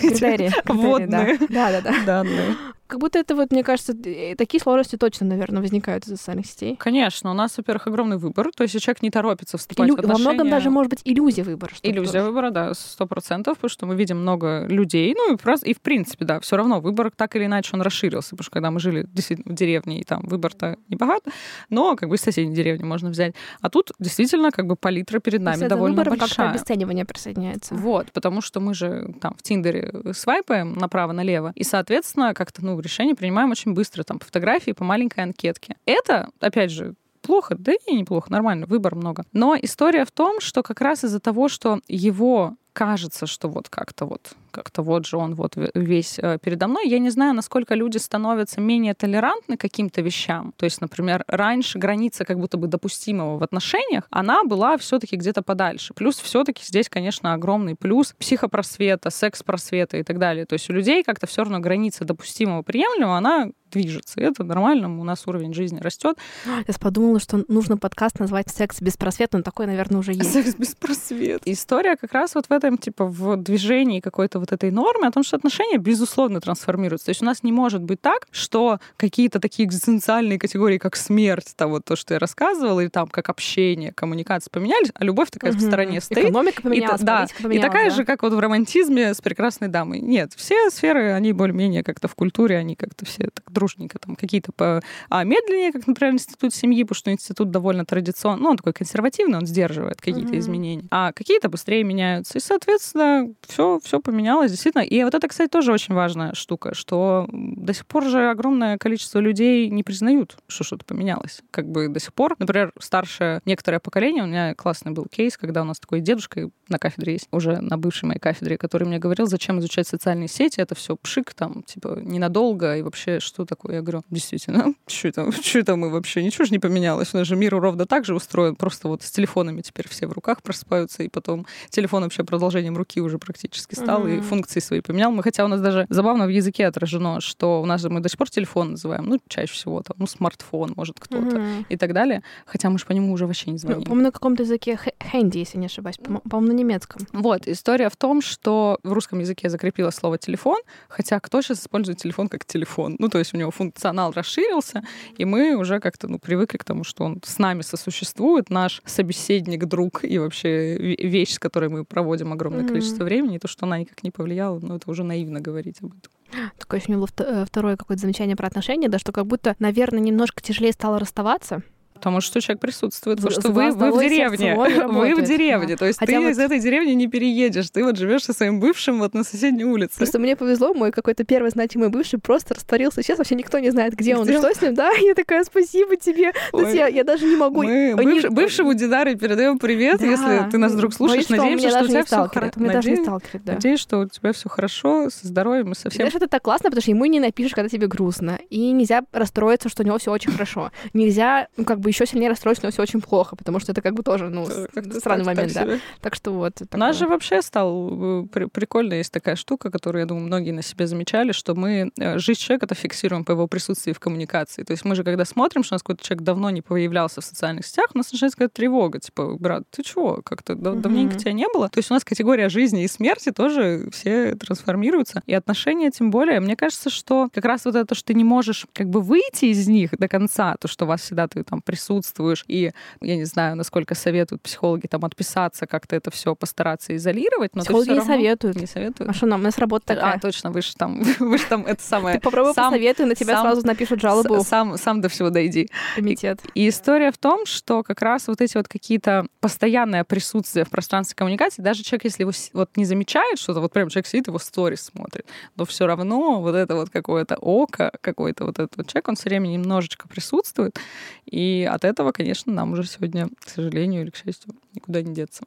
Критерии. Водные. Да, да, да. Данные. Как будто это вот, мне кажется, э, такие сложности точно, наверное, возникают из социальных сетей. Конечно, у нас, во-первых, огромный выбор, то есть человек не торопится вступать Илю... в отношения. Во многом даже может быть иллюзия выбора. Иллюзия тоже. выбора, да, сто процентов, потому что мы видим много людей, ну и, просто, и в принципе, да, все равно выбор так или иначе он расширился, потому что когда мы жили действительно в деревне, и там выбор-то не богат, но как бы из соседней деревни можно взять. А тут действительно как бы палитра перед нами довольно выбором большая. как-то обесценивание присоединяется. Вот, потому что мы же там в Тиндере свайпаем направо-налево, и, соответственно, как-то, ну, решение принимаем очень быстро, там, по фотографии, по маленькой анкетке. Это, опять же, плохо, да и неплохо, нормально, выбор много. Но история в том, что как раз из-за того, что его кажется, что вот как-то вот как-то вот же он вот весь э, передо мной. Я не знаю, насколько люди становятся менее толерантны каким-то вещам. То есть, например, раньше граница как будто бы допустимого в отношениях, она была все-таки где-то подальше. Плюс все-таки здесь, конечно, огромный плюс психопросвета, секс-просвета и так далее. То есть у людей как-то все равно граница допустимого, приемлемого, она движется. И это нормально, у нас уровень жизни растет. Я подумала, что нужно подкаст назвать «Секс без просвета», но такой, наверное, уже есть. «Секс без просвета». История как раз вот в этом, типа, в движении какой-то вот этой нормы, о том, что отношения, безусловно, трансформируются. То есть у нас не может быть так, что какие-то такие экзистенциальные категории, как смерть, вот то, что я рассказывала, или там как общение, коммуникация поменялись, а любовь такая угу. в стороне стоит. Экономика поменялась, и, да, поменялась, и такая да. же, как вот в романтизме с прекрасной дамой. Нет, все сферы, они более-менее как-то в культуре, они как-то все так дружненько, там какие-то по... а медленнее, как, например, институт семьи, потому что институт довольно традиционный, ну, он такой консервативный, он сдерживает какие-то угу. изменения, а какие-то быстрее меняются. И, соответственно, все, все поменялось, действительно. И вот это, кстати, тоже очень важная штука, что до сих пор же огромное количество людей не признают, что что-то поменялось. Как бы до сих пор, например, старшее некоторое поколение, у меня классный был кейс, когда у нас такой дедушка на кафедре есть, уже на бывшей моей кафедре, который мне говорил, зачем изучать социальные сети, это все пшик, там, типа, ненадолго, и вообще, что такое? Я говорю, действительно, что это, что это мы вообще, ничего же не поменялось, у нас же мир ровно так же устроен, просто вот с телефонами теперь все в руках просыпаются, и потом телефон вообще продолжением руки уже практически стал, mm-hmm. и функции свои поменял. Мы, хотя у нас даже забавно в языке отражено, что у нас же мы до сих пор телефон называем, ну, чаще всего там, ну, смартфон, может, кто-то, mm-hmm. и так далее, хотя мы же по нему уже вообще не звоним. По-моему, на каком-то языке хэнди, если не ошибаюсь, по-моему, на немецком. Вот, история в том, что в русском языке закрепила слово телефон, хотя кто сейчас использует телефон как телефон? Ну, то есть у него функционал расширился, и мы уже как-то ну, привыкли к тому, что он с нами сосуществует, наш собеседник, друг и вообще вещь, с которой мы проводим огромное mm-hmm. количество времени, то, что она никак не повлияла, ну, это уже наивно говорить об этом. Такое еще у меня было второе какое-то замечание про отношения, да, что как будто, наверное, немножко тяжелее стало расставаться, Потому что человек присутствует, потому что вы, вы в деревне. Вы в деревне. Да. То есть Хотя ты вот... из этой деревни не переедешь. Ты вот живешь со своим бывшим вот на соседней улице. Просто мне повезло, мой какой-то первый значимый бывший просто растворился. Сейчас вообще никто не знает, где, где он и что с ним. Да, я такая, спасибо тебе. Ой, я, я даже не могу. Мы бывш... бывшему Динары передаем привет, да. если ты нас вдруг слушаешь. Боюсь, Надеемся, что, что у тебя все хорошо. Надеюсь, даже не да. Надеюсь, что у тебя все хорошо, со здоровьем и со всем. Знаешь, это так классно, потому что ему не напишешь, когда тебе грустно. И нельзя расстроиться, что у него все очень хорошо. Нельзя, ну, как бы еще сильнее расстроиться, все очень плохо, потому что это как бы тоже, ну, странный так, момент, так да. Так что вот. У нас же вообще стал э, прикольно, есть такая штука, которую, я думаю, многие на себе замечали, что мы э, жизнь человека-то фиксируем по его присутствии в коммуникации. То есть мы же, когда смотрим, что у нас какой-то человек давно не появлялся в социальных сетях, у нас начинается какая-то тревога, типа, брат, ты чего, как-то mm-hmm. давненько тебя не было. То есть у нас категория жизни и смерти тоже все трансформируются. И отношения тем более. Мне кажется, что как раз вот это, что ты не можешь как бы выйти из них до конца, то, что вас всегда ты там присутствуешь, и я не знаю, насколько советуют психологи там отписаться, как-то это все постараться изолировать. Но психологи не равно... советуют. Не советуют. А что нам? У нас работа такая. А, точно, вы же там, вы же там это самое. Ты попробуй сам, посоветуй, на тебя сам, сразу напишут жалобу. Сам, сам до всего дойди. Комитет. И, и история в том, что как раз вот эти вот какие-то постоянное присутствие в пространстве коммуникации, даже человек, если его вот не замечает что-то, вот прям человек сидит, его сторис смотрит, но все равно вот это вот какое-то око, какой-то вот этот вот человек, он все время немножечко присутствует, и от этого, конечно, нам уже сегодня, к сожалению или к счастью, никуда не деться.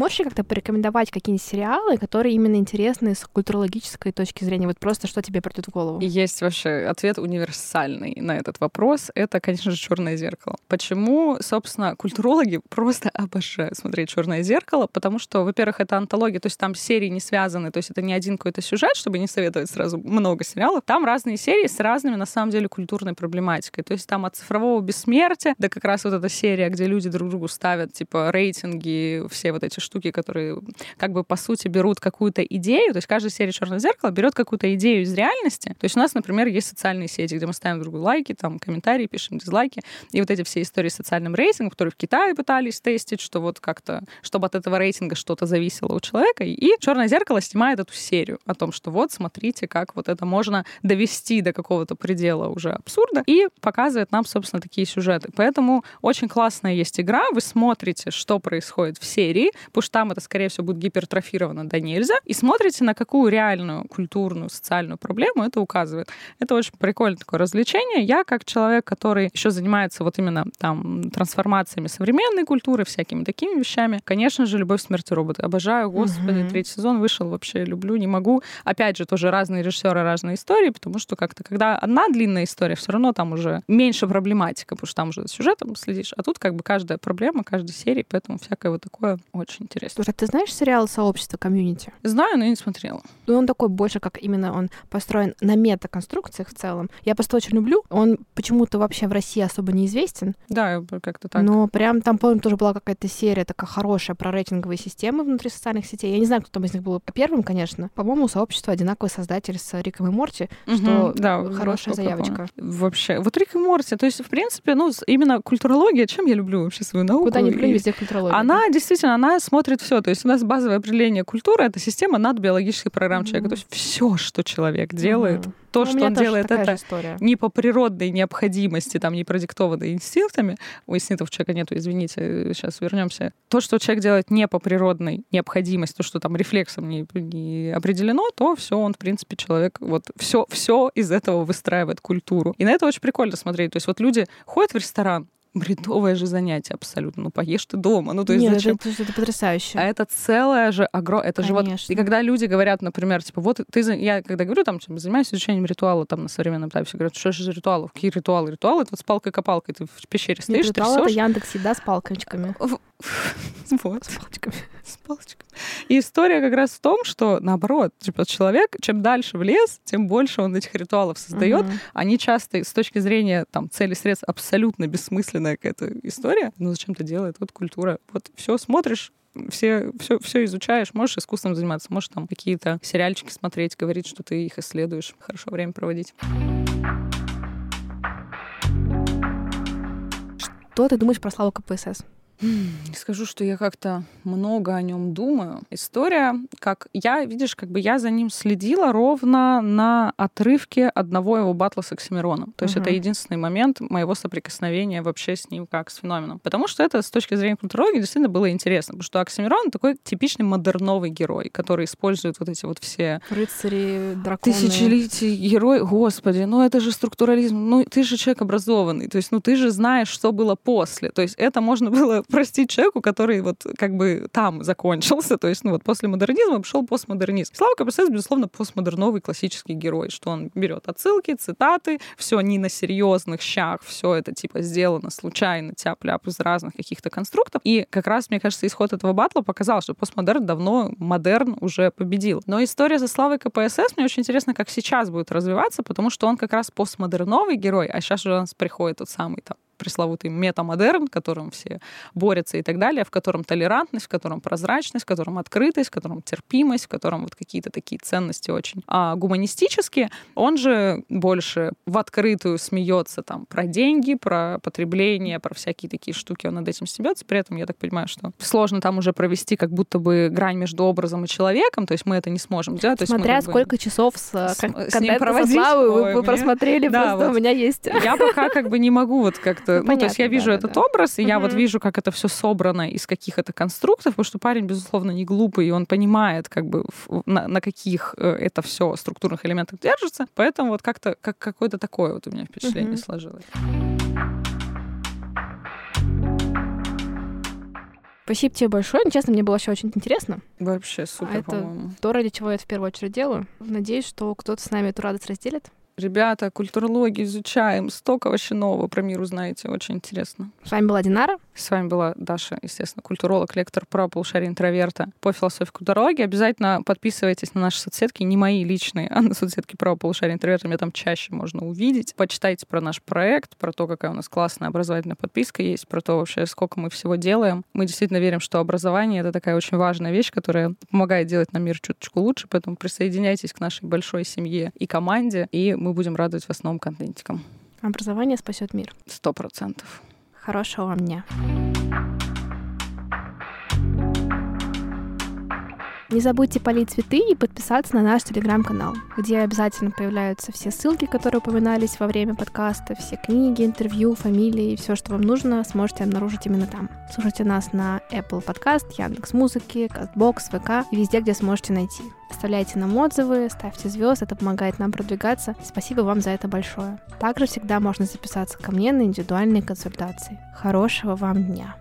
Можешь как-то порекомендовать какие-нибудь сериалы, которые именно интересны с культурологической точки зрения? Вот просто что тебе придет в голову? Есть вообще ответ универсальный на этот вопрос. Это, конечно же, черное зеркало. Почему, собственно, культурологи просто обожают смотреть черное зеркало? Потому что, во-первых, это антология, то есть там серии не связаны, то есть это не один какой-то сюжет, чтобы не советовать сразу много сериалов. Там разные серии с разными, на самом деле, культурной проблематикой. То есть там от цифрового бессмертия до как раз вот эта серия, где люди друг другу ставят, типа, рейтинги, все вот эти штуки, которые как бы по сути берут какую-то идею, то есть каждая серия «Черное зеркало» берет какую-то идею из реальности. То есть у нас, например, есть социальные сети, где мы ставим другу лайки, там комментарии, пишем дизлайки. И вот эти все истории с социальным рейтингом, которые в Китае пытались тестить, что вот как-то, чтобы от этого рейтинга что-то зависело у человека. И «Черное зеркало» снимает эту серию о том, что вот, смотрите, как вот это можно довести до какого-то предела уже абсурда, и показывает нам, собственно, такие сюжеты. Поэтому очень классная есть игра, вы смотрите, что происходит в серии, что там это, скорее всего, будет гипертрофировано до нельзя, и смотрите, на какую реальную культурную, социальную проблему это указывает. Это очень прикольное такое развлечение. Я, как человек, который еще занимается вот именно там трансформациями современной культуры, всякими такими вещами, конечно же, «Любовь, смерти роботы». Обожаю, господи, mm-hmm. третий сезон вышел, вообще люблю, не могу. Опять же, тоже разные режиссеры, разные истории, потому что как-то, когда одна длинная история, все равно там уже меньше проблематика, потому что там уже сюжетом следишь, а тут как бы каждая проблема, каждой серии, поэтому всякое вот такое очень интересно. Слушай, а ты знаешь сериал «Сообщество комьюнити»? Знаю, но не смотрела. Ну, он такой больше, как именно он построен на метаконструкциях в целом. Я просто очень люблю. Он почему-то вообще в России особо неизвестен. Да, как-то так. Но прям там, помню, тоже была какая-то серия такая хорошая про рейтинговые системы внутри социальных сетей. Я не знаю, кто там из них был первым, конечно. По-моему, сообщество одинаковый создатель с Риком и Морти, угу, что да, хорошая заявочка. Вообще. Вот Рик и Морти, то есть, в принципе, ну, именно культурология, чем я люблю вообще свою науку. Куда ни плюнь, везде культурология. Она действительно, она смотрит все. То есть у нас базовое определение культуры — это система над биологических программ mm-hmm. человека. То есть все, что человек делает, mm-hmm то, ну, что он делает, это не по природной необходимости, там, не продиктованной инстинктами. У инстинктов человека нету, извините, сейчас вернемся. То, что человек делает не по природной необходимости, то, что там рефлексом не, не определено, то все он, в принципе, человек, вот все, все из этого выстраивает культуру. И на это очень прикольно смотреть. То есть вот люди ходят в ресторан, бредовое же занятие абсолютно. Ну, поешь ты дома. Ну, то есть Нет, зачем? Это, это, это потрясающе. А это целое же огромное... Это Конечно. же вот... И когда люди говорят, например, типа, вот ты... Я когда говорю, там, типа, занимаюсь изучением ритуала там на современном этапе, все говорят, что же за ритуалы? Какие ритуалы? Ритуалы — это вот с палкой-копалкой. Ты в пещере стоишь, Нет, ритуал — это Яндекс Еда с палочками. Вот. С палочками. С палочками. И история как раз в том, что наоборот, типа человек, чем дальше в лес, тем больше он этих ритуалов создает. Они часто с точки зрения там цели средств абсолютно бессмысленная какая-то история. Но зачем-то делает вот культура. Вот все смотришь, все, все, все изучаешь, можешь искусством заниматься, можешь там какие-то сериальчики смотреть, говорить, что ты их исследуешь, хорошо время проводить. Что ты думаешь про Славу КПСС? Скажу, что я как-то много о нем думаю. История, как я, видишь, как бы я за ним следила ровно на отрывке одного его батла с Оксимироном. То есть uh-huh. это единственный момент моего соприкосновения вообще с ним как с феноменом. Потому что это с точки зрения культурологии действительно было интересно, потому что Оксимирон такой типичный модерновый герой, который использует вот эти вот все... Рыцари, драконы. Тысячелетий герой. Господи, ну это же структурализм. Ну ты же человек образованный. То есть, ну ты же знаешь, что было после. То есть это можно было простить человеку, который вот как бы там закончился, то есть ну вот после модернизма пошел постмодернизм. Слава КПСС, безусловно, постмодерновый классический герой, что он берет отсылки, цитаты, все не на серьезных щах, все это типа сделано случайно, тяп-ляп из разных каких-то конструктов. И как раз, мне кажется, исход этого батла показал, что постмодерн давно модерн уже победил. Но история за Славой КПСС мне очень интересно, как сейчас будет развиваться, потому что он как раз постмодерновый герой, а сейчас уже у нас приходит тот самый там пресловутый метамодерн, в котором все борются и так далее, в котором толерантность, в котором прозрачность, в котором открытость, в котором терпимость, в котором вот какие-то такие ценности очень а, гуманистические. Он же больше в открытую смеется там про деньги, про потребление, про всякие такие штуки. Он над этим смеется. При этом я так понимаю, что сложно там уже провести как будто бы грань между образом и человеком, то есть мы это не сможем делать. Смотря есть мы, сколько бы, часов с, с, с ним проводить. Со Славой Ой, вы, вы просмотрели, да, просто вот. у меня есть. Я пока как бы не могу вот как-то это... Ну, ну, то есть я вижу да, этот да. образ, и угу. я вот вижу, как это все собрано из каких-то конструктов, потому что парень, безусловно, не глупый, и он понимает, как бы, на, на каких э, это все структурных элементах держится. Поэтому вот как-то как какое-то такое вот у меня впечатление угу. сложилось. Спасибо тебе большое. Ну, честно, мне было вообще очень интересно. Вообще супер, а это то, ради чего я это в первую очередь делаю. Надеюсь, что кто-то с нами эту радость разделит. Ребята, культурологию изучаем, столько вообще нового про мир узнаете, очень интересно. С вами была Динара. С вами была Даша, естественно, культуролог, лектор про полушарие интроверта по философии культурологии. Обязательно подписывайтесь на наши соцсетки, не мои личные, а на соцсетки про полушарие интроверта. Меня там чаще можно увидеть. Почитайте про наш проект, про то, какая у нас классная образовательная подписка есть, про то вообще, сколько мы всего делаем. Мы действительно верим, что образование — это такая очень важная вещь, которая помогает делать нам мир чуточку лучше, поэтому присоединяйтесь к нашей большой семье и команде, и мы будем радовать вас новым контентиком. Образование спасет мир. Сто процентов. Хорошего вам дня. Не забудьте полить цветы и подписаться на наш телеграм-канал, где обязательно появляются все ссылки, которые упоминались во время подкаста, все книги, интервью, фамилии, все, что вам нужно, сможете обнаружить именно там. Слушайте нас на Apple Podcast, Яндекс Музыки, Castbox, ВК и везде, где сможете найти. Оставляйте нам отзывы, ставьте звезд, это помогает нам продвигаться. Спасибо вам за это большое. Также всегда можно записаться ко мне на индивидуальные консультации. Хорошего вам дня!